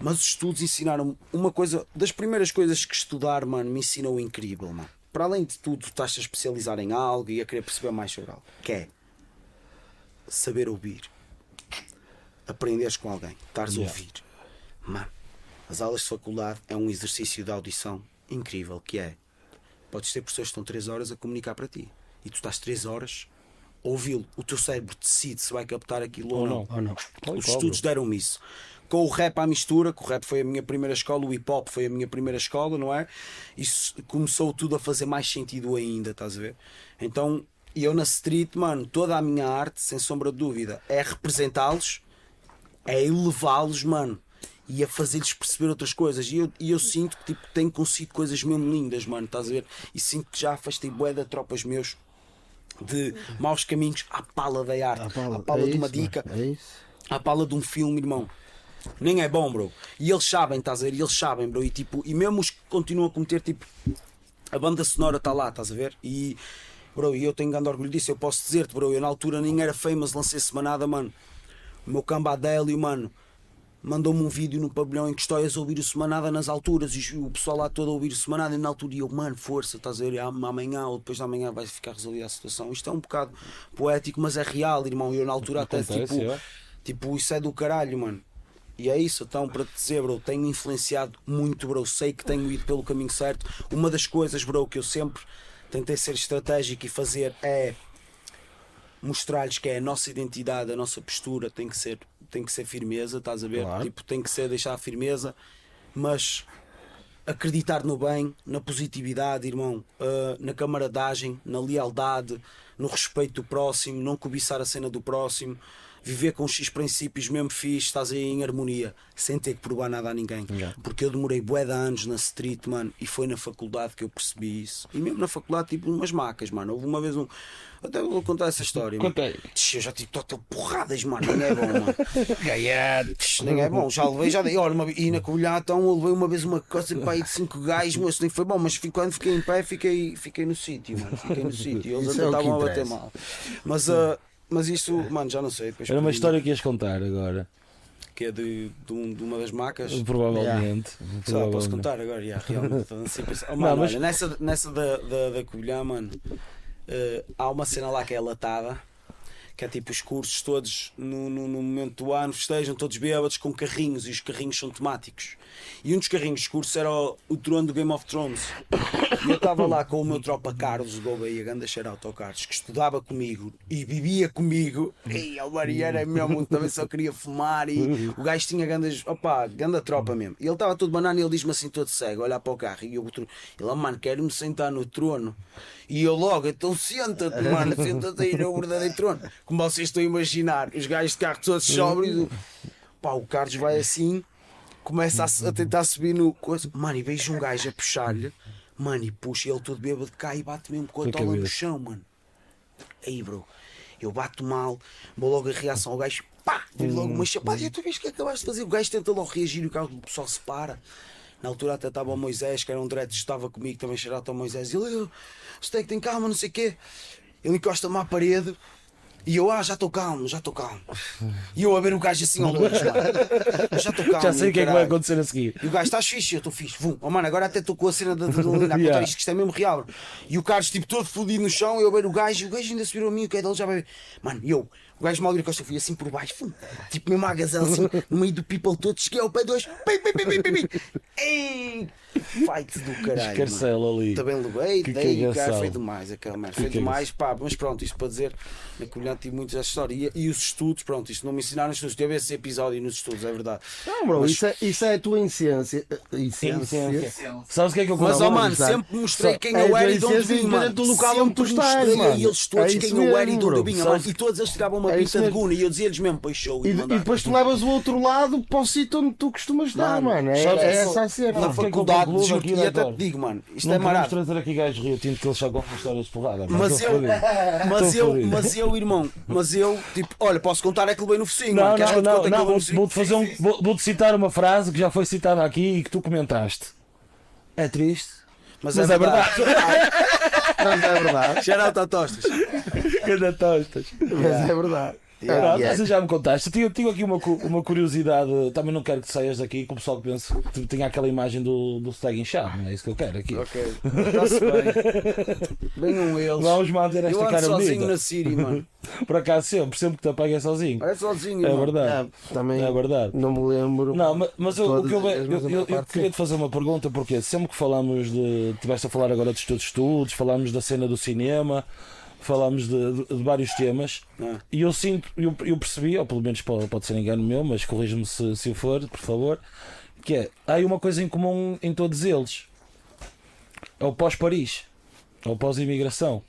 Mas os estudos ensinaram uma coisa, das primeiras coisas que estudar, mano, me ensinou incrível, mano. Para além de tudo, estás a especializar em algo e a querer perceber mais sobre algo. Que é saber ouvir. Aprenderes com alguém, estares a Yeah. ouvir. Mano, as aulas de faculdade é um exercício de audição incrível, que é podes ter professores que estão 3 horas a comunicar para ti e tu estás 3 horas a ouvi-lo. O teu cérebro decide se vai captar aquilo ou, Ou não. não. Ou não? Os estudos deram-me isso. Com o rap à mistura, que o rap foi a minha primeira escola, o hip hop foi a minha primeira escola, não é? Isso começou tudo a fazer mais sentido ainda, estás a ver? Então, eu na street, mano, toda a minha arte, sem sombra de dúvida, é representá-los, é elevá-los, mano, e a fazer-lhes perceber outras coisas. E eu, e eu sinto que tipo, tenho conseguido coisas mesmo lindas, mano, estás a ver? E sinto que já afastei bué de tropas meus de maus caminhos à pala da arte, à pala, é de uma isso, dica É à pala de um filme, irmão. Nem é bom, bro. E eles sabem, estás a ver? E eles sabem, bro. E, tipo, e mesmo os que continuam a cometer, tipo, a banda sonora está lá, estás a ver? E, bro, e eu tenho grande orgulho disso. Eu posso dizer-te, bro, eu na altura nem era famous, lancei semanada, mano. O meu camba Adélio, mano, mandou-me um vídeo no pavilhão em que estou a ouvir o semanada nas alturas e o pessoal lá todo a ouvir o semanada e na altura eu, mano, força, estás a ver? Am- Amanhã ou depois de amanhã vai ficar resolvida a situação. Isto é um bocado poético, mas é real, irmão. Eu na altura até, Acontece, tipo, é. tipo, isso é do caralho, mano. E é isso, então, para te dizer, bro, tenho influenciado muito, bro. Sei que tenho ido pelo caminho certo. Uma das coisas, bro, que eu sempre tentei ser estratégico e fazer é mostrar-lhes que é a nossa identidade, a nossa postura tem que ser, tem que ser firmeza, estás a ver? Claro. Tipo, tem que ser deixar a firmeza, mas acreditar no bem, na positividade, irmão, ah, na camaradagem, na lealdade, no respeito do próximo, não cobiçar a cena do próximo, viver com X princípios mesmo fixe, estás aí em harmonia, sem ter que provar nada a ninguém. Porque eu demorei bué de anos na street, mano, e foi na faculdade que eu percebi isso. E mesmo na faculdade, tipo, umas macas, mano. Houve uma vez um. Até vou contar essa história. Tch, Eu já tive total porradas, mano. Nem é bom, mano. (laughs) Nem é bom. Já levei, já dei. Olha, uma, e na Covilhã, então, eu levei uma vez uma coisa para aí de 5 gajos, moço, nem foi bom, mas quando fiquei em pé, fiquei, fiquei no sítio, mano. Fiquei no sítio. Eles até é que estavam a bater mal. Mas, ah, mas isto, mano, já não sei. Depois Era uma história que ias contar agora. Que é de, de, um- de uma das macas. Provavelmente. Sei lá, posso Provavelmente. contar agora, já, realmente. (laughs) estou assim a pensar. Oh, mano, mas- olha, nessa, nessa da, da, da Covilhã, mano, eh, há uma cena lá que é latada, que é tipo os cursos todos no, no, no momento do ano festejam todos bêbados com carrinhos e os carrinhos são temáticos. E um dos carrinhos de curso era o, o trono do Game of Thrones. E eu estava lá com o meu tropa Carlos Gouveia, ganda shout ao Carlos, que estudava comigo e vivia comigo. E o Mariana mesmo também só queria fumar e o gajo tinha gandas, opá, ganda tropa mesmo. E ele estava todo banana e ele diz-me assim todo cego, olhar para o carro e eu, ele, oh, mano, quero-me sentar no trono. E eu logo, então senta-te, mano, senta-te aí no verdadeiro trono. Como vocês estão a imaginar, os gajos de carro todos sóbrios. Pá, o Carlos vai assim, começa a, a tentar subir no coisa. Mano, e vejo um gajo a puxar-lhe, mano, e puxa ele todo bêbado, cai e bate mesmo com a tola no chão, mano. Aí, bro, eu bato mal, vou logo a reação ao gajo, pá, tive logo uma chapada. E tu vês o que acabaste de fazer? O gajo tenta logo reagir e o carro só se para. Na altura até estava o Moisés, que era um direto, estava comigo, também cheirado ao Moisés. E ele, "Eu, você tem calma, não sei o quê. Ele encosta-me à parede. E eu, ah, já estou calmo, já estou calmo. E eu a ver o gajo assim ao longe, mano. Já estou calmo. Já sei o que é que vai acontecer a seguir. E o gajo, estás fixe? Eu estou fixe. Vum. Oh, mano, agora até estou com a cena da adrenalina Yeah. isto, que isto é mesmo real. E o Carlos, tipo, todo fodido no chão, eu a ver o gajo, e o gajo ainda se virou a mim, o que é dele já vai ver. Mano, e eu, o gajo mal que eu fui assim por baixo, tipo, mesmo a gazela, assim, no meio do people todo, cheguei ao pé de hoje, pi, pi, pi, pi, pi. Ei! Fight do caralho. mano. Escarcela ali. Também levei, Que dei, cara, cagaçal. foi demais aquela merda. Foi Que demais, pá, mas pronto, isto para dizer, na Colhã tive muito essa história. E, e os estudos, pronto, isto não me ensinaram os estudos, teve esse episódio nos estudos, é verdade. Não, bro, Mas- isso, é, isso é a tua essência. Essência. Sabes o que é que eu Mas, ó mano, sempre mostrei Só- quem é eu era e de onde mano. independente do local onde tu Sempre estás, mostrei mano. a eles todos É quem eu era e de onde vinha. E todos eles tiravam uma É pinta isso de guna e eu dizia-lhes mesmo, pois show. E, E, e depois tu levas o outro lado para o sítio onde tu costumas estar, Mano, mano. É, sabes- é essa a cena. Na é faculdade, concluo juro, aqui, e até te digo, mano, isto Não é marado. trazer aqui gajos Rio Tinto que eles só contam histórias de porrada. Mas eu, (laughs) mas eu, mas eu, irmão, mas eu, tipo, olha, posso contar é que levei no focinho, Não, mano. Queres que não, não, é não, focinho? vou-te fazer um. vou- Vou-te citar uma frase que já foi citada aqui e que tu comentaste. É triste. Mas, Mas é é verdade. (laughs) Mas é verdade. Out a tostas. Cada tostas. Mas é verdade. Yeah. Pronto, Yeah. Você já me contaste. Eu tinha, tinha aqui uma, uma curiosidade. Também não quero que saias daqui com o pessoal que pensa que tinha aquela imagem do, do stag inchado. Não é isso que eu quero aqui. Ok, está-se bem. Venham eles. Vamos manter Eu esta ando cara sozinho bonita. na Siri, mano. (laughs) Por acaso sempre, sempre que te apaguei sozinho. É sozinho, É verdade. É, também É verdade. não me lembro. Não, ma- mas eu, o que eu, eu, eu, eu queria te fazer uma pergunta, porque sempre que falamos de. Tiveste a falar agora dos teus estudos, falamos da cena do cinema, falamos de, de- de vários temas, Ah. e eu sinto, eu, eu percebi, ou pelo menos pode, pode ser engano meu, mas corrija-me se, se for, por favor, que é, há aí uma coisa em comum em todos eles. É o pós-Paris, é o pós-imigração.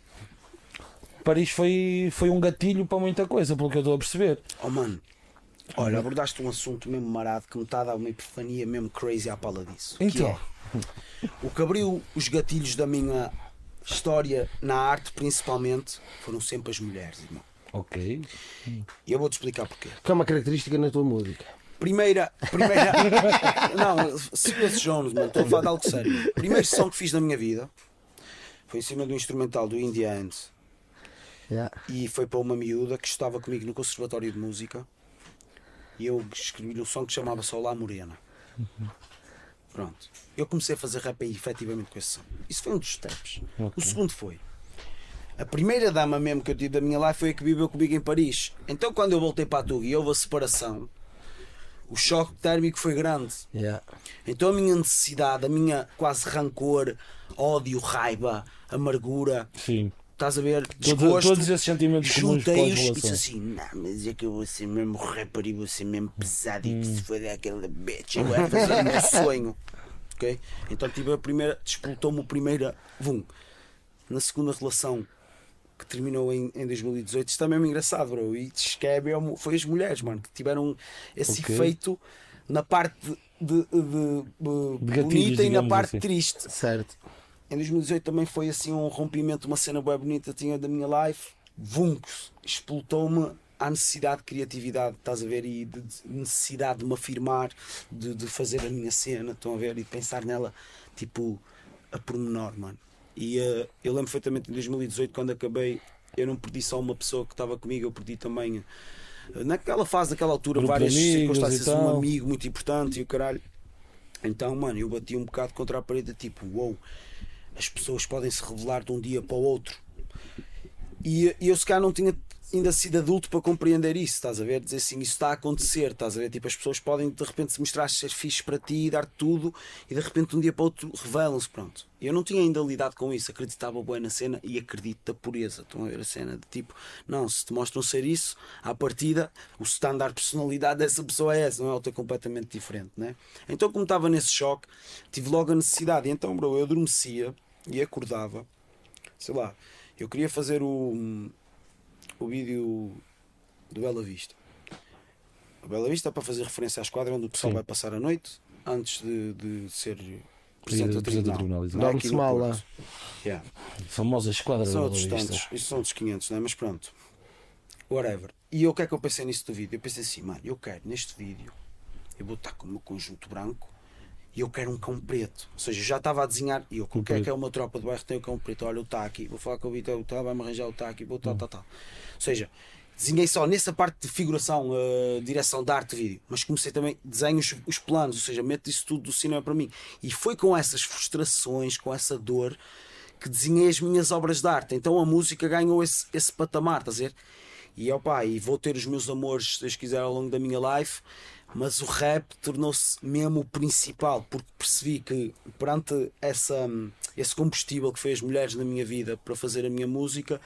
Paris foi, foi um gatilho para muita coisa, pelo que eu estou a perceber. Oh, mano. Olha, abordaste um assunto mesmo marado que me está a dar uma epifania mesmo crazy à pala disso. Então. é, o que abriu os gatilhos da minha história na arte, principalmente, foram sempre as mulheres, irmão. Ok. E eu vou-te explicar porquê. Que é uma característica na tua música. Primeira. primeira (laughs) não, esses Jones, mano. Estou a falar de algo sério. Primeiro som que fiz na minha vida foi em cima do instrumental do India Ants. Yeah. E foi para uma miúda que estava comigo no Conservatório de Música. E eu escrevi um som que chamava Solá Morena. Pronto. Eu comecei a fazer rap aí efetivamente com esse som. Isso foi um dos steps. O segundo foi. A primeira dama mesmo que eu tive da minha life foi a que viveu comigo em Paris. Então quando eu voltei para a Tuga e houve a separação, o choque térmico foi grande. Yeah. Então a minha necessidade, a minha quase rancor, ódio, raiva, amargura, Sim. Estás a ver? Todos, Desgosto, todos esses sentimentos comuns juntei-os e disse assim: Não, mas é que eu vou ser mesmo rapper e vou ser mesmo pesado e que se for daquela bitch, eu vou fazer o meu (laughs) sonho. Ok? Então tive a primeira, despoltou-me o primeiro. Vum. Na segunda relação, que terminou em, em 2018. Isto é mesmo engraçado, bro. E diz que é mesmo, foi as mulheres, mano, que tiveram esse Ok. efeito na parte de, de- de- de De gatilhos, bonita e na parte assim. triste. Certo. Em 2018 também foi assim um rompimento, uma cena bem bonita tinha da minha life. Vuncos, explotou-me a necessidade de criatividade, estás a ver? E de de necessidade de me afirmar, de, de fazer a minha cena, estão a ver? E de pensar nela, tipo, a pormenor, mano. E eh, eu lembro perfeitamente em 2018, quando acabei, eu não perdi só uma pessoa que estava comigo, eu perdi também, eh, naquela fase, naquela altura, Grupo várias circunstâncias, um amigo muito importante e o caralho. Então, mano, eu bati um bocado contra a parede, tipo, uou, as pessoas podem se revelar de um dia para o outro. E, e eu se calhar não tinha ainda sido adulto para compreender isso, estás a ver? Dizer assim, isso está a acontecer, estás a ver? Tipo, as pessoas podem de repente se mostrar ser fixe para ti dar tudo e de repente de um dia para o outro revelam-se, pronto. Eu não tinha ainda lidado com isso, acreditava bem na cena e acredito da pureza. Estão a ver a cena de tipo, não, se te mostram ser isso, à partida, o standard de personalidade dessa pessoa é essa, não é outra completamente diferente, né? Então, como estava nesse choque, tive logo a necessidade. E então, bro, eu adormecia e acordava, sei lá, eu queria fazer o, o vídeo do Bela Vista. O Bela Vista é para fazer referência à esquadra onde o pessoal Sim. vai passar a noite antes de, de ser presidente do tribunal. tribunal, Dorme-se mal lá. Yeah. Famosa esquadra São outros tantos, isso são outros 500, não é? Mas pronto, whatever. E eu, o que é que eu pensei nisso do vídeo? Eu pensei assim, mano, eu quero neste vídeo, eu vou estar com o meu conjunto branco e eu quero um cão preto. Ou seja, eu já estava a desenhar, e eu, o que é que é uma tropa de bairro tem o cão preto? Olha, o tá aqui, vou falar com o Vitor, tá, vai-me arranjar o tá aqui, vou Hum. tal, tal, tal. Ou seja, desenhei só nessa parte de figuração, eh, direção de arte de vídeo, mas comecei também, desenho os, os planos, ou seja, meto isso tudo do cinema para mim. E foi com essas frustrações, com essa dor, que desenhei as minhas obras de arte. Então a música ganhou esse, esse patamar, estás a ver? E opa, e vou ter os meus amores, se Deus quiser, ao longo da minha life, mas o rap tornou-se mesmo o principal, porque percebi que perante essa, esse combustível que foi as mulheres na minha vida para fazer a minha música,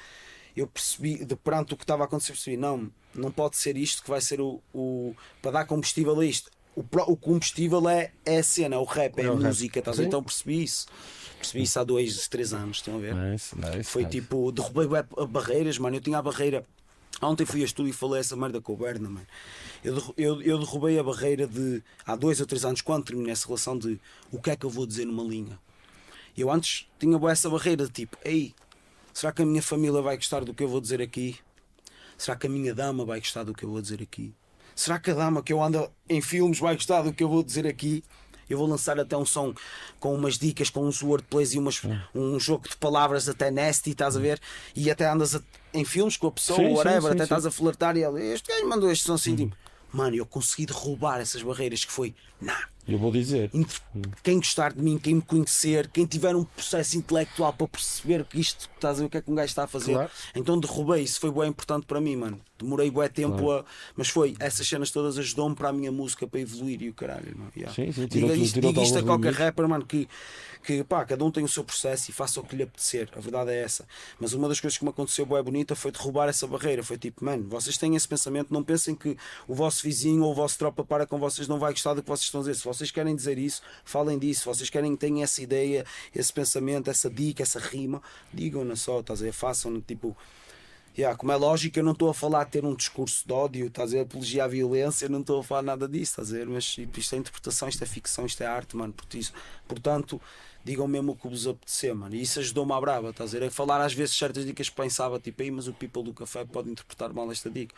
eu percebi, de perante o que estava a acontecer, percebi, não, não pode ser isto que vai ser o, o para dar combustível a isto. O, o combustível é, é a cena, o rap, é, É a música, estás a então percebi isso. Percebi isso há dois, três anos, estão a ver? Nice, nice, Foi nice. tipo, derrubei barreiras, mano. Eu tinha a barreira. Ontem fui a estúdio e falei essa merda com o Berna, mano. Eu, eu, eu derrubei a barreira de há dois ou três anos, quando terminei essa relação, de o que é que eu vou dizer numa linha. Eu antes tinha essa barreira de tipo, ei, será que a minha família vai gostar do que eu vou dizer aqui? Será que a minha dama vai gostar do que eu vou dizer aqui? Será que a dama que eu ando em filmes vai gostar do que eu vou dizer aqui? Eu vou lançar até um som com umas dicas, com uns wordplays e umas, um jogo de palavras até nasty, estás a ver? E até andas a- em filmes com a pessoa, Sim, whatever, sim, até sim. estás a flertar e ela, este gajo mandou este som assim, tipo, mano, eu consegui derrubar essas barreiras que foi, nah, Eu vou dizer. Quem gostar de mim, quem me conhecer, quem tiver um processo intelectual para perceber que isto, estás a ver o que é que um gajo está a fazer. Claro. Então derrubei, isso foi bem importante para mim, mano. Demorei bué tempo a. Mas foi, essas cenas todas ajudou-me para a minha música para evoluir e o caralho, não? Yeah. Sim, sim, Diga tirou-te- isto, tirou-te diga isto a qualquer rapper, mano, que, que pá, cada um tem o seu processo e faça o que lhe apetecer. A verdade é essa. Mas uma das coisas que me aconteceu bué bonita foi derrubar essa barreira. Foi tipo, mano, vocês têm esse pensamento, não pensem que o vosso vizinho ou o vosso tropa para com vocês não vai gostar do que vocês estão a dizer. Se vocês querem dizer isso, falem disso. Se vocês querem, têm essa ideia, esse pensamento, essa dica, essa rima, digam-na só, estás a ver? Façam-na tipo. Yeah, como é lógico, eu não estou a falar de ter um discurso de ódio, estás a? Apologia à violência, eu não estou a falar nada disso, estás a ver? Mas tipo, isto é interpretação, isto é ficção, isto é arte, mano. Portanto, digam mesmo o que vos apetecer, mano. E isso ajudou-me à brava, estás a ver? A falar às vezes certas dicas que pensava, tipo, aí, mas o people do café pode interpretar mal esta dica.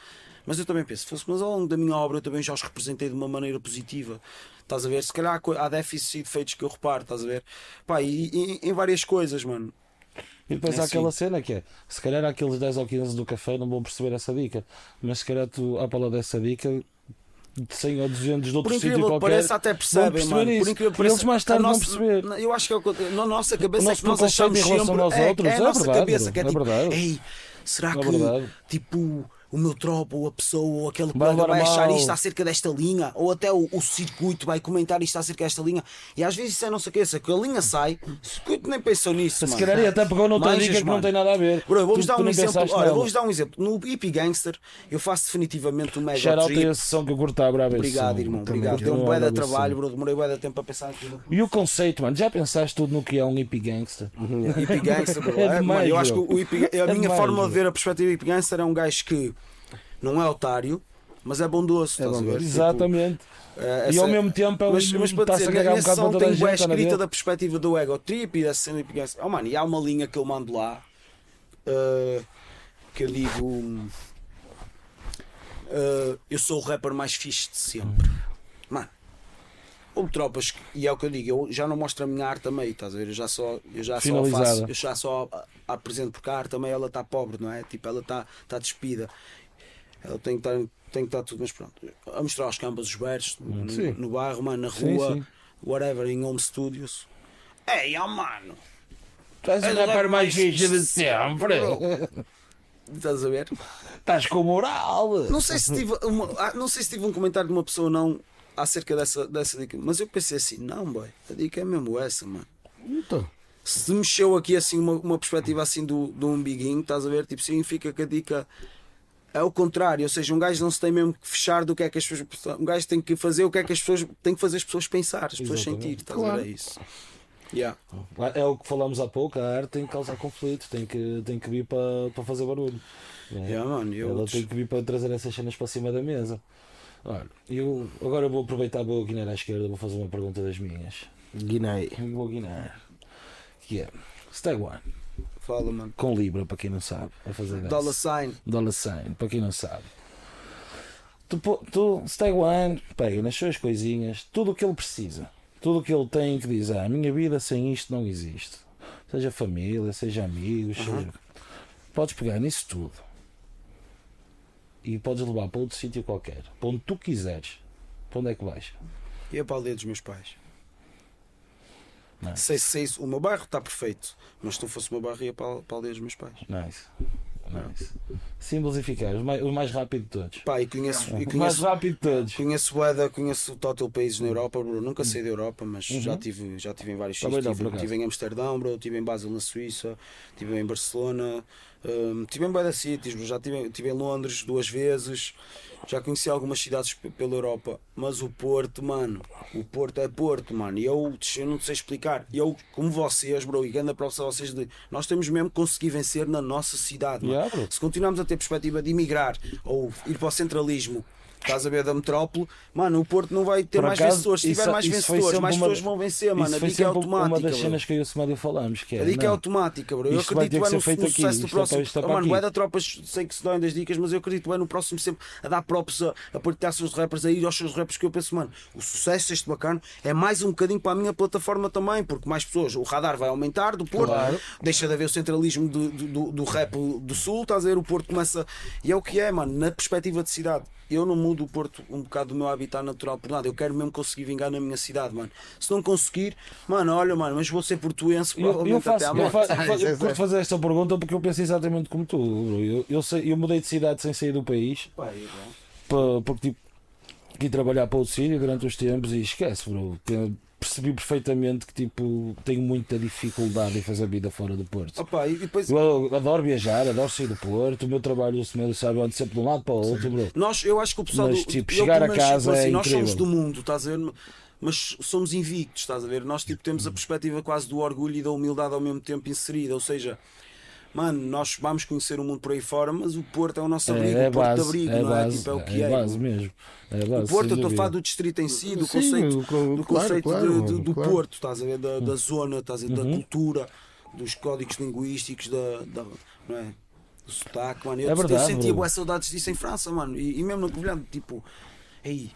Mas eu também penso, fosse, mas ao longo da minha obra eu também já os representei de uma maneira positiva. Estás a ver? Se calhar há déficits e defeitos que eu reparo, estás a ver? Pá, e, e- em várias coisas, mano. E depois É há aquela assim. cena que é: se calhar aqueles 10 ou 15 do café não vão perceber essa dica, mas se calhar tu, à pala dessa dica, de 100 ou 200 de Por outro sítio qualquer, pareça, até percebem, perceber mano. Por incrível que eles mais tarde a vão perceber. Eu acho que é o na nossa cabeça é que nós achamos sempre. aos é, outros, é a é nossa verdade, cabeça que é é tipo, verdade. ei, será É que verdade. tipo o meu tropa, ou a pessoa, ou aquele Vai colega vai levar achar isto acerca desta linha, ou até o, o circuito vai comentar isto acerca desta linha. E às vezes isso é não sei o que, se a linha sai, o circuito nem pensou nisso. Se calhar até pegou noutra dica que não mano. tem nada a ver. Bro, eu vou-vos dar um exemplo. vou-vos dar um exemplo. No Hippie Gangster, eu faço definitivamente o Mega Shout out a Trip. esse som que eu curto a esse Obrigado, irmão. Também Obrigado. Deu um a bué de trabalho, bro. Demorei bué de tempo a pensar naquilo. E o conceito, mano, já pensaste tudo no que é um hippie gangster? Hippie (laughs) Gangster, bro. É É, demais, mano, eu acho que o hippie, a É minha demais, forma bro. de ver a perspectiva do Hippie Gangster é um gajo que não é otário, mas é a ver? bondoso. Tipo, Exatamente. é, e ao mesmo tempo é mas, mas para a dizer, um nesse a tem gente. escrita da perspectiva do Ego Trip e da cena Gangster. Oh, mano, e há uma linha que eu mando lá uh, que eu digo. uh, eu sou o rapper mais fixe de sempre. Mano, houve tropas, que- e é o que eu digo, eu já não mostro a minha arte a meio, estás a ver? Eu já só, eu já só faço, eu já só a- a apresento porque a arte a meio ela está pobre, não é? Tipo, ela está tá despida. Tem que estar tem que estar tudo, mas pronto. A mostrar aos campos, os versos, no, Sim. no bairro, mano, na Sim, rua, sim. whatever, em home studios. Ei, ó mano! O É rapper mais fixe de sempre. Estás a ver? Estás com moral. Não sei se tive, uma- ah, não sei se tive um comentário de uma pessoa ou não acerca dessa, dessa dica, mas eu pensei assim, não, boy, a dica é mesmo essa, mano. Então, Se mexeu aqui assim uma, uma perspectiva assim do, do umbiguinho, estás a ver? Tipo, significa que a dica é o contrário, ou seja, um gajo não se tem mesmo que fechar do que é que as pessoas. Um gajo tem que fazer o que é que as pessoas. tem que fazer as pessoas pensar, as pessoas Exatamente. sentir, estás Claro. a ver? É isso. Yeah. É o que falámos há pouco, a arte tem que causar conflito, tem que, tem que vir para, para fazer barulho. É. Yeah, mano, Ela tem que vir para trazer essas cenas para cima da mesa. Olha, eu agora vou aproveitar, vou guinar à esquerda, vou fazer uma pergunta das minhas. Guiné. Vou guinar. Que é Stag One, Fala, mano. com Libra, para quem não sabe, a fazer. Dollar sign. Dollar sign, para quem não sabe. Tu, tu Stag One, pega nas suas coisinhas, tudo o que ele precisa, tudo o que ele tem que dizer, a minha vida sem isto não existe. Seja família, seja amigos, seja... podes pegar nisso tudo e podes levar para outro sítio qualquer, para onde tu quiseres. Para onde é que vais? E a paldeia dos meus pais. Não. Sei se sei isso. O meu bairro está perfeito, mas se não fosse o meu bairro, ia para para a aldeia dos meus pais. Nice. Nice. Simples e eficaz, o mais, o mais rápido de todos. Pá, e conheço, e O mais conheço, rápido de todos. conheço Boeda, conheço total países na Europa, bro. Nunca saí da Europa, mas já tive, já tive em vários sítios. não, por Tive, acaso. tive em Amsterdão, bro. Tive em Basel na Suíça, tive em Barcelona, hum, tive em Boeda Cities, bro. Já tive, tive em Londres duas vezes. Já conheci algumas cidades pela Europa, mas o Porto, mano, o Porto é Porto, mano. E eu, eu não sei explicar. E Eu, como vocês, bro, e grande prova a vocês de nós temos mesmo que conseguir vencer na nossa cidade. Yeah. Se continuarmos a ter perspectiva de emigrar ou ir para o centralismo, estás a ver da metrópole, mano, o Porto não vai ter Por mais acaso, vencedores. Se tiver isso- mais vencedores, mais uma- pessoas vão vencer, mano. A dica é automática. uma das cenas que eu e o Semário falámos. Que é, A dica é não, automática, bro. Eu Isto acredito que bem no, feito no aqui, sucesso do é próximo. isto é Oh, mano, vai dar tropas, sei que se doem das dicas, mas eu acredito bem no próximo sempre a dar props a, a partilhar seus rappers, a ir aos seus rappers. Que eu penso, mano, o sucesso deste bacana é mais um bocadinho para a minha plataforma também, porque mais pessoas, o radar vai aumentar do Porto, Claro. deixa de haver o centralismo do, do, do, do rap do Sul, estás a ver? O Porto começa. E é o que é, mano, na perspectiva de cidade. Eu não mudo o Porto um bocado do meu habitat natural por nada. Eu quero mesmo conseguir vingar na minha cidade, mano. Se não conseguir, mano, olha, mano, mas vou ser portuense Eu, eu, faço, até à eu, morte. fa- eu fa- (laughs) eu curto fazer esta pergunta porque eu penso exatamente como tu, bro. Eu, eu, sei- eu mudei de cidade sem sair do país é para, porque tipo, quis trabalhar para outro sítio durante os tempos e esquece, bro. Pe- Percebi perfeitamente que tipo, tenho muita dificuldade em fazer vida fora do Porto. Opa, e depois Eu adoro viajar, adoro sair do Porto. O meu trabalho, o senhor sabe, ando sempre de um lado para o outro, bro. nós, eu acho que o pessoal Mas, do, tipo, eu, chegar pelo a casa tipo é nós somos incrível. do mundo, estás a ver? Mas somos invictos, estás a ver? Nós tipo, temos a perspectiva quase do orgulho e da humildade ao mesmo tempo inserida, ou seja, mano, nós vamos conhecer o mundo por aí fora, mas o Porto é o nosso abrigo, É, é o Porto de base, abrigo, é não é? base, Tipo, é o que é é. base mesmo. É base, O Porto, eu estou a falar do distrito em si, do Sim, conceito, do, conceito claro, de- mano, do, claro. Porto, estás a ver? Da, da zona, estás a ver? Uhum. Da cultura, dos códigos linguísticos, da, da- não é? do sotaque, mano. Eu, É verdade, eu sentia boas saudades disso em França, mano. E, e mesmo na Covilhã, tipo, ei,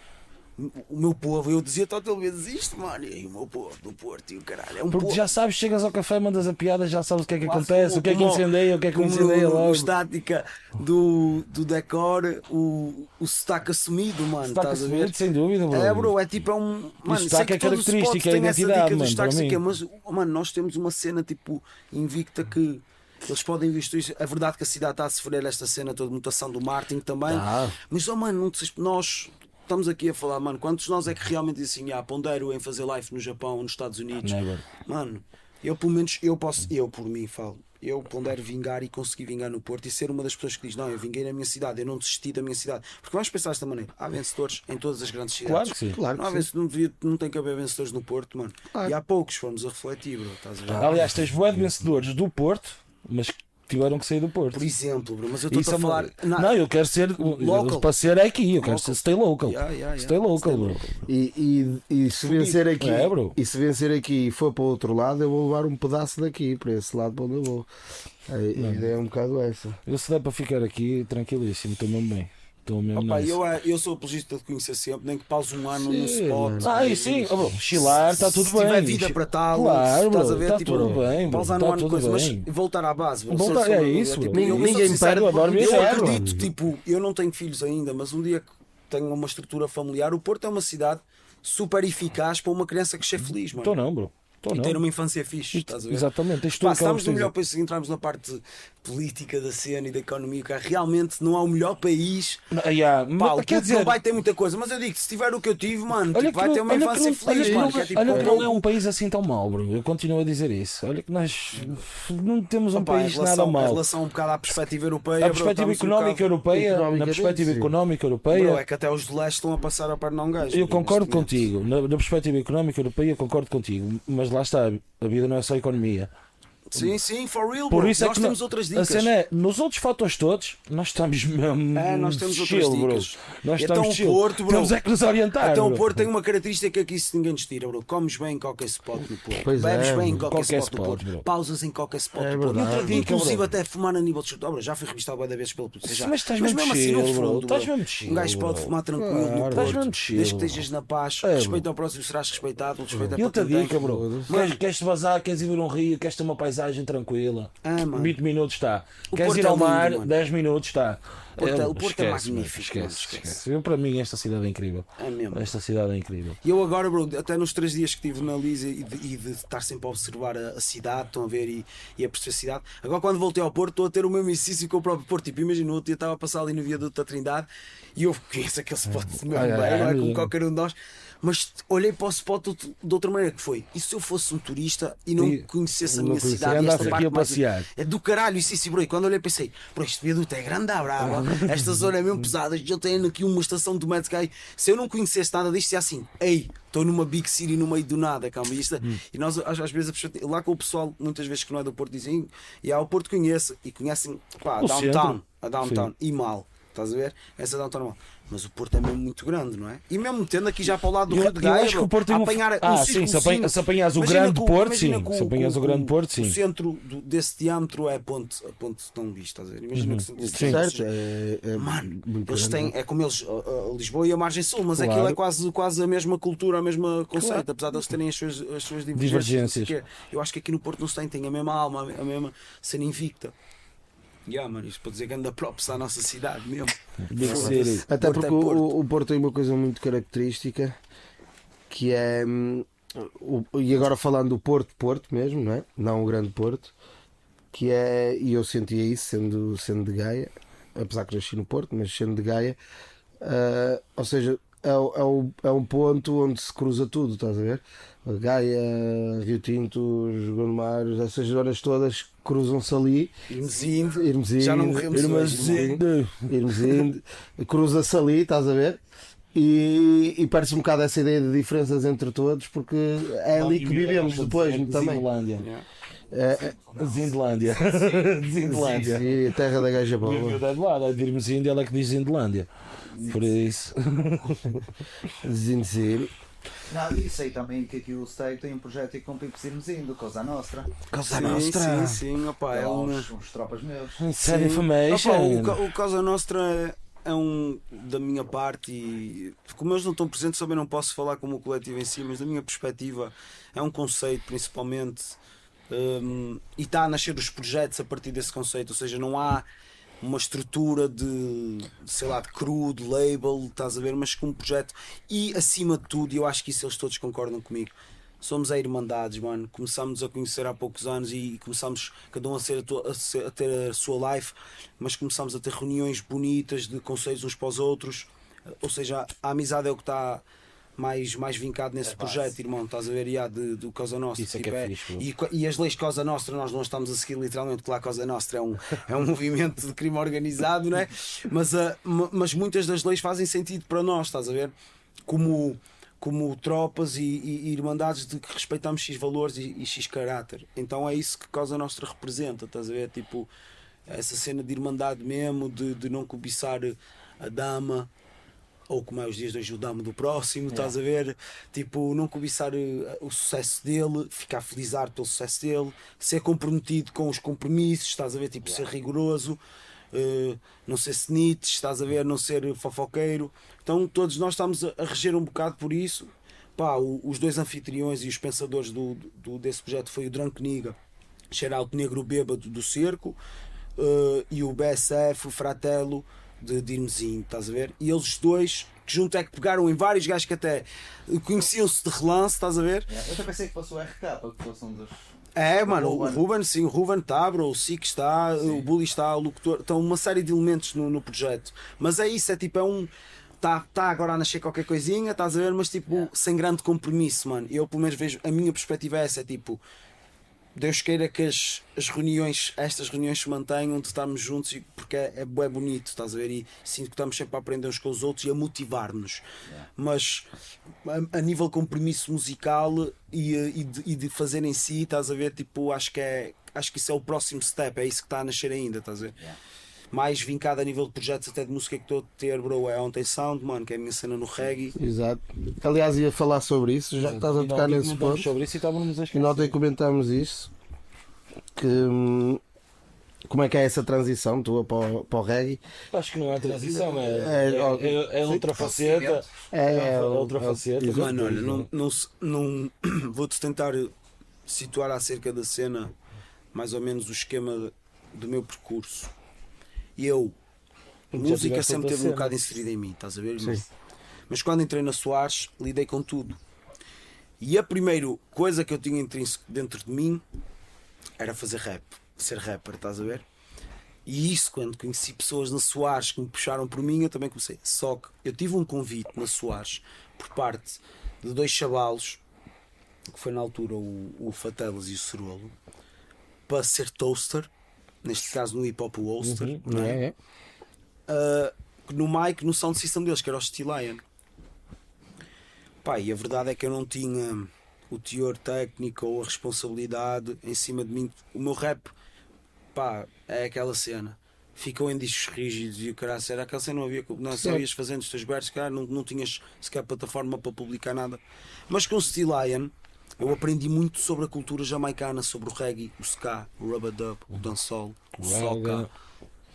o meu povo, eu dizia vezes isto, mano. E o meu povo do Porto e o caralho, é um Porque povo. já sabes, chegas ao café, mandas a piada, já sabes o que é que Quase acontece, como- o que é que incendeia, o que é que incendeia no- logo. estática do, do decor, o, o sotaque assumido, mano. Está estás a ver? assumido, sem dúvida, bro. É, bro, é tipo, é um. Mano, sei sotaque que é característica, spots é identidade, mano, sei que é, mas, mano, nós temos uma cena tipo invicta que Eles podem investir isso. É verdade que a cidade está a sofrer esta cena toda de mutação do marketing também. Tá. Mas, oh, mano, nós estamos aqui a falar, mano, quantos de nós é que realmente dizem assim, ah, pondero em fazer live no Japão ou nos Estados Unidos? Never. Mano, eu pelo menos, eu posso, eu por mim falo, eu pondero vingar e conseguir vingar no Porto e ser uma das pessoas que diz, não, eu vinguei na minha cidade, eu não desisti da minha cidade. Porque vamos pensar desta maneira, há vencedores em todas as grandes cidades. Claro que sim. Claro Não, há que sim. vence- não, devia- não tem que haver vencedores no Porto, mano. E há poucos, fomos a refletir, bro, estás a ver? Aliás, tens de vencedores do Porto, mas que tiveram que sair do Porto. Por exemplo, bro, mas eu estou é a uma- falar. Não, na- eu quero ser. Local. Para ser é aqui, eu quero Local. ser stay local. Yeah, yeah, yeah. Stay local, Stay bro. E, e, e se vencer aqui É, bro. e se vencer aqui e for para o outro lado, eu vou levar um pedaço daqui para esse lado para onde eu vou. A, a ideia é um bocado essa. Eu se der para ficar aqui, tranquilíssimo, estou mesmo bem. Estou mesmo Opa, eu, eh, eu sou apologista de conhecer sempre, nem que pause um ano no Sim, spot. mano. Ah, e sim, oh, bro, chilar, está tudo se bem. tiver vida para tal, Claro, estás a ver, está tipo, tudo bem, pausar no ano coisa, mas bem. voltar à base. bro, Voltar- é isso, tipo, Ninguém sincero, perde, eu adoro Eu viajar, acredito, tipo, eu não tenho filhos ainda, mas um dia que tenho uma estrutura familiar, o Porto é uma cidade super eficaz para uma criança crescer feliz, mano. Estou não, bro. Estou E não. ter uma infância fixe, estás a ver? Exatamente, tens que ela estamos no melhor precisa. país, se entrarmos na parte política da cena e da economia, cara, realmente não há o melhor país. Ah, yeah, Pá, mas, o quer dizer, não vai ter muita coisa, mas eu digo, se tiver o que eu tive, mano, tipo, que vai não- ter uma que infância não- feliz, olha que mano. não- que é tipo, olha que não é um país assim tão mau, bro. Eu continuo a dizer isso. Olha que nós não temos um Opa, em país relação, nada Em mau. relação um bocado à perspectiva europeia, A bro, perspectiva um económica bocado- europeia, na Economicamente, perspectiva sim. económica Bro, europeia, é que até os de leste estão a passar a perna a um gajo. eu bro, concordo contigo. Na, na perspectiva económica europeia, concordo contigo. Mas lá está, a vida não é só economia. Sim, sim, for real, Por bro. isso é nós que temos outras A dicas. cena é, nos outros fatores todos, nós estamos mesmo. É, nós temos outras chill, bro. dicas. Nós Então estamos o chill. Porto, bro. Temos é que nos orientar. Então o bro. Porto tem uma característica que isso ninguém nos tira, bro. Comes bem em qualquer spot no Porto. Pois Bebes é, bem em bro. qualquer, Qualquer spot, no spot, Porto. bro. Pausas em qualquer spot É no Porto. verdade. Dica, Inclusive bro. até fumar a nível de chute. Bro, já fui revistado várias vezes pelo polícia. já. Mas estás Mas mesmo assim no chill, bro. fundo, Estás bro. mesmo chill, Um gajo pode bro. fumar tranquilo no estás Porto. mesmo chill, Desde que bro. estejas na paz, É, respeito bro. ao próximo, serás respeitado. Respeito é E quem tem. dica, bro. Queres vazar, queres ir ver um rio, queres ter uma paisagem tranquila. Ah, mano. 20 minutos está. O Queres Porto ir é ao lindo, mar, mano. 10 minutos está. Porto é- É, o Porto é esquece, magnífico, mano, Esquece, mano, esquece. esquece. Eu, para mim, esta cidade é incrível. É mesmo. Esta cidade é incrível. E eu agora, bro, até nos três dias que estive na Lisa e de, e de estar sempre a observar a, a cidade, estão a ver e, e a perceber a cidade. Agora, quando voltei ao Porto, estou a ter o mesmo exercício com o próprio Porto. Tipo, imagina, outro dia estava a passar ali no viaduto da Trindade e eu conheço aquele spot de meu bem, é, é? é, como é. qualquer um de nós. Mas olhei para o spot de, de outra maneira que foi. E se eu fosse um turista e não E- conhecesse a minha conhecia, cidade, esta parte a mais- passear. é do caralho, isso, isso, bro. E quando olhei pensei, bro, este viaduto é grande, à brava. Esta zona é mesmo pesada. Eu tenho aqui uma estação do Mad Sky. Se eu não conhecesse nada disto, é assim, ei, estou numa big city no meio do nada, calma. E, isto- Hum. e nós, às, às vezes, a pessoa- lá com o pessoal, muitas vezes que não é do Porto, dizem, e há o Porto conhece, e conhecem, pá, a O downtown, centro. a downtown, e mal. Estás a ver? Essa downtown mal. Mas o Porto é mesmo muito grande, não é? E mesmo tendo aqui já para o lado do Eu- Rio de eu Gaia, acho que o Porto tem um- apanhar Ah, um sim, se apanha- se apanhas o Imagina grande Porto, sim. que Se apanhas o grande Porto, sim. O centro do- desse diâmetro é a ponte, a ponte de Dom Luís, estás a ver? Imagina que Uhum. Sim. Certo? É, é Mano, muito eles têm, é como eles, a, a Lisboa e a Margem Sul, mas Claro. aquilo é quase, quase a mesma cultura, a mesma conceito, apesar de eles terem as suas, as suas divergências. Divergências. o. Eu acho que aqui no Porto não se tem, tem a mesma alma, a mesma cena invicta. Yeah, mano, isto para dizer que anda props à nossa cidade mesmo. (laughs) Foda-se. City. Até Porto é porque o- Porto. o, o Porto tem uma coisa muito característica que é. hum, o- e agora falando do Porto, Porto mesmo, não é? Não o grande Porto, que é. E eu sentia isso sendo, sendo de Gaia, apesar que nasci no Porto, mas sendo de Gaia, ah, ou seja, é, é, o- é um ponto onde se cruza tudo, estás a ver? Gaia, Rio Tinto, Gondomar, essas zonas todas cruzam-se ali. Irmesindo, Irmesindo, já não morremos hoje, Irmesindo, Irmesindo, cruza-se ali, estás a ver? E, e parece um bocado essa ideia de diferenças entre todos, porque é ali que vivemos depois também. Zindlândia. Yeah. É, é, Zindlândia. Zindlândia. (laughs) e a terra da gaja miúdo é de lá, é de irmos Índia, ela é que diz Zindlândia. Por isso. (laughs) Zinzir. Não, e sei também que aqui o Steg tem um projeto com o Pipos Irmezindo, Cosa Nostra. Casa Sim, Nostra. sim, sim, opá, é uns, uns tropas meus. Sim. information. Opa, o, o Casa Nostra é, é um da minha parte e como eles não estão presentes também não posso falar como o coletivo em si, mas da minha perspectiva é um conceito principalmente hum, e está a nascer os projetos a partir desse conceito, ou seja, não há uma estrutura de sei lá, de cru, de label, estás a ver, mas com um projeto e acima de tudo, e eu acho que isso eles todos concordam comigo, somos a Irmandades, mano. Começámos a conhecer há poucos anos e começámos cada um a, ser a, tua- a ser- a ter a sua life, mas começámos a ter reuniões bonitas de conselhos uns para os outros. Ou seja, a amizade é o que está mais, mais vincado nesse projeto, irmão. Estás a ver? Yeah, de, do Cosa Nostra. Isso é que Tipo, é fixe, e, e as leis Cosa Nostra, nós não estamos a seguir literalmente, porque lá a Cosa Nostra é um, é um (laughs) movimento de crime organizado, né? mas, ah, ma- mas muitas das leis fazem sentido para nós, estás a ver? Como, como tropas e, e- e irmandades de que respeitamos X valores e, e X caráter. Então é isso que Cosa Nostra representa, estás a ver? Tipo, essa cena de irmandade mesmo, de, de não cobiçar a dama ou como é os dias de hoje o damo do próximo, estás a ver? Tipo, não cobiçar eh, o sucesso dele, ficar felizar pelo sucesso dele, ser comprometido com os compromissos, estás a ver? Tipo, ser rigoroso, eh, não ser snitch, estás a ver? Não ser fofoqueiro. Então, todos nós estamos a, a reger um bocado por isso. Pá, o- os dois anfitriões e os pensadores do, do- desse projeto foi o Drunk Niga, Xeralto Negro Bêbado do Cerco, eh, e o BSF, o Fratello de, de Irmezinho, estás a ver? E eles dois, que junto é que pegaram em vários gajos que até conheciam-se de relance, estás a ver? Eu até pensei que fosse o RK, que fosse um dos. É, mano, o Ruben. Sim, o Ruben está, bro, o Sik está, o Bully está, o locutor, estão uma série de elementos no, no projeto. Mas é isso, é tipo, é um. Está tá agora a nascer qualquer coisinha, estás a ver, mas tipo, sem grande compromisso, mano. Eu pelo menos vejo, a minha perspectiva é essa, é tipo, Deus queira que as, as reuniões, estas reuniões se mantenham, de estarmos juntos, e- porque é, é, bué bonito, estás a ver? E sinto que estamos sempre a aprender uns com os outros e a motivar-nos. Mas a, a nível compromisso musical e, e, de, e de fazer em si, estás a ver? Tipo, acho que é. Acho que isso é o próximo step, é isso que está a nascer ainda, estás a ver? Mais vincado a nível de projetos até de música que estou a ter, bro, é Ontem Sound, mano, que é a minha cena no reggae. Exato. Aliás, ia falar sobre isso, já que estás a E tocar nesse ponto. sobre isso e estávamos a E nós comentámos isso. Que. hum, Como é que é essa transição tua para o, para o reggae? Acho que não é transição, é, É, é, é, é outra faceta. É, É outra faceta. Mano, olha, não, não, não (clears throat) vou-te tentar situar acerca da cena, mais ou menos o esquema do meu percurso. E eu, música sempre teve um bocado inserida em mim, estás a ver? Sim. Mas quando entrei na Soares, lidei com tudo. E a primeira coisa que eu tinha intrínseco dentro de mim era fazer rap, ser rapper, estás a ver? E isso, quando conheci pessoas na Soares que me puxaram por mim, eu também comecei. Só que eu tive um convite na Soares por parte de dois chavalos, que foi na altura o, o Fatelas e o Cerolo, para ser toaster, neste caso no hip hop o Oster, não é? É, uh, no mic, no sound system deles, que era o Stilion. Pá, e a verdade é que eu não tinha o teor técnico ou a responsabilidade em cima de mim. O meu rap, pá, é aquela cena. Ficou em discos rígidos e o caralho, era aquela cena, não havia. Não, só ias fazendo os teus versos, cara, não, não tinhas sequer plataforma para publicar nada. Mas com o Stilion, eu aprendi muito sobre a cultura jamaicana, sobre o reggae, o ska, o rubber-dub, o dancehall, o soca.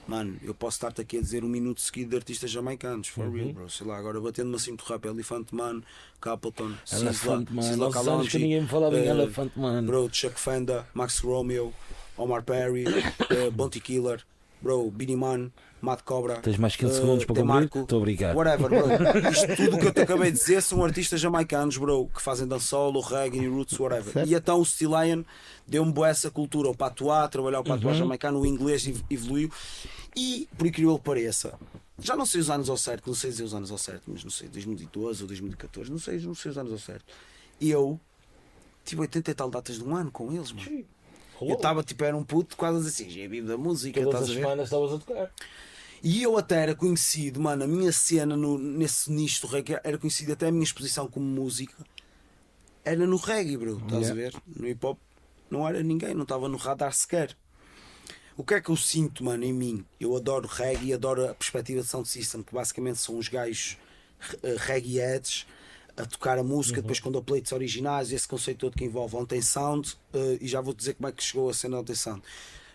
Mano, eu posso estar-te aqui a dizer um minuto seguido de artistas jamaicanos, for real, bro. Sei lá, agora batendo-me assim muito rápido: Elephant Man, Capleton, Elefante Man. Uns anos que ninguém me falava em eh, Elefante Man. Bro, Chuck Fenda, Max Romeo, Omar Perry, (coughs) eh, Bounty Killer, bro, Beanie Man, Mad Cobra. Tens mais 15 eh, segundos para? Demarco, Estou obrigado. Whatever, bro. (laughs) Isto tudo que eu te acabei de dizer são artistas jamaicanos, bro, que fazem dancehall, reggae, roots, whatever. Certo. E então o Stilion deu-me boa essa cultura, o patuá, trabalhar o patuá jamaicano, o inglês ev- evoluiu. E, por incrível que pareça, já não sei os anos ao certo, não sei dizer os anos ao certo, mas não sei, 2012 ou 2014, não sei, não sei os anos ao certo. E eu tive 80 e tal datas de um ano com eles, mano. Eu estava tipo, era um puto quase assim, já é vivo da música, Todas estás as a ver? semanas estavas a tocar. E eu até era conhecido, mano, a minha cena no, nesse nicho do reggae era conhecido até a minha exposição como música era no reggae, bro, estás a ver? No hip hop não era ninguém, não estava no radar sequer. O que é que eu sinto, mano, em mim? Eu adoro reggae e adoro a perspectiva de sound system, que basicamente são os gajos uh, reggae heads a tocar a música, depois com plates originais, esse conceito todo que envolve ontem sound, uh, e já vou dizer como é que chegou a cena ontem sound.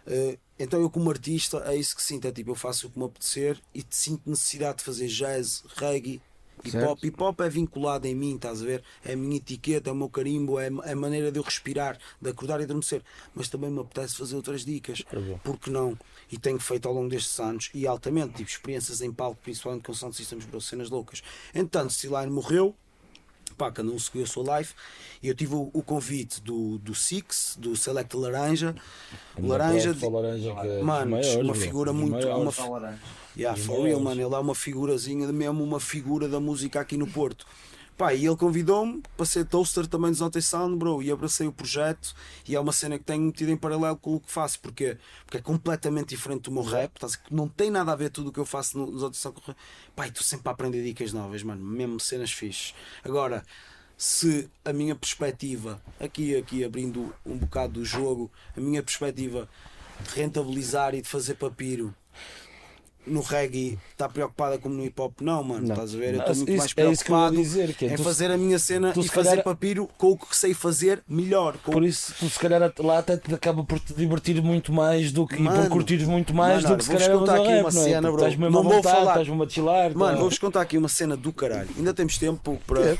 Uh, então eu como artista é isso que sinto, é tipo, eu faço o que me apetecer e te sinto necessidade de fazer jazz, reggae, hip hop. Hip hop é vinculado em mim, estás a ver? É a minha etiqueta, é o meu carimbo, é é a maneira de eu respirar, de acordar e adormecer. Mas também me apetece fazer outras dicas. Porque não? E tenho feito ao longo destes anos e altamente, tive experiências em palco, principalmente com sound systems, bro, cenas loucas. Entanto, Stiline morreu, cada um seguiu a sua live. E eu tive o, o convite do, do Six, do Select Laranja. O Laranja, Só laranja que é Mano, maiores, uma figura muito- maiores. uma-. Yeah, for real, mano. Ele é uma figurazinha, mesmo uma figura da música aqui no Porto. Pá, e ele convidou-me para ser toaster também dos Otis Sound, bro. E abracei o projeto. E é uma cena que tenho metido em paralelo com o que faço. Porque, porque é completamente diferente do meu rap. A- Não tem nada a ver tudo o que eu faço no- nos Otis Sound. Pá, estou sempre a aprender dicas novas, mano. Mesmo cenas fixes. Agora, se a minha perspectiva, aqui, aqui abrindo um bocado do jogo, a minha perspectiva de rentabilizar e de fazer papiro no reggae está preocupada como no hip hop, não, mano. Não. Estás a ver? Eu Não, estou muito isso- mais é preocupado dizer, que é em tu- fazer a minha cena e fazer calhar- papiro com o que sei fazer melhor. Com... Por isso, tu se calhar lá até te acaba por te divertir muito mais do que e por Mano, curtires muito mais mano, do que se calhar a contar aqui rap, uma não é? cena, Porque bro. Estás mesmo Não à vou vontade, falar- estás-me a chilar. Mano, tá? vou-vos contar aqui uma cena do caralho. Ainda temos tempo para.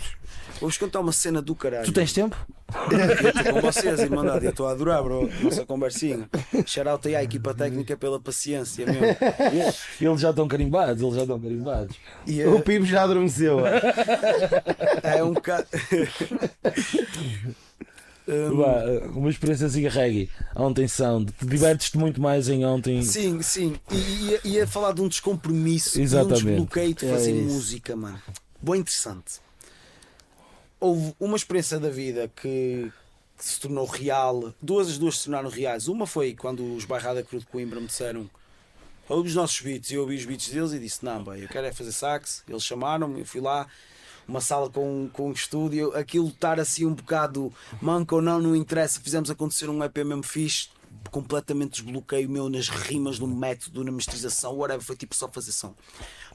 Vou-vos contar uma cena do caralho. Tu tens tempo? Eu estou com vocês, Irmandade. Eu estou a adorar, bro. Nossa conversinha. Shout aí à equipa técnica pela paciência mesmo. (laughs) Eles já estão carimbados, eles já estão carimbados. E, O eh, Pipo já adormeceu. (laughs) é um bocado. (laughs) Uma experiência assim reggae, ontem sound, te divertes-te muito mais em ontem. Sim, sim. E ia, ia falar de um descompromisso e um Exatamente. desbloqueio de É fazer isso. música, mano. Boa interessante. Houve uma experiência da vida que, que se tornou real. Duas as duas se tornaram reais. Uma foi quando os Bairrada Cruz de Coimbra me disseram ouve os nossos beats. Eu ouvi os beats deles e disse: Não, bem, eu quero é fazer sax. Eles chamaram-me, eu fui lá. Uma sala com, com um estúdio, aquilo estar assim um bocado manco ou não, não interessa. Fizemos acontecer um EP mesmo fixe, completamente desbloqueio meu nas rimas, no método, na masterização, whatever. Foi tipo só fazer som.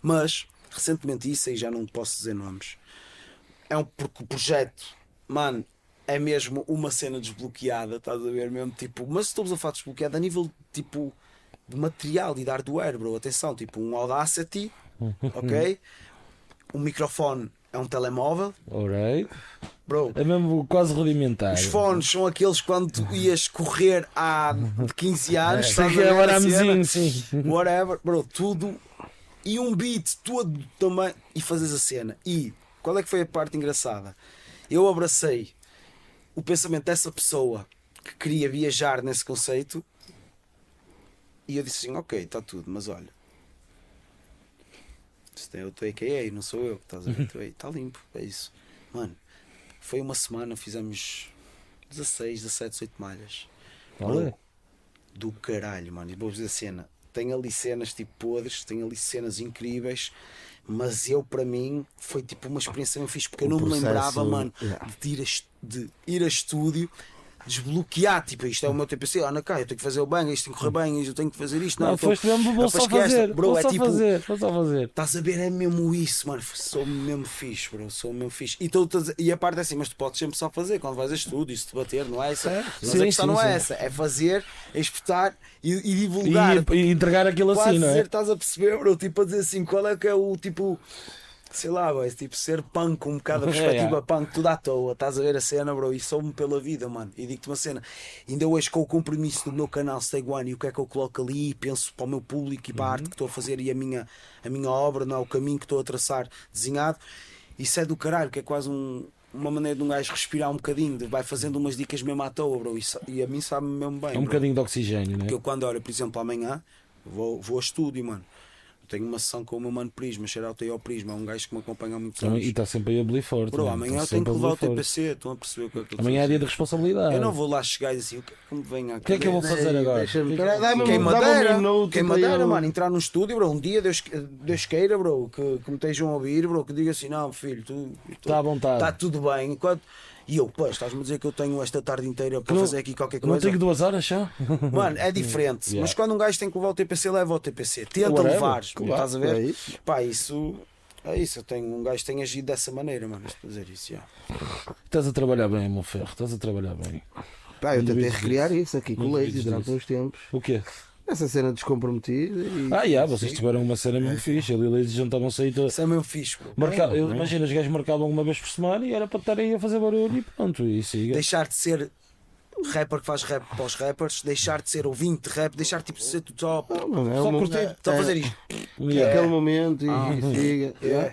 Mas, recentemente, isso aí já não posso dizer nomes. É um porque o projeto, mano, é mesmo uma cena desbloqueada, estás a ver mesmo? Tipo, mas estamos a falar de desbloqueada a nível tipo de material e de hardware, bro. Atenção, tipo um Audacity, (laughs) ok? Um microfone é um telemóvel, Alright. bro. É mesmo quase rudimentar. Os fones são aqueles quando tu ias correr há (laughs) de 15 anos, é ver a cena? baramezinho, sim. (laughs) whatever, bro, tudo e um beat todo também e fazes a cena. E qual é que foi a parte engraçada? Eu abracei o pensamento dessa pessoa que queria viajar nesse conceito e eu disse assim: Ok, está tudo, mas olha, isto é o teu AKA, não sou eu, estás a ver? Está limpo, é isso, mano. Foi uma semana, fizemos 16, 17, 18 malhas Olha. do caralho, mano. E vou-vos dizer a cena. Tem ali cenas tipo podres, tem ali cenas incríveis, mas eu, para mim, foi tipo uma experiência bem fixe, porque eu O não me processo, lembrava, mano, yeah. de ir, a, de ir a estúdio, desbloquear, tipo, isto é o meu TPC, ah, não, cá, eu tenho que fazer o bem, isto tem que correr bem, eu tenho que fazer isto, não, Não, então, foste mesmo, vou rapaz, só fazer. bro, Vou é só tipo, fazer, vou só fazer. Estás a ver, é mesmo isso, mano. Sou mesmo fixe, bro. Sou mesmo fixe. E, tô- tô e a parte é assim, mas tu podes sempre só fazer quando vais a estúdio, e se te bater, não é essa. Mas Sim, a questão sim, não é sim. essa, é fazer, é espetar e, e divulgar. E, e entregar aquilo assim, não é? estás a perceber, bro? Tipo, a dizer assim, qual é que é o tipo. Sei lá, bro, tipo, ser punk, um bocado (laughs) a É, perspectiva é. punk, tudo à toa, estás a ver a cena, bro, e sou-me pela vida, mano. E digo-te uma cena, ainda hoje com o compromisso do meu canal Stay One e o que é que eu coloco ali, e penso para o meu público e para a Uhum. arte que estou a fazer e a minha, a minha obra, não é? o caminho que estou a traçar desenhado, isso é do caralho, que é quase um- uma maneira de um gajo respirar um bocadinho, de- vai fazendo umas dicas mesmo à toa, bro, e, e a mim sabe mesmo bem. É um bro. bocadinho de oxigênio, não Porque é? eu quando, olha, por exemplo, amanhã vou, vou a estúdio, mano. Eu tenho uma sessão com o meu mano Prisma, aí ao Prisma, é um gajo que me acompanha há muitos Então, anos. E está sempre aí a belir forte. Bro, é? amanhã Está eu tenho que levar o. TPC, estão a perceber o que é que eu estou a Amanhã é dia de responsabilidade. Eu não vou lá chegar e dizer o que é que me vem aqui. O que é que eu vou fazer agora? É Quem um madeira, quem madeira, mano, entrar num estúdio, bro, um dia Deus, Deus queira, bro, que, que me estejam a ouvir, bro, que diga assim, não, filho, tu Está à vontade. está tudo bem. Enquanto... E eu, pô, estás-me a dizer que eu tenho esta tarde inteira para não- fazer aqui qualquer Não coisa? tenho duas horas só? (laughs) Mano, é diferente. Yeah. Mas quando um gajo tem que levar o TPC, leva o TPC. Tenta Whatever, levar. claro, estás a ver? é isso. Pá, isso. É isso. Eu tenho, um gajo tem agido dessa maneira, mano. Estou a dizer isso. já. Estás a trabalhar bem, meu ferro. Estás a trabalhar bem. Pá, eu Não tentei recriar isso aqui com Não o duvides durante uns tempos. O quê? Essa cena descomprometida e. Ah, já, vocês tiveram uma cena muito fixe. Ali eles juntavam-se aí todos. Isso é mesmo fixe. Marca... É, é. Imagina, os gajos marcavam uma vez por semana e era para estar aí a fazer barulho e pronto, e siga. Deixar de ser rapper que faz rap para os rappers, deixar de ser ouvinte de rap, deixar tipo de ser tu só, Não, é Só um- curtir. só é- fazer isto. É aquele momento e, e siga. É.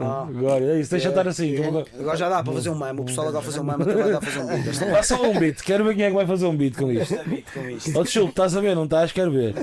Ah. Agora, é isso, deixa estar assim. vou- Agora já dá para fazer um meme, o pessoal agora fazer um meme também dá para fazer um beat. Faça só um beat, quero ver quem é que vai fazer um beat com isto. Ó Chulo, estás a ver? Não estás? Quero ver.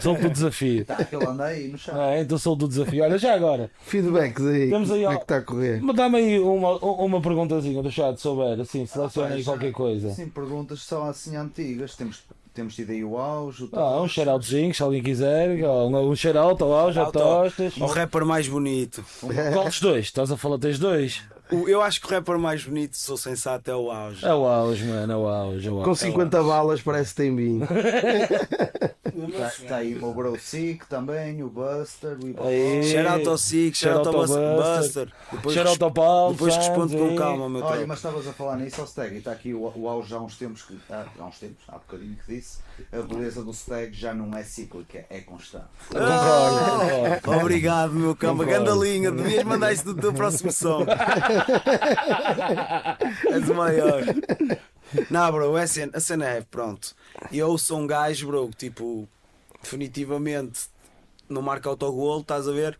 Sou do desafio. Tá, anda aí no chão. Ah, então sou do desafio. Olha, já agora, Feedbacks aí. Temos aí, Como é que está a correr? mas dá-me aí uma, uma perguntazinha do chat, se souber, assim, seleciona aí qualquer coisa. Sim, perguntas são assim antigas. Temos, temos tido aí o auge. O Ah, um shout-outzinho, se alguém quiser. Um, um shout-out ao auge, a Shout out. tostas. O rapper mais bonito. Qual dos dois? Estás a falar, tens dois? O- Eu acho que o rapper mais bonito, sou sensato, é o auge. É o auge, mano, é o auge. É o auge. Com 50 balas parece que tem vinho. (laughs) Tá, tá aí o Bro Sick também, o Buster, o Hip Hop. Aí. Shout out ao out ao Shout out ao Buster. Buster. Depois, Shout-out ao Paulo, depois respondo com calma, meu Olha, mas estavas a falar nisso ao Stag e está aqui o, o auge há uns tempos, que, há, há uns tempos, há bocadinho que disse, a beleza do Stag já não é cíclica, é constante. Concordo. Obrigado, meu cama. Concordo. Ganda linha, devias mandar isso do teu próximo som. És o maior. Não, bro, é cena, a cena é, pronto. Eu sou um gajo, bro, que, tipo, definitivamente não marca autogol, estás a ver?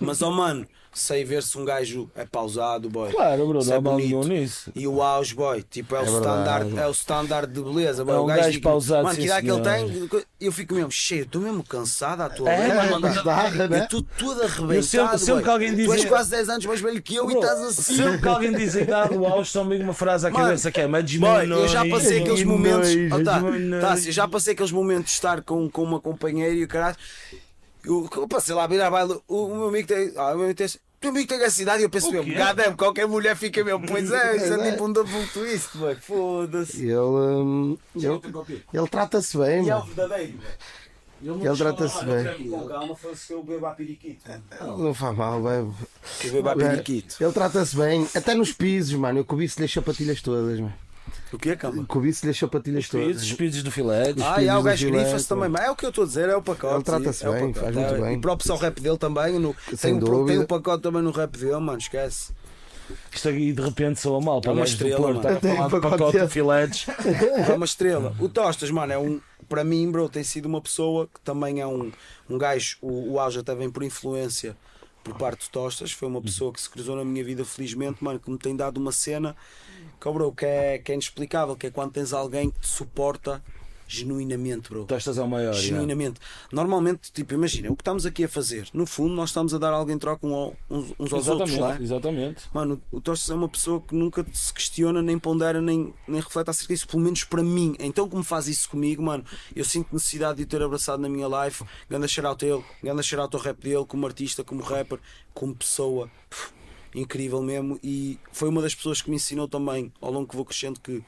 Mas, oh mano, sei ver se um gajo é pausado, boy. Claro, Bruno, é bonito. nisso. E o auge, boy, tipo, é, o, verdade. standard, é o standard de beleza. boy. É o um gajo digo, pausado, Mano, sim, que idade que ele tem? Eu fico mesmo cheio, estou mesmo cansado à tua É, beira, mano, eu né? estou todo arrebentado. Eu sempre- sempre que alguém diz- Tu és quase 10 anos mais velho que eu e Bro, estás assim. Sempre que alguém diz que dá do auge, só me uma frase à Mano, cabeça que é mas Boy, eu já passei aqueles momentos. Oh, tá, desmenores. tá, eu já passei aqueles momentos de estar com, com uma companheira e o caralho. Eu, eu passei lá a virar baile. O, o meu amigo tem. Ah, o meu amigo tem. O teu amigo tem essa idade e eu penso mesmo, gadam, qualquer mulher fica mesmo, (laughs) pois é, isso é tipo um double twist, boy, foda-se. Ele, hum, ele, ele trata-se bem, E é o mano. verdadeiro, Ele trata-se bem. Com calma, fosse que eu bebo a periquito. Ele não faz mal. Que eu bebo a periquito. Ele trata-se bem. Até nos pisos, mano. Eu cobiço-lhe as sapatilhas todas, mano. O que é, calma? Cobiço-lhe as sapatilhas Os todas. pisos do filete. Ah, e há o gajo grifa-se também, mas é o que eu estou a dizer, é o pacote. Ele trata-se é o bem, pacote. faz muito É, bem. E próprio ao rap dele também, no, Sem tem, o, tem o pacote também no rap dele, mano, esquece. Isto aqui de repente soa mal para É uma estrela, Porto, mano. de Tem pacote pacote de filetes. É uma estrela. O Tostas, mano, é um. Para mim, bro, tem sido uma pessoa que também é um, um gajo. O, o Auge até vem por influência por parte do Tostas. Foi uma pessoa que se cruzou na minha vida, felizmente, mano, que me tem dado uma cena que, oh, que é, que é inexplicável. Que é quando tens alguém que te suporta genuinamente, bro. Tostas é o maior. Genuinamente. Normalmente, tipo, imagina, o que estamos aqui a fazer, no fundo, nós estamos a dar alguém em troca um ao- uns, uns aos outros, não é? Exatamente, exatamente. Mano, o Tostas é uma pessoa que nunca se questiona, nem pondera, nem, nem reflete acerca disso, pelo menos para mim. Então, como faz isso comigo, mano, eu sinto necessidade de o ter abraçado na minha life. Ganda shout ele, ganda shout ao rap dele, como artista, como rapper, como pessoa. Incrível mesmo. E foi uma das pessoas que me ensinou também, ao longo que vou crescendo, que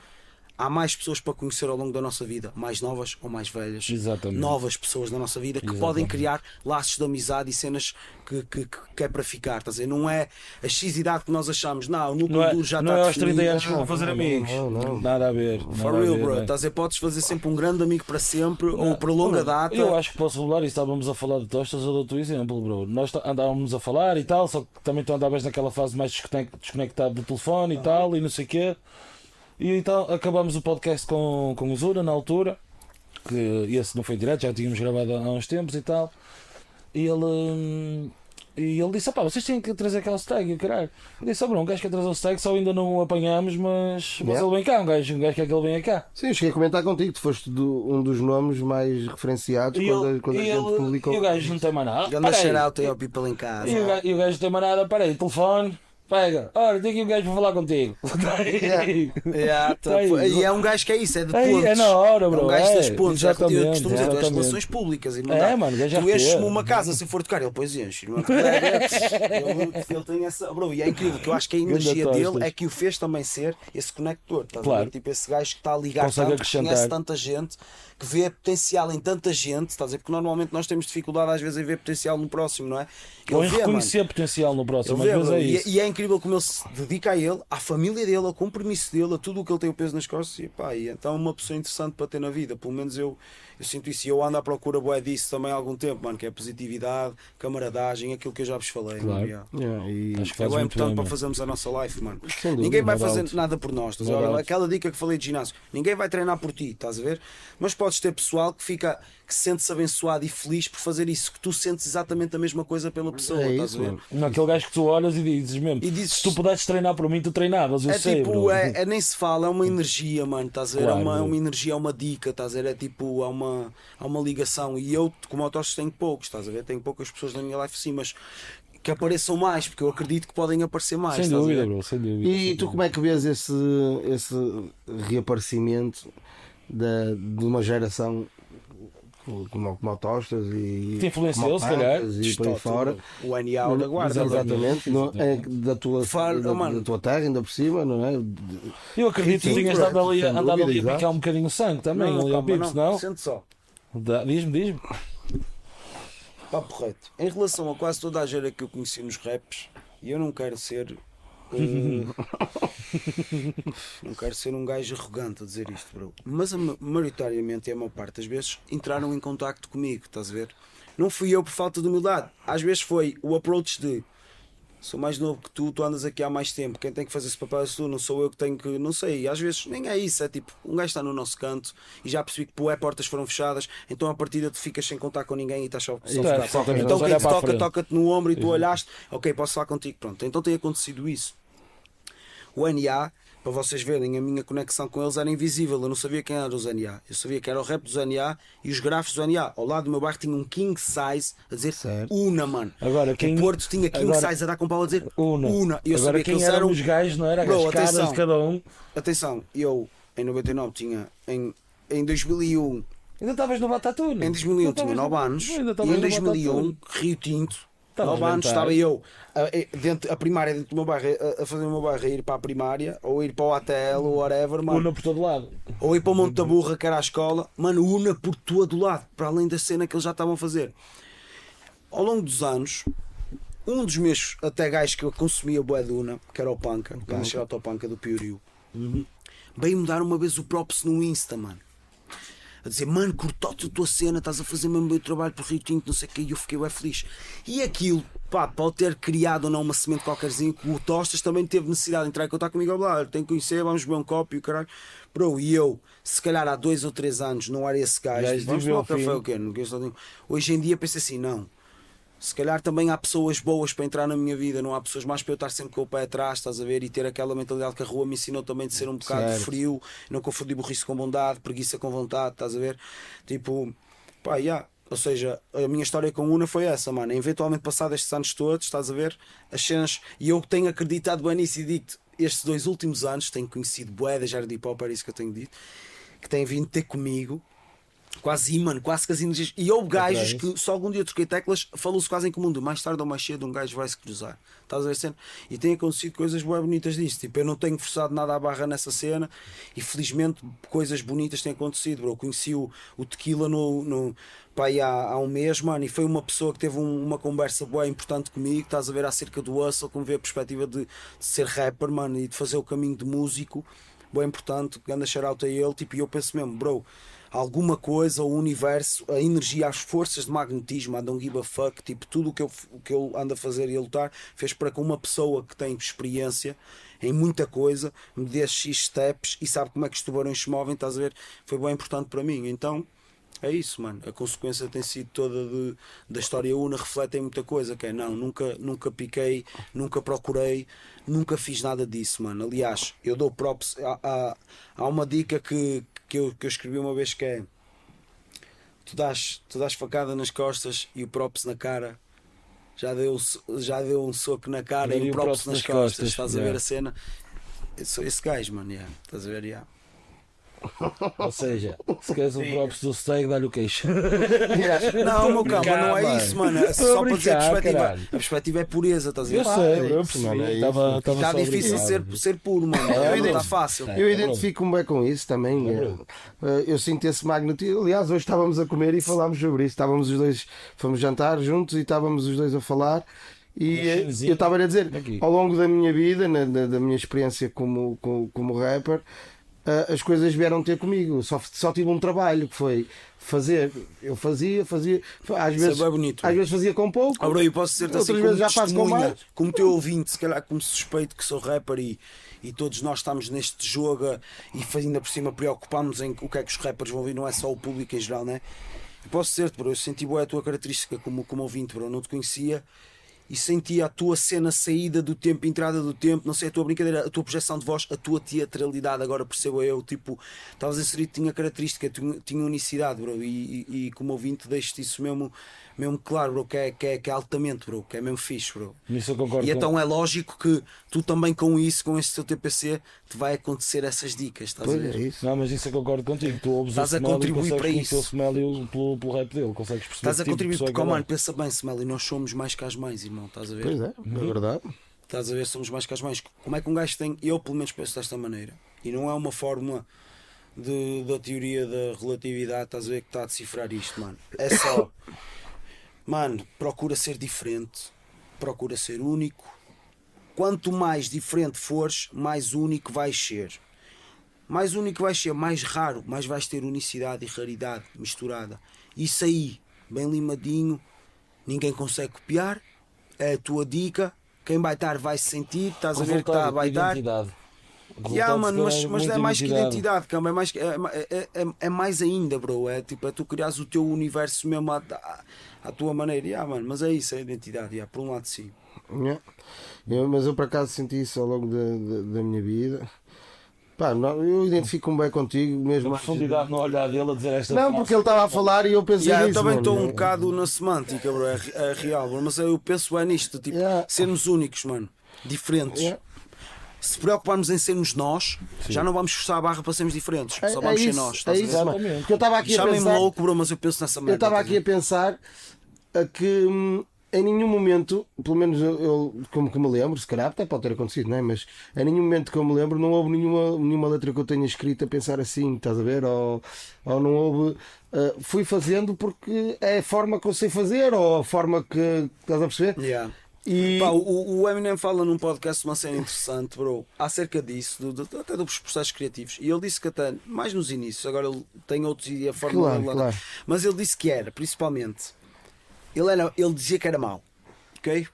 há mais pessoas para conhecer ao longo da nossa vida, mais novas ou mais velhas. Exatamente. Novas pessoas na nossa vida que Exatamente. podem criar laços de amizade e cenas que, que, que- que é para ficar. Estás a dizer? Não é a X idade que nós achamos, não, o núcleo Não é, duro já não está é aos 30 definido. anos que vão fazer amigos. não, não. Nada a ver. For nada a real, ver, bro. né? Estás a dizer, podes fazer sempre um grande amigo para sempre ou para longa data. Eu acho que posso revelar, e estávamos a falar de tostas, eu dou-te o exemplo, bro. Nós andávamos a falar e tal, só que também tu andavas naquela fase mais desconec- desconectado do telefone e tal, e não sei o quê. E então acabámos o podcast com, com o Zura na altura, que esse não foi direto, já tínhamos gravado há uns tempos e tal. E ele. hum, E ele disse: pá, vocês têm que trazer aquele stag, e o caralho. Eu disse: oh, bro, um gajo quer trazer o stag, só ainda não o apanhamos, mas, mas Yeah. ele vem cá, um gajo, um gajo quer que ele venha cá. Sim, eu cheguei a comentar contigo. Tu foste do- um dos nomes mais referenciados E, quando, ele, quando a gente ele- publicou. e o gajo não tem mais nada. Ganda shout aí ao people em casa. E o gajo, e o gajo não tem mais nada, peraí, telefone, pega, olha, tem aqui um gajo para falar contigo. (laughs) Yeah, tá, Tá aí. pô, e é um gajo que é isso, é de Aí, pontos. é na hora, bro, É um gajo é, das pontos. É, eu exatamente, costumo dizer, tu és relações públicas. E não É, mano, gajo já tu enches-me uma casa se for tocar, ele depois enche. É? (laughs) ele, ele tem essa. Bro, e é incrível que eu acho que a energia dele é que o fez também ser esse conector. Estás a Claro. ver? Tipo esse gajo que está a ligar Consegue tanto, que conhece tanta gente, que vê potencial em tanta gente. Estás a ver? Porque normalmente nós temos dificuldade às vezes em ver potencial no próximo, não é? Ou em vê, mano. reconhecer potencial no próximo, às vezes é e, isso. e é incrível como ele se dedica a ele, à família dele, ao compromisso dele, a tudo o que ele tem o peso nas costas. E, pá, e então é uma pessoa interessante para ter na vida. Pelo menos eu, eu sinto isso. E eu ando à procura boé disso também há algum tempo, mano, que é positividade, camaradagem, aquilo que eu já vos falei. Claro. mano, yeah. Yeah, e Acho que É bem importante para fazermos a nossa life, mano. Dúvida, ninguém vai fazer doubt. nada por nós. estás. Aquela dica que falei de ginásio. Ninguém vai treinar por ti, estás a ver? Mas podes ter pessoal que fica que se sente-se abençoado e feliz por fazer isso, que tu sentes exatamente a mesma coisa pela pessoa, é estás isso, a ver? Não, aquele gajo que tu olhas e dizes mesmo. E dizes- Se tu pudesses treinar por mim, tu treinavas. Eu É sei, tipo, é, é nem se fala, é uma energia, mano, estás a ver? Claro, é, uma, é uma energia, é uma dica, estás a ver? É tipo, há uma, há uma ligação. E eu, como autóstolos, tenho poucos, estás a ver? Tenho poucas pessoas na minha life, sim, mas que apareçam mais, porque eu acredito que podem aparecer mais. Sem dúvida, bro. Sem dúvida. E sem tu como é que vês esse, esse reaparecimento da, de uma geração como, como autostas e Te influenciou, se calhar. E por aí fora O NA da guarda. exatamente não- é da tua, Fala- da, mano. da tua terra ainda por cima não é Eu acredito que tinhas andado ali, andado ali a picar um bocadinho de sangue também, ali ao Pips, não? Sente só. Diz-me, diz-me. Papo reto. Em relação a quase toda a gera que eu conheci nos raps, e eu não quero ser. (laughs) eh, não quero ser um gajo arrogante a dizer isto, bro. Mas maioritariamente e a maior parte das vezes entraram em contacto comigo, estás a ver? Não fui eu por falta de humildade. Às vezes foi o approach de sou mais novo que tu, tu andas aqui há mais tempo, quem tem que fazer esse papel és tu, não sou eu que tenho que. Não sei, às vezes nem é isso, é tipo, um gajo está no nosso canto e já percebi que pô, é portas foram fechadas, então a partida tu ficas sem contar com ninguém e estás só, só Exato, a ficar. exatamente. Então quem te toca, toca-te no ombro e tu olhaste, ok, posso falar contigo, pronto. Então tem acontecido isso. O NA, para vocês verem, a minha conexão com eles era invisível. Eu não sabia quem eram os NA. Eu sabia que era o rap dos NA e os grafos dos NA. Ao lado do meu bairro tinha um King Size a dizer Certo. Una, mano. Agora, quem- O Porto tinha King agora- Size a dar com pau a dizer Una. Una. E eu Agora sabia que quem eles eram os gajos, não era? Bro, as caras atenção. de cada um. Atenção, eu em 99 tinha. Em, em 2001 Ainda estavas no Batatuna. em 2001 Ainda tinha estavas 9 no- anos e em no 2001 Batatuna. Rio Tinto. Estava 9 anos estava eu a, dentro, a primária dentro do meu bairro a, a fazer o meu bairro a ir para a primária ou ir para o ATL ou whatever, mano. Una por todo lado. Ou ir para o Monte da Burra que era a escola, mano, una por todo lado, para além da cena que eles já estavam a fazer. Ao longo dos anos, um dos meus até gajos que eu consumia bué de una, que era o Panca, que nasceu a Panca do Pioriu, veio-me dar uma vez o props no Insta, mano. A dizer, mano, curtote a tua cena, estás a fazer mesmo bem o trabalho por Rio Tinto, não sei o que, e eu fiquei bem feliz. E aquilo, pá, pode ter criado ou não uma semente qualquerzinha, que o Tostas também teve necessidade de entrar em contato comigo, lá, tem que conhecer, vamos beber um copo e o caralho. Bro, e eu, se calhar há dois ou três anos, não era esse gajo, vamos o um café ou quê? Não. Hoje em dia pensei assim, não. Se calhar também há pessoas boas para entrar na minha vida, não há pessoas mais para eu estar sempre com o pé atrás, estás a ver? E ter aquela mentalidade que a rua me ensinou também de ser um bocado Certo. frio, não confundir burrice com bondade, preguiça com vontade, estás a ver? Tipo, pá, yeah. Ou seja, a minha história com Una foi essa, mano. Eventualmente, passado estes anos todos, estás a ver? As cenas, e eu tenho acreditado bem nisso e digo estes dois últimos anos tenho conhecido bué da Jardim Hip Hop, era isso que eu tenho dito, que têm vindo ter comigo quase imã, quase que as energias. E houve gajos Ok. que só algum dia troquei teclas, falou-se quase em comum, de mais tarde ou mais cedo um gajo vai se cruzar. Estás a ver cena? E tem acontecido coisas bem bonitas disso. Tipo, eu não tenho forçado nada à barra nessa cena e felizmente coisas bonitas têm acontecido. Bro. Eu conheci o, o Tequila no, no, pá, aí há, há um mês, mano, e foi uma pessoa que teve um- uma conversa boa importante comigo. Estás a ver acerca do hustle, como vê a perspectiva de, de ser rapper, mano, e de fazer o caminho de músico. Bem importante, grande shout a ele. Tipo, e eu penso mesmo, bro, alguma coisa, o universo, a energia, as forças de magnetismo, I don't give a fuck, tipo, tudo o que eu, que eu ando a fazer e a lutar fez para que uma pessoa que tem experiência em muita coisa me dê X steps e sabe como é que os tubarões se movem, estás a ver? Foi bem importante para mim. Então, é isso, mano. A consequência tem sido toda de, da história una, reflete em muita coisa. Que é, não, nunca, nunca piquei, nunca procurei, nunca fiz nada disso, mano. Aliás, eu dou props. Há, há, há uma dica que, que, eu, que eu escrevi uma vez que é: tu dás, tu dás facada nas costas e o props na cara. Já deu, já deu um soco na cara Daria e o props props nas nas costas. costas, Estás a ver yeah. a cena? Sou esse gajo, mano. Yeah. Estás a ver? Yeah. Ou seja, se queres um props do steak, dá-lhe o queixo. (laughs) Não, meu calma, brincar, não é isso, mano. É só para dizer a perspectiva. caralho. A perspectiva é pureza, estás a ver? Eu sei, é bro, eu é percebi. estava Está difícil ser, ser puro, mano. É, não está fácil. É. Eu identifico-me bem com isso também. eh, Eu sinto esse magnetismo. Aliás, hoje estávamos a comer e falámos sobre isso. Estávamos os dois, fomos jantar juntos e estávamos os dois a falar. E eh, eu estava a dizer, Aqui. ao longo da minha vida, na- na- da minha experiência como, como, como rapper, ah, as coisas vieram ter comigo. Só, só tive um trabalho que foi fazer. Eu fazia, fazia. Às Isso é vezes, bem bonito. às vezes fazia com pouco. Bro, eu posso ser Outras assim como já faço com mais. como teu ouvinte, se calhar como suspeito que sou rapper e, e todos nós estamos neste jogo e ainda por cima preocupamos em o que é que os rappers vão ouvir, não é só o público em geral, né? Eu posso ser-te, bro, eu senti boa a tua característica como, como ouvinte, bro, eu não te conhecia e senti a tua cena saída do tempo, entrada do tempo, não sei, a tua brincadeira, a tua projeção de voz, a tua teatralidade, agora percebo eu, tipo, estavas inserido, tinha característica, tinha, unicidade, bro, e, e, e como ouvinte deixo-te isso mesmo, mesmo claro, bro, que é, que, é, que é altamente, bro, que é mesmo fixe, bro. Nisso eu concordo E com- então é lógico que tu também com isso, com este teu TPC, te vai acontecer essas dicas, estás a Pois ver? é isso. Não, mas isso eu concordo contigo. Tu ouves Estás o a Smelly contribuir para isso. o Smelly pelo, pelo rap dele, consegues perceber Estás a tipo contribuir, é porque, que oh, ele mano, pensa bem, Smelly, nós somos mais que as mães, irmão, estás a ver? Pois é, é verdade. Estás a ver, somos mais que as mães. Como é que um gajo tem, eu pelo menos penso desta maneira, e não é uma fórmula de, da teoria da relatividade, estás a ver que está a decifrar isto, mano. É só, mano, procura ser diferente, procura ser único. Quanto mais diferente fores, mais único vais ser. Mais único vais ser, mais raro, mais vais ter unicidade e raridade misturada. Isso aí, bem limadinho, ninguém consegue copiar. É a tua dica. Quem vai estar vai se sentir, estás a ver que está, dar. identidade. Yeah, mano, mas, mas é mais que identidade, cama, é mais, é, é, é, é mais ainda, bro. É tipo, é tu criares o teu universo mesmo à, à, tua maneira. Yeah, mano, mas é isso, é a identidade. Yeah, por um lado, sim. Yeah. Eu- mas eu por acaso senti isso ao longo da, da, da minha vida. Pá, não- eu identifico-me bem contigo, mesmo. Uma profundidade no olhar dele a dizer esta Não, porque ele estava a falar e eu pensei Yeah, eu nisso. também mano. estou um bocado na semântica, bro. É, é real, bro. Mas eu penso é nisto, tipo, Yeah. sermos únicos, mano. Diferentes. Yeah. Se preocuparmos em sermos nós, já não vamos forçar a barra para sermos diferentes. É, Só é vamos ser isso, nós. é a isso. Exatamente. Eu estava aqui a Chamem-me pensar. louco, bro, mas eu penso nessa merda. Eu estava aqui a pensar a que hum, em nenhum momento, pelo menos eu, eu, como que me lembro, se calhar até pode ter acontecido, não é? mas em nenhum momento que eu me lembro não houve nenhuma, nenhuma letra que eu tenha escrito a pensar assim, estás a ver? Ou, ou não houve. ah, fui fazendo porque é a forma que eu sei fazer, ou a forma que. Estás a perceber? Yeah. E, Pá, o, o Eminem fala num podcast uma cena interessante, bro, acerca disso, do, do- até dos processos criativos. E ele disse que até, mais nos inícios, agora ele tem outros e a forma Claro, claro. Mas ele disse que era, principalmente, ele, era, ele dizia que era mau, ok?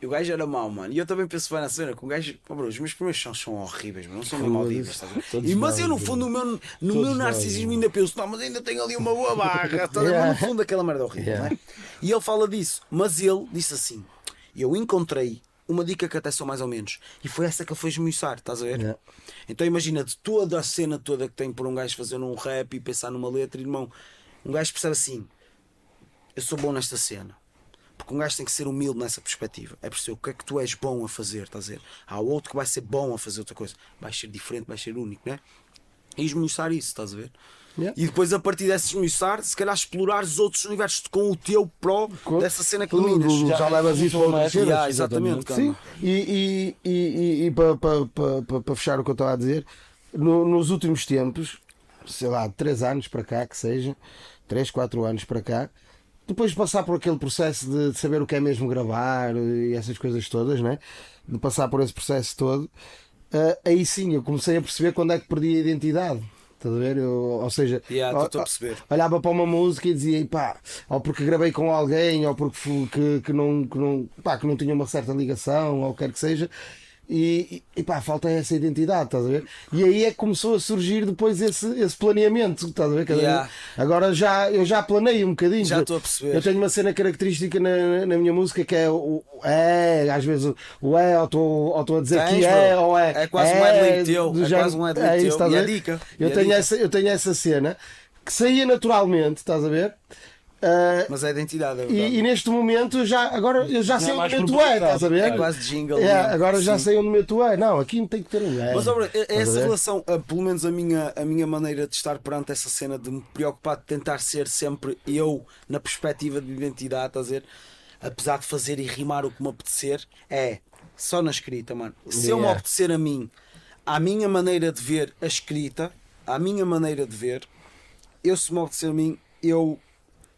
E o gajo era mau, mano. E eu também penso bem na cena, que o gajo, pá, bro, os meus primeiros sons são horríveis, mas não são E, mas eu, no fundo, no meu, no meu narcisismo ainda penso, não, mas ainda tenho ali uma boa barra, ver? Yeah. No fundo, aquela merda horrível, Yeah. não é? E ele fala disso, mas ele disse assim: Eu encontrei uma dica que até sou mais ou menos, e foi essa que ele foi esmiuçar, estás a ver? Yeah. Então imagina de toda a cena toda que tem por um gajo fazer um rap e pensar numa letra, irmão, um gajo percebe assim: Eu sou bom nesta cena. Porque um gajo tem que ser humilde nessa perspectiva. É perceber o que é que tu és bom a fazer, estás a ver? Há outro que vai ser bom a fazer outra coisa. Vai ser diferente, vai ser único, né? E esmiuçar isso, estás a ver? Yeah. E depois a partir desse esmiuçar, se calhar explorar os outros universos com o teu pró dessa cena que dominas. tu já levas isso para outras cenas. Yeah, exatamente, Sim, calma. e, e, e, e, para, para, para, para- para fechar o que eu estava a dizer, no- nos últimos tempos, sei lá, 3 anos para cá, que seja, 3, 4 anos para cá, depois de passar por aquele processo de de saber o que é mesmo gravar e essas coisas todas, né? de passar por esse processo todo, ah, aí sim eu comecei a perceber quando é que perdi a identidade. Estás a ver? Eu- ou seja, Yeah, ó- olhava para uma música e dizia, "E pá, ou porque gravei com alguém, ou porque que, que, não, que, não, pá, que não tinha uma certa ligação, ou o que quer que seja, e, e pá, falta essa identidade, estás a ver? E aí é que começou a surgir depois esse, esse planeamento, estás a ver? Cada Yeah. Agora já, eu já planei um bocadinho. Já estou a perceber. Eu tenho uma cena característica na, na minha música que é o o é, às vezes o- o é, ou estou ou estou a dizer Tens, que é, bro. ou é. É quase um adlib teu, é género- quase um adlib é isso, teu. E a dica? Eu E a tenho, dica? essa, eu tenho essa cena que saía naturalmente, estás a ver? Ah, Mas é a identidade, é e, e neste momento eu já, agora eu já Não é sei onde tu é, propositado. estás a ver? É quase jingle. É, agora já Sim. sei onde tu é. Não, aqui não tem que ter um é. Mas obra, é- é Estás a essa relação, ah, pelo menos a minha, a minha maneira de estar perante essa cena de me preocupar de tentar ser sempre eu na perspectiva de identidade, estás a ver? Apesar de fazer e rimar o que me apetecer, é só na escrita, mano. Se eu me Yeah. apetecer a mim, à minha maneira de ver a escrita, à minha maneira de ver, eu se me apetecer a mim, eu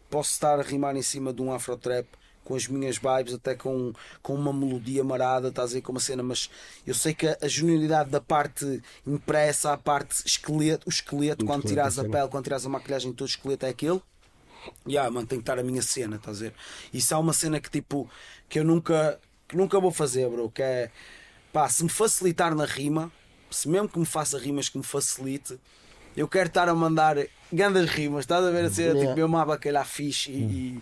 posso estar a rimar em cima de um afro-trap com as minhas vibes, até com, com uma melodia marada, estás a ver com uma cena, mas eu sei que a, a genuinidade da parte impressa, a parte esqueleto, o esqueleto, O quando tiras a pele, quando tiras a maquilhagem, todo o esqueleto é aquele. Yeah, mano, tem que estar a minha cena, estás a ver? Isso há uma cena que tipo que eu nunca, que nunca vou fazer, bro, que é pá, se me facilitar na rima, se mesmo que me faça rimas que me facilite, eu quero estar a mandar grandes rimas, estás a ver a cena, Yeah. tipo, eu uma bacalhau fixe e,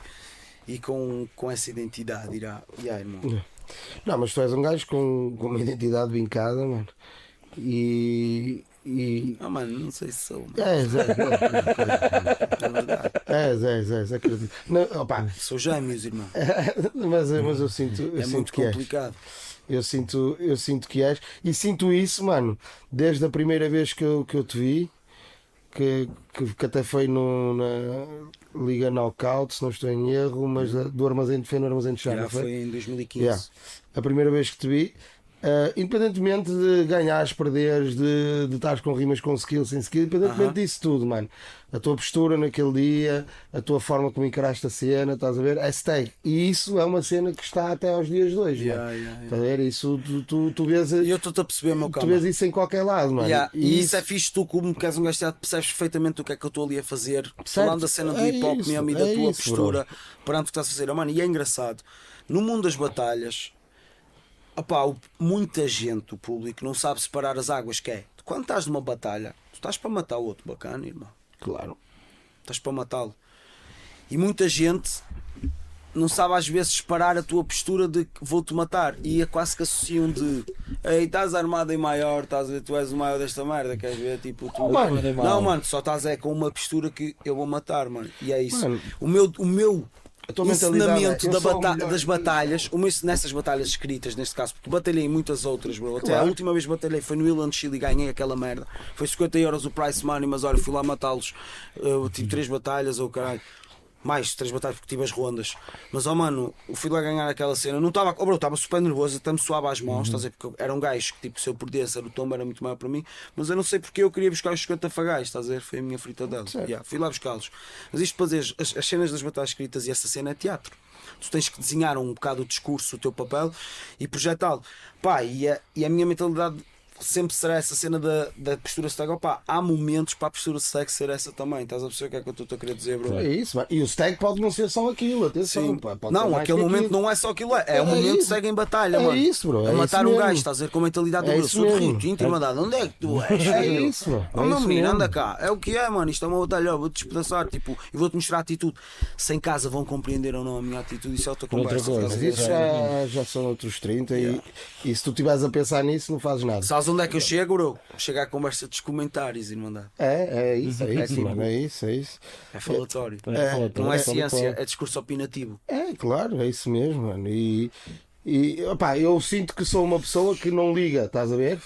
e, e com, com essa identidade irá. Yeah, irmão. Não, mas tu és um gajo com, com uma identidade vincada, mano. E. e... Ah, mano, não sei se sou, mano. És, és, és, (laughs) é verdade. és, és, és, acredito. Não, opa, Sou gêmeos, irmão. (laughs) mas, mas eu sinto, eu É sinto muito que és. complicado. Eu sinto, eu sinto que és. E sinto isso, mano, desde a primeira vez que eu, que eu te vi, que, que, que até foi no, na Liga Knockout, se não estou em erro, mas da- do Armazém de Fé no Armazém de Chá, Já não foi? foi em 2015. Yeah. A primeira vez que te vi, eh, independentemente de ganhares, perderes, de, de estares com rimas com skill, sem skill, independentemente Aham. disso tudo, mano. A tua postura naquele dia, a tua forma como encaraste a cena, estás a ver? É stag. E isso é uma cena que está até aos dias de hoje, Yeah, mano. yeah, yeah. Estás a ver? Isso tu, tu, tu vês. E eu estou-te a perceber, meu Tu calma. vês isso em qualquer lado, mano. Yeah, E isso é fixe, tu, como que és um gajo percebes perfeitamente o que é que eu estou ali a fazer, falando da cena do É hip hop isso, mesmo e é da tua isso, postura perante o que estás a fazer. Oh, mano, e é engraçado, no mundo das batalhas, opá, muita gente, o público, não sabe separar as águas, que é, quando estás numa batalha, tu estás para matar o outro, bacana, irmão. Claro. estás para matá-lo. E muita gente não sabe às vezes separar a tua postura de que vou-te matar e é quase que associam de ei, estás armado em maior, estás a tu és o maior desta merda, queres ver? Tipo, tu... Oh, mano. não, mano, só estás é com uma postura que eu vou matar, mano. E é isso. Mano. O meu, o meu A tua ensinamento é, eu da bata- das batalhas, meu, nessas batalhas escritas, neste caso, porque batalhei muitas outras, bro. Até a Claro. última vez que batalhei foi no Ilan Chile e ganhei aquela merda. Foi 50 euros o price money, mas olha, fui lá matá-los. Eu tive três batalhas, ou caralho. Mais três batalhas porque tive as rondas. Mas, oh mano, eu fui lá ganhar aquela cena. Não estava, oh, bro, estava super nervoso, até me suava as mãos, estás a ver? Porque era um gajo que, tipo, se eu perdesse, era o tombo era muito maior para mim. Mas eu não sei porque eu queria buscar os 50 fagais, estás a ver? Foi a minha fritadela. Yeah, fui lá buscá-los. Mas isto para dizer, as, as cenas das batalhas escritas e essa cena é teatro. Tu tens que desenhar um bocado o discurso, o teu papel e projetá-lo. Pá, e a, e a minha mentalidade sempre será essa cena da, da postura stag. Opá, há momentos para a postura stag ser essa também. Estás a perceber o que é que eu estou a querer dizer, bro? É isso, mano. E o stag pode não ser só aquilo, atenção. Sim. pá, Não, aquele que momento aquilo. não é só aquilo, é, é, É o momento isso. segue em batalha, É mano. isso, bro, é a matar um gajo, mesmo. estás a ver com a mentalidade do É isso Sou de. Rio Tinto, onde é que tu és? É isso, bro. É meu isso menino, anda cá. É o que é, mano. Isto é uma batalha, vou-te despedaçar, tipo, e vou-te mostrar a atitude. Se em casa vão compreender ou não a minha atitude, isso é outra Outra conversa. coisa. estás a Mas ver? isso já, já são outros 30 e, e se tu estiveres a pensar nisso, não fazes nada. Sabes onde é que eu chego, bro? Chega à conversa dos comentários, Irmandade. É, é isso, é É isso, tipo- mano. É isso, é isso. É falatório. É, fala, Não é fala, ciência, é discurso opinativo. É, claro, é isso mesmo, mano. E, e opá, eu sinto que sou uma pessoa que não liga, estás a ver?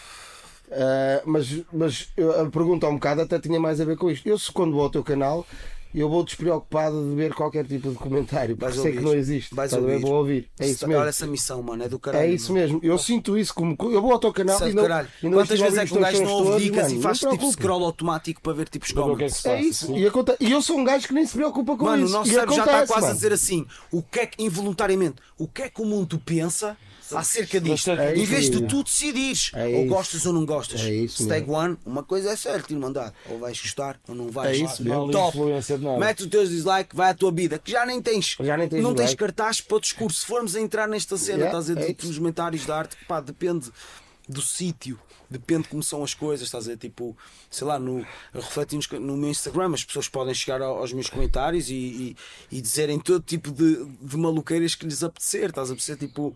Ah, mas mas eu- a pergunta há um bocado até tinha mais a ver com isto. Eu, se quando vou ao teu canal, eu vou despreocupado de ver qualquer tipo de comentário, porque Vais sei que não existe. Vais a ver? ouvir. Vou ouvir. É isso Olha mesmo. essa missão, mano, é do caralho. É isso mano. mesmo. Eu sinto isso como. Eu vou ao teu canal Sabe, e não. caralho. e não Quantas a vezes é que um gajo não ouve dicas mano, e faz tipo scroll automático para ver tipos o é se É passa, isso. E, aconte- e eu sou um gajo que nem se preocupa com Mano, o isso. nosso E cérebro já está quase a mano. dizer assim: o que é que, involuntariamente, o que é que o mundo pensa acerca disto? É em vez de mesmo. tu decidires, É ou gostas ou não gostas. É isso Stag One, uma coisa é certa, irmandade. Ou vais gostar ou não vais. É isso ali Top. influência de nada. Mete os teus dislikes, vai à tua vida, que já nem tens. Já nem tens não tens dislike. cartaz para o discurso. Se formos a entrar nesta cena, Yeah, estás a dizer, é tipo, isso. nos comentários da arte, pá, depende do sítio. Depende de como são as coisas, estás a ver? Tipo, sei lá, no, eu refleti nos- no meu Instagram, as pessoas podem chegar ao- aos meus comentários e, e, e dizerem todo tipo de, de maluqueiras que lhes apetecer, estás a perceber? Tipo,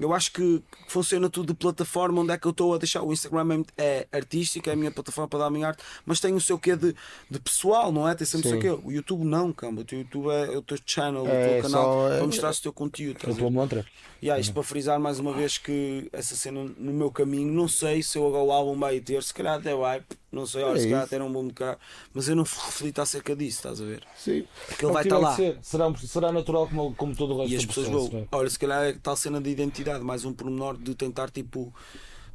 eu acho que funciona tudo de plataforma onde é que eu estou a deixar. O Instagram é, é artístico, é a minha plataforma para dar a minha arte, mas tem o seu quê de, de pessoal, não é? Tem sempre o seu quê. O YouTube não, camba. O teu YouTube é o teu channel, o É teu canal só- para mostrar o teu conteúdo. A estás a tua mantra. E há isto para frisar mais uma vez que essa cena no meu caminho, não sei se eu agora o álbum vai ter, se calhar até vai, não sei, olha, É se calhar até não vou me caralho, mas eu não reflito acerca disso, estás a ver? Sim. Porque ele É o vai estar vai lá. ser. Será, será natural como, como todo o resto E as pessoas vão, é? olha, se calhar é tal cena de identidade, mais um pormenor de tentar tipo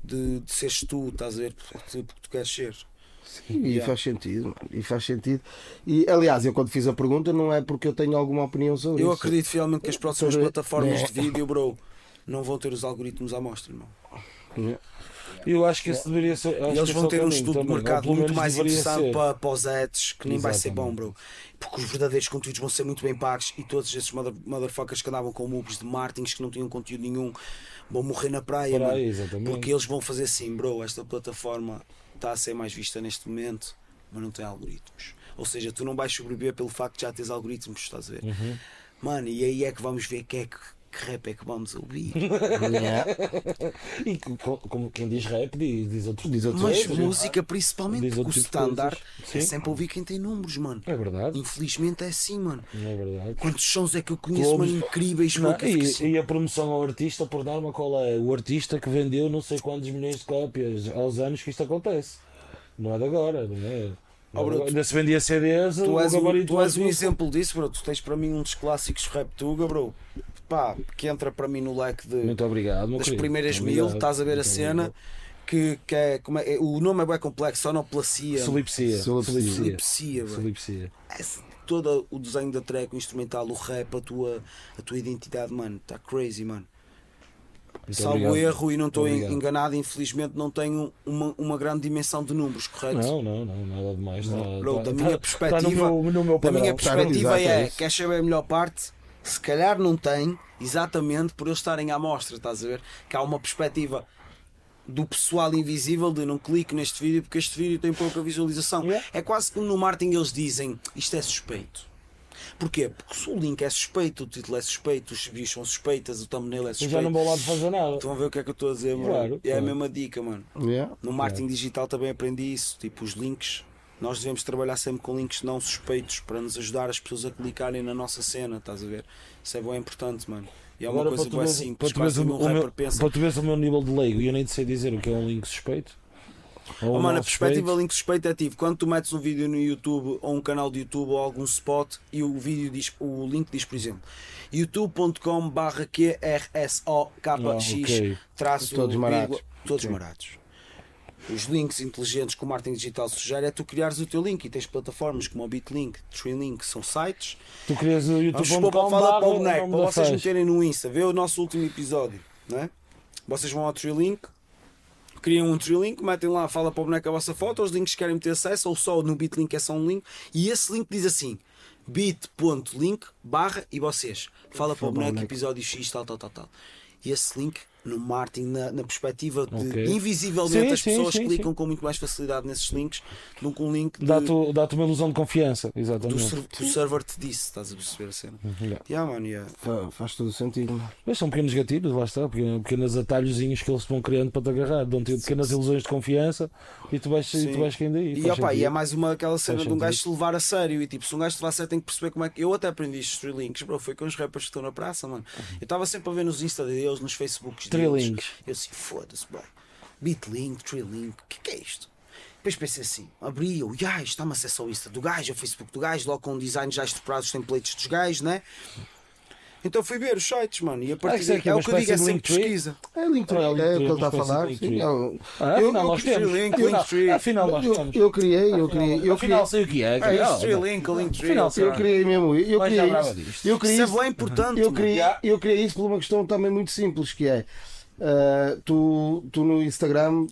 de, de seres tu, estás a ver? Porque tu, porque tu queres ser. E Yeah. faz sentido. E faz sentido. E aliás, eu quando fiz a pergunta não é porque eu tenho alguma opinião sobre Eu isso. acredito fielmente que as próximas Sobre- plataformas de vídeo, bro, não vão ter os algoritmos à mostra, irmão. Eu acho que esse deveria ser. E eles vão é ter um estudo de também, ou mercado muito mais interessante para, para os ads, que nem vai ser bom, bro. Porque os verdadeiros conteúdos vão ser muito bem pagos e todos esses mother, motherfuckers que andavam com moves de martins que não tinham conteúdo nenhum vão morrer na praia, exatamente. Porque eles vão fazer assim, bro, esta plataforma está a ser mais vista neste momento, mas não tem algoritmos. Ou seja, tu não vais sobreviver pelo facto de já teres algoritmos, estás a ver? Uhum. Mano, e aí é que vamos ver que é que, que rap é que vamos ouvir. Yeah. E co- co- como quem diz rap diz, diz outros Diz outros Mas coisas. música principalmente, Diz porque o tipo standard é sempre ouvir quem tem números, mano. É verdade. Infelizmente é assim, mano. Não é verdade. Quantos sons é que eu conheço, Globos. mano, incríveis, Não, e, assim, e a promoção ao artista, por norma, qual é? O artista que vendeu não sei quantos milhões de cópias aos anos que isto acontece. Não é de agora, não é? Oh, é agora. Ainda se vendia CDs, Tu o és, um, gabarito tu és um exemplo disso, bro. Tu tens para mim um dos clássicos rap tuga, bro. Pá, que entra para mim no leque de, Muito obrigado, das querido. primeiras Muito mil. obrigado. Estás a ver a Muito cena obrigado. que, que é, como é. O nome é bem complexo, sonoplacia. Solipsia. Solipsia. Solipsia. Solipsia. Esse- todo o desenho da track, o instrumental, o rap, a tua, a tua identidade, mano, está crazy, mano. Muito Salvo obrigado. erro e não estou enganado, infelizmente não tenho uma, uma grande dimensão de números, correto? Não, não, não, nada demais. Tá, Bro, tá- da minha tá- perspectiva- tá no meu, no meu Da minha perspectiva exato, é é, queres saber a melhor parte? Se calhar não tem, exatamente por eles estarem à mostra, estás a ver? Que há uma perspectiva do pessoal invisível de não clique neste vídeo porque este vídeo tem pouca visualização. Yeah. É quase como no marketing eles dizem isto é suspeito. Porquê? Porque se o link é suspeito, o título é suspeito, os vídeos são suspeitas, o thumbnail é Eu suspeito. já não vou lá de fazer nada. Estão a ver o que é que eu estou a dizer, mano? Claro, é a mesma dica, mano. Yeah. No marketing digital também aprendi isso. Tipo, os links. Nós devemos trabalhar sempre com links não suspeitos para nos ajudar as pessoas a clicarem na nossa cena, estás a ver? Isso é bem importante, mano. E é uma Agora, coisa veres- simples. para tu veres o, o meu, pensa. para tu veres o meu nível de leigo, e eu nem sei dizer o que é um link suspeito. Ou Oh, mano, a perspectiva suspeito. link suspeito é tipo quando tu metes um vídeo no YouTube ou um canal de YouTube ou algum spot e o vídeo diz, o link diz, por exemplo, youtube.com barra QRSOKX Ah, ok. traço Todos marados. todos marados. Os links inteligentes que o marketing digital sugere é tu criares o teu link e tens plataformas como o Bitlink, Treelink, são sites Tu querias o supor para youtube.com falar para o boneco, para vocês meterem no Insta, vê o nosso último episódio, não é? Vocês vão ao Treelink, criam um Treelink, metem lá, fala para o boneco a vossa foto, os links que querem ter acesso, ou só no Bitlink é só um link, e esse link diz assim: bit.link barra e vocês. Fala para o boneco, episódio X, tal, tal, tal, tal. E esse link no marketing, na, na perspectiva de Ok. invisivelmente Sim, as sim, pessoas sim, clicam sim. com muito mais facilidade nesses links do que um link de- Dá-te dá uma ilusão de confiança, exatamente. que o server te disse, estás a perceber a cena? Yeah. Yeah, man, yeah. Fa- Faz todo o sentido. Mas são pequenos gatilhos, lá está, pequenos, pequenos atalhozinhos que eles vão criando para te agarrar, dão-te pequenas ilusões de confiança e tu vais, e tu vais caindo aí. E, faz opa, e é mais uma aquela cena Faz de um gajo sentido. se levar a sério. E tipo, se um gajo se levar a sério, tem que perceber como é que. Eu até aprendi estes three links, bro. Foi com os rappers que estão na praça, mano. Eu estava sempre a ver nos Insta deles, nos Facebooks Links. Eu assim, foda-se, bro. Beatlink, three link, o que, que é isto? Depois pensei assim, abri eu, ya, isto dá-me acesso ao Insta do gajo, ao Facebook do gajo, logo com designs já estrupurados, os templates dos gajos, né? Então fui ver os sites, mano, e a partir isso é daí que é é o que eu digo, é sempre Linktree? pesquisa. É Linktree, Ah, é é, o que Linktree, ele está a falar. sim, Linktree. é o- Ah, eu- afinal, eu- nós temos. Link, Afinal, Linktree. afinal, nós eu, temos. eu criei, eu criei, eu Afinal, criei, sei o que é. Three link, Linktree. Eu criei mesmo, eu criei isso, eu criei Isso é bem importante. eu criei, eu criei isso por uma questão também muito simples, que é ah, tu, tu no Instagram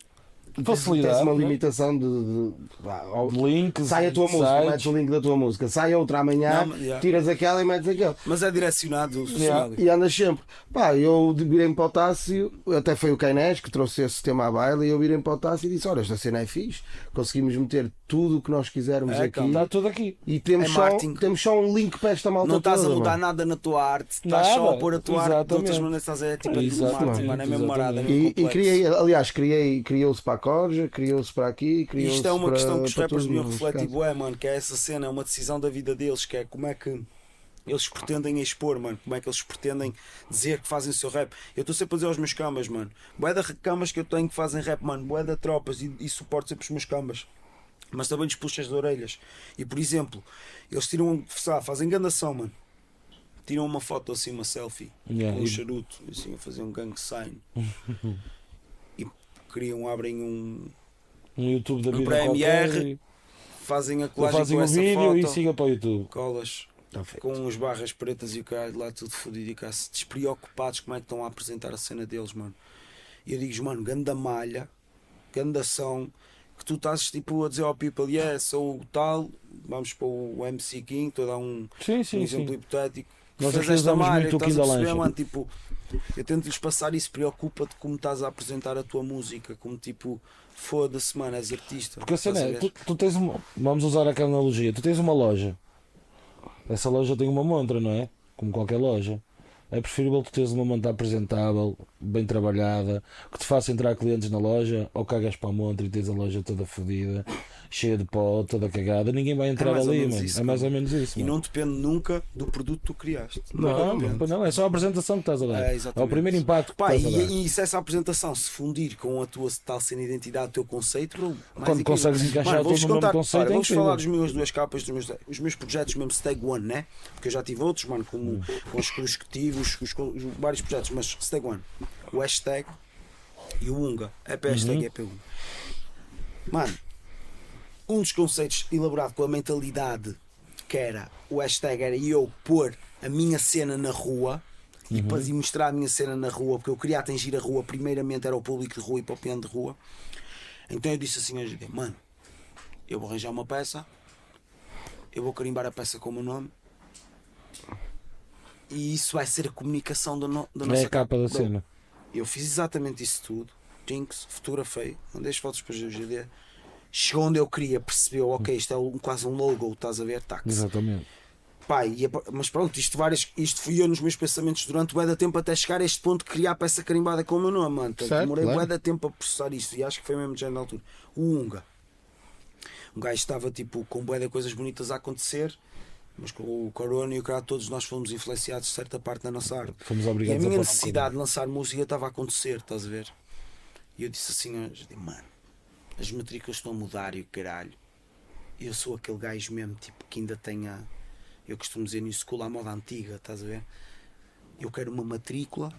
Facilidade, tens uma né? limitação de, de- vá, ao- Links, sai a tua música, metes o link da tua música, sai outra amanhã, Não, yeah. tiras aquela e metes aquela. Mas é direcionado Yeah. E andas sempre. Pá, eu virei-me para o Tássio, até foi o Cainés que trouxe esse tema à baila, e eu virei-me para o Tássio e disse: Olha, esta cena é fixe, conseguimos meter tudo o que nós quisermos É, aqui. Está tudo aqui. E temos, É só, marketing. temos só um link para esta malta Não estás a mudar mano. nada na tua arte, estás Nada, só a pôr a tua arte de outras exatamente. maneiras, estás a é tipo é Exatamente, marketing, mano, é mesmo é mesmo E, e criei, aliás, criei, criou-se para a Corja, criou-se para aqui, criou-se Isto é uma para, questão que os rappers deviam refletir, caso. bué, mano, que é essa cena, é uma decisão da vida deles, que é como é que eles pretendem expor, mano, como é que eles pretendem dizer que fazem o seu rap. Eu estou sempre a dizer aos meus cambas, mano, bué da camas que eu tenho que fazem rap, mano, bué da tropas e, e suporto sempre os meus cambas. Mas também lhes puxo as orelhas. E por exemplo, eles tiram, sabe, fazem gandação, mano. Tiram uma foto assim, uma selfie, Yeah, com um e- charuto, assim, a fazer um gang sign. (laughs) e criam, abrem um, No YouTube da No vida. Fazem a e colagem Fazem com o essa vídeo e foto, siga para o YouTube. colas Tá com as barras pretas e o caralho lá tudo fodido e cá despreocupados como é que estão a apresentar a cena deles, mano. E eu digo, mano, ganda malha, ganda ação, que tu estás tipo a dizer ao people, yeah, sou o tal, vamos para o MC King, estou a dar um, Sim, um sim, exemplo sim. hipotético. Nós Fez esta malha, estás a perceber, mano, tipo, eu tento-lhes passar isso, preocupa-te como estás a apresentar a tua música, como tipo, foda-se, mano, és artista. Porque a cena estás a é, tu, tu tens uma. Vamos usar aquela analogia. Tu tens uma loja. Essa loja tem uma montra, não é? Como qualquer loja. É preferível tu teres uma montra apresentável, bem trabalhada, que te faça entrar clientes na loja, ou cagas para a montra e tens a loja toda fodida, cheia de pó, toda cagada. Ninguém vai entrar mais ou ali, mano. isso, é mais ou menos isso. E mano. não depende nunca do produto que tu criaste. Não, não, não, é só a apresentação que estás a dar. É, É, o primeiro impacto que Pá, estás a dar. e, e se essa apresentação se fundir com a tua tal cena de identidade, o teu conceito, Quando consegues encaixar Mano, no mesmo contar, conceito, olha, é vamos falar dos meus duas capas, dos meus, os meus projetos mesmo Stag One, né? Porque eu já tive outros, mano, como Hum. com os que tive, os, os- os vários projetos, mas Stag One, o hashtag e o Unga. É para hashtag Uhum. e é para Unga. Mano, um dos conceitos elaborado com a mentalidade que era o hashtag era eu pôr a minha cena na rua Uhum. e e mostrar a minha cena na rua, porque eu queria atingir a rua, primeiramente era o público de rua e para o piano de rua. Então eu disse assim hoje, mano, eu vou arranjar uma peça, eu vou carimbar a peça com o meu nome e isso vai ser a comunicação da, no, da nossa É a capa da cena. Eu fiz exatamente isso tudo. Jinx, fotografei, mandei as fotos para o GD. Chegou onde eu queria, percebeu, ok, isto é um, quase um logo, estás a ver? Táxi. Exatamente. Pai, mas pronto, isto, várias, isto fui eu nos meus pensamentos durante o da tempo até chegar a este ponto de criar a peça carimbada com o meu nome, mano. Demorei claro. bué da tempo a processar isto e acho que foi mesmo já na altura. O Unga. Um gajo estava tipo com bué de coisas bonitas a acontecer, mas com o Corona e o cara, todos nós fomos influenciados de certa parte da nossa arte. Fomos E a obrigados minha pôr- necessidade de lançar música estava a acontecer, estás a ver? E eu disse assim, eu mano, as matrículas estão a mudar e o caralho. Eu sou aquele gajo mesmo, tipo, que ainda tenha. Eu costumo dizer New School à moda antiga, estás a ver? Eu quero uma matrícula,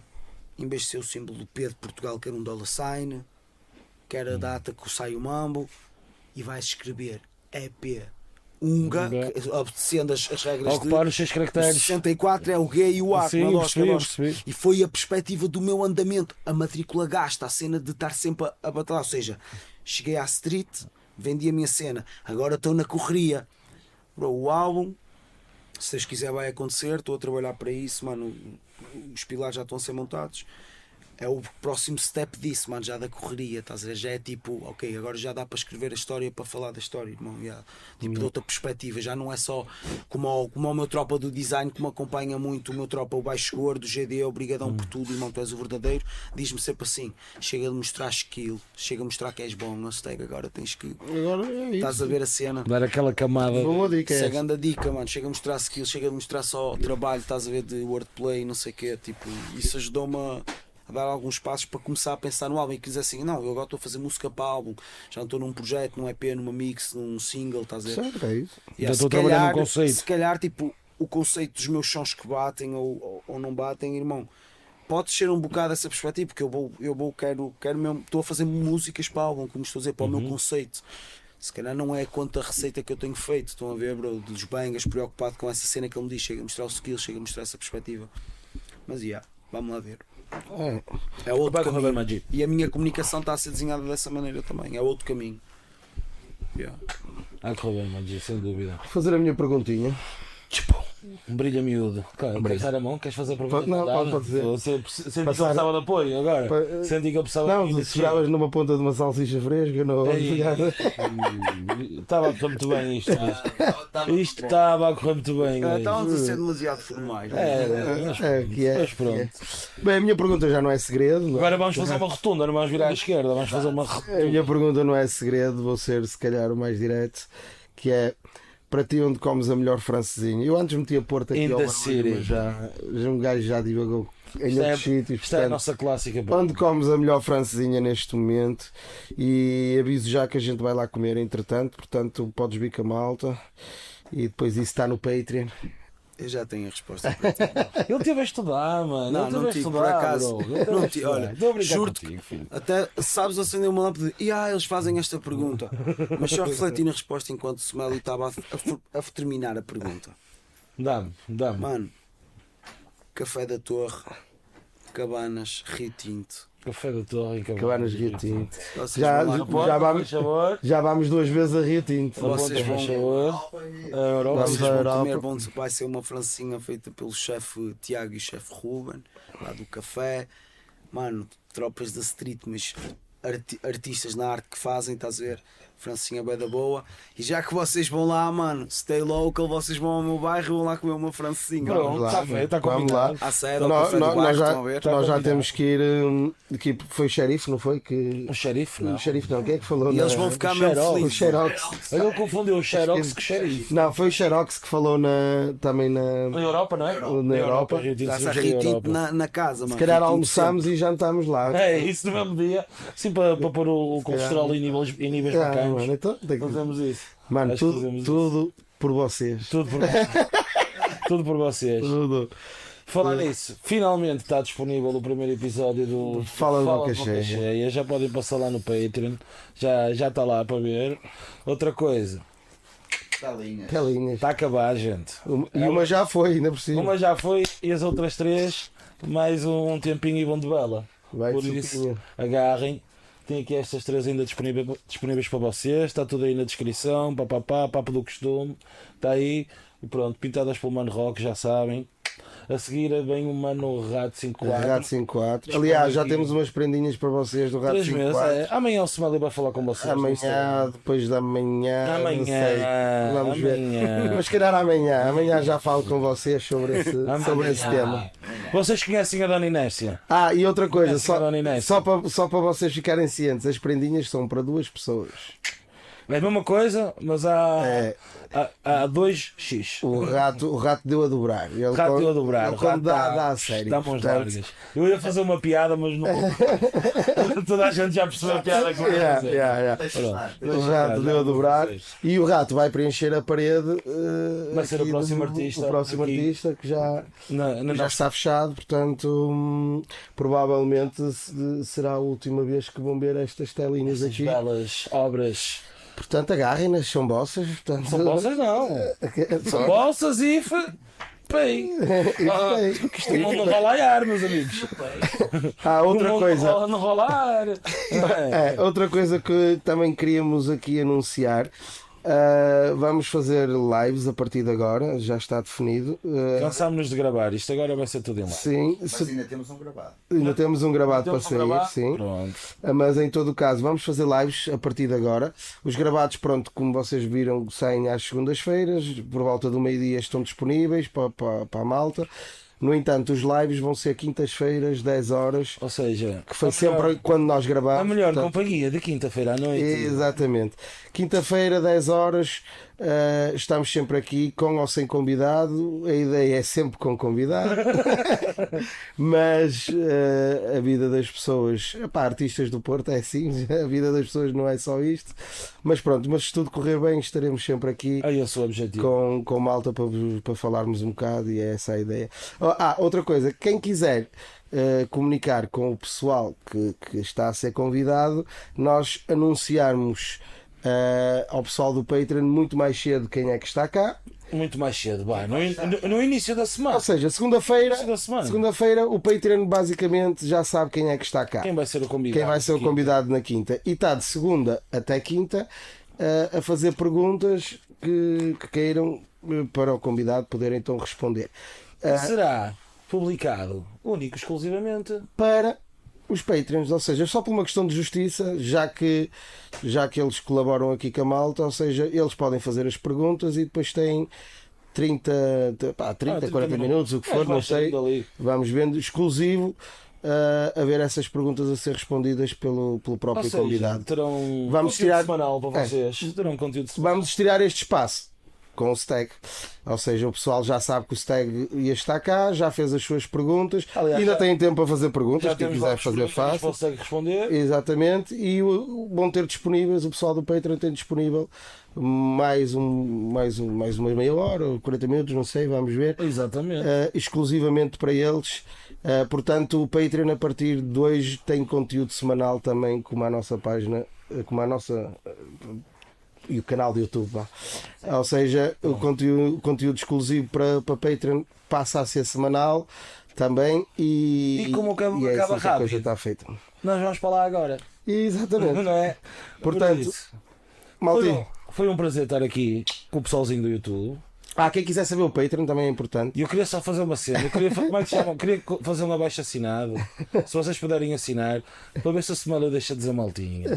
em vez de ser o símbolo do P de Portugal, quero um dollar sign, quero a data que sai o mambo, e vais escrever EP Unga, que- obedecendo as, as regras ocupar os seis o caracteres. 64 é o G e o A, Sim, é é percebi, percebi. E foi a perspectiva do meu andamento. A matrícula gasta, a cena de estar sempre a, a batalhar. Ou seja, cheguei à street, vendi a minha cena, agora estou na correria. O álbum, se Deus quiser, vai acontecer. Estou a trabalhar para isso, mano. Os pilares já estão a ser montados. É o próximo step disso, mano, já da correria, estás a ver? Já é tipo, ok, agora já dá para escrever a história para falar da história, irmão. já. Tipo, de outra perspectiva, já não é só como o, como o meu tropa do design que me acompanha muito, o meu tropa, o Baixo Gordo, o GD, obrigadão por tudo, irmão, tu és o verdadeiro. Diz-me sempre assim: chega de mostrar skill, chega a mostrar que és bom, não se agora tens que. Agora é isso. Estás a ver a cena. Dar aquela camada. Boa dica Isso é é essa. grande dica, mano. Chega a mostrar skill, chega a mostrar só trabalho, estás a ver, de wordplay, não sei o quê. Tipo, isso ajudou-me a, a dar alguns passos para começar a pensar no álbum. E que dizer assim, não, eu agora estou a fazer música para álbum, já não estou num projeto, num EP, numa mix, num single, estás a ver? Certo, é isso. Yeah, Já estou trabalhar calhar- num conceito. Se calhar, tipo, o conceito dos meus sons que batem ou, ou, ou não batem, irmão, pode ser um bocado essa perspectiva, porque eu vou, eu vou quero, quero mesmo, estou a fazer músicas para álbum, como estou a dizer, para o Uhum. meu conceito. Se calhar não é quanto a receita que eu tenho feito, estão a ver, bro, dos bangas, preocupado com essa cena que ele me diz, chega a mostrar o skill, chega a mostrar essa perspectiva. Mas, yeah, vamos lá ver. É. Outro bem, caminho. E a minha comunicação está a ser desenhada dessa maneira também, é outro caminho. Yeah. Ah, correu bem, sem dúvida. Vou fazer a minha perguntinha. Um brilho miúdo. Cara, Queres dar a mão? Queres fazer a pergunta? Não, pode- pode dizer. Eu senti que eu Passar- precisava de apoio agora. Pa- Senti que eu precisava Não, tu seguravas numa ponta de uma salsicha fresca, não. Estava (laughs) a correr muito bem isto. Isto Isto estava a correr muito bem. Estávamos a ser demasiado formais. É, é, mas, É, que é. mas pronto. Bem, a minha pergunta já não é segredo. é? Agora vamos fazer uma rotunda, não vamos virar à esquerda, vamos fazer uma A rotunda. minha pergunta não é segredo, vou ser se calhar o mais direto, que é para ti onde comes a melhor francesinha? Eu antes meti a Porto aqui In ao barulho, já, já um gajo já divagou em Isto é, outros sítios. isto é a portanto, nossa clássica. pá. Onde comes a melhor francesinha neste momento e aviso já que a gente vai lá comer entretanto, portanto podes vir com a malta e depois isso está no Patreon Eu já tenho a resposta para ti. (laughs) Ele teve a estudar, mano. Não, ele não tive, por acaso. Não tive, olha, contigo, filho. Até sabes acender uma lâmpada e ah, eles fazem esta pergunta. Mas só refleti na resposta enquanto o Smiley estava a, a- a terminar a pergunta. Dá-me, dá-me. Mano, Café da Torre, Cabanas, Rio Tinto. Café da Torre em Cabanas Rio Tinto. Já, lá já, vamos, já vamos duas vezes a Rio Tinto. Vocês vão-. A Europa. Vamos Vocês vão Europa. comer bom, vai ser uma francinha feita pelo chefe Tiago e o chefe Ruben, lá do café. Mano, tropas da street, mas arti- artistas na arte que fazem, estás a ver? Francinha bem da boa. E já que vocês vão lá, mano, stay local, vocês vão ao meu bairro e vão lá comer uma francinha. Pronto. Vamos lá, Está feito, está vamos lá. combinado. À nós- bairro, nós já, ver? nós já combinado. temos que ir. hum, Que foi o xerife, não foi? Que, O xerife, não. o xerife não, quem é que falou? E na- eles vão ficar mesmo Xerox. O felizes. Xerox. Ele confundiu o Xerox com o xerife. Não, foi o Xerox que falou na, também na. Na Europa, não é? Na Europa. Está-se a Rio na casa, mano. Se calhar almoçamos e jantámos lá. É, isso no mesmo dia. Sim, para, para pôr o, colesterol em níveis, em níveis Ah, bacanos. Mano, então, tem que- Fazemos isso. Mano, Acho tudo, fazemos tudo por vocês. Tudo por, (laughs) Tudo por vocês. Tudo. Falar nisso, finalmente está disponível o primeiro episódio do Fala de Boca Cheia. Já podem passar lá no Patreon. Já, já está lá para ver. Outra coisa, Galinhas. Telinhas. está a acabar, gente. Uma- E uma já foi, ainda por cima. Uma já foi e as outras três, mais um tempinho e vão de bela. Vai Por isso, agarrem. Tem aqui estas três ainda disponíveis, disponíveis para vocês. Está tudo aí na descrição. Papapá, papo do costume. Está aí. E pronto, pintadas pelo Mano Rock, já sabem. A seguir vem o Mano Rato 54. Rato 54. Aliás, já temos umas prendinhas para vocês do Rato Três meses. 54. É. Amanhã o Smiley vai falar com vocês. Amanhã, depois da manhã. Amanhã. Vamos ver. amanhã. (laughs) Mas se calhar amanhã. Amanhã já falo com vocês sobre esse, sobre esse tema. Vocês conhecem a Dona Inércia? Ah, e outra coisa, só, só, para, só para vocês ficarem cientes, as prendinhas são para duas pessoas. É a mesma coisa, mas há, É. há, há dois X. O rato, o rato deu a dobrar. Ele O rato quando- deu a dobrar. ele quando dá, dá, dá a sério. Dá portanto, largas. Eu ia fazer uma piada, mas não. (laughs) Toda a gente já percebeu a piada que eu Yeah, fazer. yeah, yeah. Estar. O rato deu a dobrar e o rato vai preencher a parede. eh, Vai ser o próximo artista O próximo aqui. artista que já, Na, na já está fechado, portanto, hum, provavelmente se- será a última vez que vão ver estas telinhas Estas aqui. belas obras. Portanto, agarrem-nas, são vossas. Portanto, São bolsas, não. São bolsas e. Pei. (laughs) Ah, que isto não, não rola ar, meus amigos. (laughs) Há outra não, coisa. Não rola, não rola ar. (laughs) É, outra coisa que também queríamos aqui anunciar. Ah, vamos fazer lives a partir de agora, já está definido. Ah, Cansámos-nos de gravar. Isto agora vai ser tudo em live. sim, Mas se- ainda temos um gravado. ainda temos um gravado Temos para um sair, gravar? sim. Pronto. Ah, Mas em todo o caso, vamos fazer lives a partir de agora. Os gravados, pronto, como vocês viram, saem às segundas-feiras, por volta do meio-dia estão disponíveis para, para, para a malta. No entanto, os lives vão ser quintas-feiras, 10 horas, Ou seja, que foi melhor- sempre quando nós gravamos. a melhor portanto, companhia de quinta-feira à noite. Exatamente. Quinta-feira, 10 horas, eh, estamos sempre aqui com ou sem convidado. A ideia é sempre com convidado, (laughs) mas eh, a vida das pessoas, epá, artistas do Porto é assim, (laughs) a vida das pessoas não é só isto. Mas pronto, mas se tudo correr bem, estaremos sempre aqui Aí é o objetivo. com, com malta para, para falarmos um bocado e é essa a ideia. Ah, outra coisa, quem quiser eh, comunicar com o pessoal que, que está a ser convidado, nós anunciarmos eh, ao pessoal do Patreon muito mais cedo quem é que está cá. Muito mais cedo, vai. No, in- no- no início da semana. Ou seja, segunda-feira, segunda-feira o Patreon basicamente já sabe quem é que está cá. Quem vai ser o convidado? Quem vai ser o Quinta. convidado na quinta. E está de segunda até quinta eh, a fazer perguntas que, que queiram eh, para o convidado poder então responder. Eh, Será publicado único exclusivamente. para os Patreons, ou seja, só por uma questão de justiça, já que, já que eles colaboram aqui com a malta, ou seja, eles podem fazer as perguntas e depois têm 30, pá, 30, Ah, 30 40 minutos, o que É, for, vai não sei. dali. Vamos vendo, exclusivo eh, a ver essas perguntas a ser respondidas pelo, pelo próprio seja, convidado. terão Vamos conteúdo tirar- semanal para É. vocês. Terão conteúdo semanal. Vamos estirar este espaço com o Stag. Ou seja, o pessoal já sabe que o Stag ia estar cá, já fez as suas perguntas, Aliás, ainda já- tem tempo para fazer perguntas, quem quiser fazer fácil. consegue responder. Exatamente, e o- vão ter disponíveis, o pessoal do Patreon tem disponível mais, um, mais, um, mais uma meia hora ou 40 minutos, não sei, vamos ver, Exatamente. eh, exclusivamente para eles. Eh, portanto, o Patreon a partir de hoje tem conteúdo semanal também, como a nossa página, eh, como a nossa. E o canal do YouTube. vá. Ou seja, o conteúdo, conteúdo exclusivo para, para Patreon passa a ser semanal também e, E como acaba- e é acaba assim que a coisa rápido. está feita. Nós vamos para lá agora. Exatamente. (laughs) Não é? Portanto, Por foi, um, foi um prazer estar aqui com o pessoalzinho do YouTube. Ah, quem quiser saber o Patreon também é importante. E eu queria só fazer uma cena. Eu queria, como é que? Eu queria fazer um abaixo assinado. Se vocês puderem assinar, para ver se a semana deixa de dizer maltinha.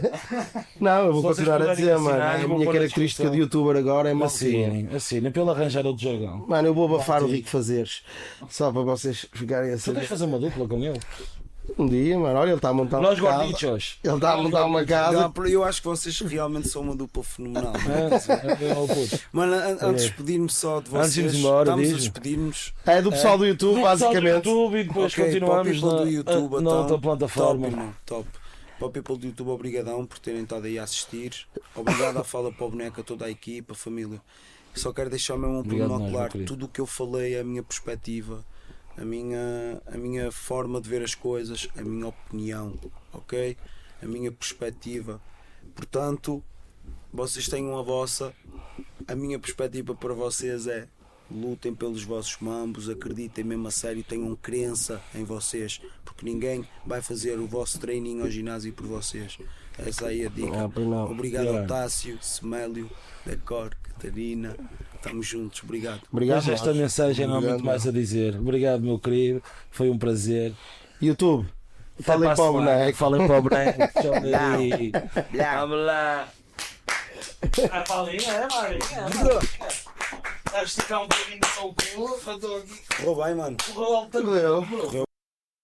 Não, eu vou Se continuar a dizer, mano. A minha característica de youtuber agora é maltinha. Assinem, assinem, pelo arranjar outro jargão. Mano, eu vou abafar o Rico Fazeres. Só para vocês ficarem a Tu saber. de fazer uma dupla com ele? Um dia, mano, olha, ele está a montar Nós uma casa. gordichos. Ele está a montar uma casa. Não, eu acho que vocês realmente são uma dupla fenomenal. (laughs) É, Mano, an- antes de despedir-me só de Antes de vocês, embora, estamos a despedir-nos. É do pessoal do YouTube, basicamente. YouTube e depois Ok, continuamos para o people na, do YouTube, na então, outra plataforma. Top, top. Para o people do YouTube, obrigadão por terem estado aí a assistir. Obrigado à Fala para o Boneca, toda a equipa, a família. Só quero deixar mesmo um pormenor claro. Tudo o que eu falei é a minha perspectiva, a minha, a minha forma de ver as coisas, a minha opinião, ok? A minha perspectiva. Portanto, vocês tenham a vossa. A minha perspectiva para vocês é lutem pelos vossos mambos, acreditem mesmo a sério, tenham crença em vocês, porque ninguém vai fazer o vosso treininho ao ginásio por vocês. Essa aí é a dica. Ah. Obrigado Yeah. Otácio, Semélio, Decor, Catarina. Estamos juntos, obrigado. Obrigado. Mas esta mensagem não há muito mais a dizer. Obrigado, meu querido. Foi um prazer. YouTube. Falem para o boneco. Falem para o boneco. (laughs) Vamos lá. A palinha é, Marinha? A esticar um bocadinho só o cu. Estou aqui. Correu bem, mano. Correu Correu.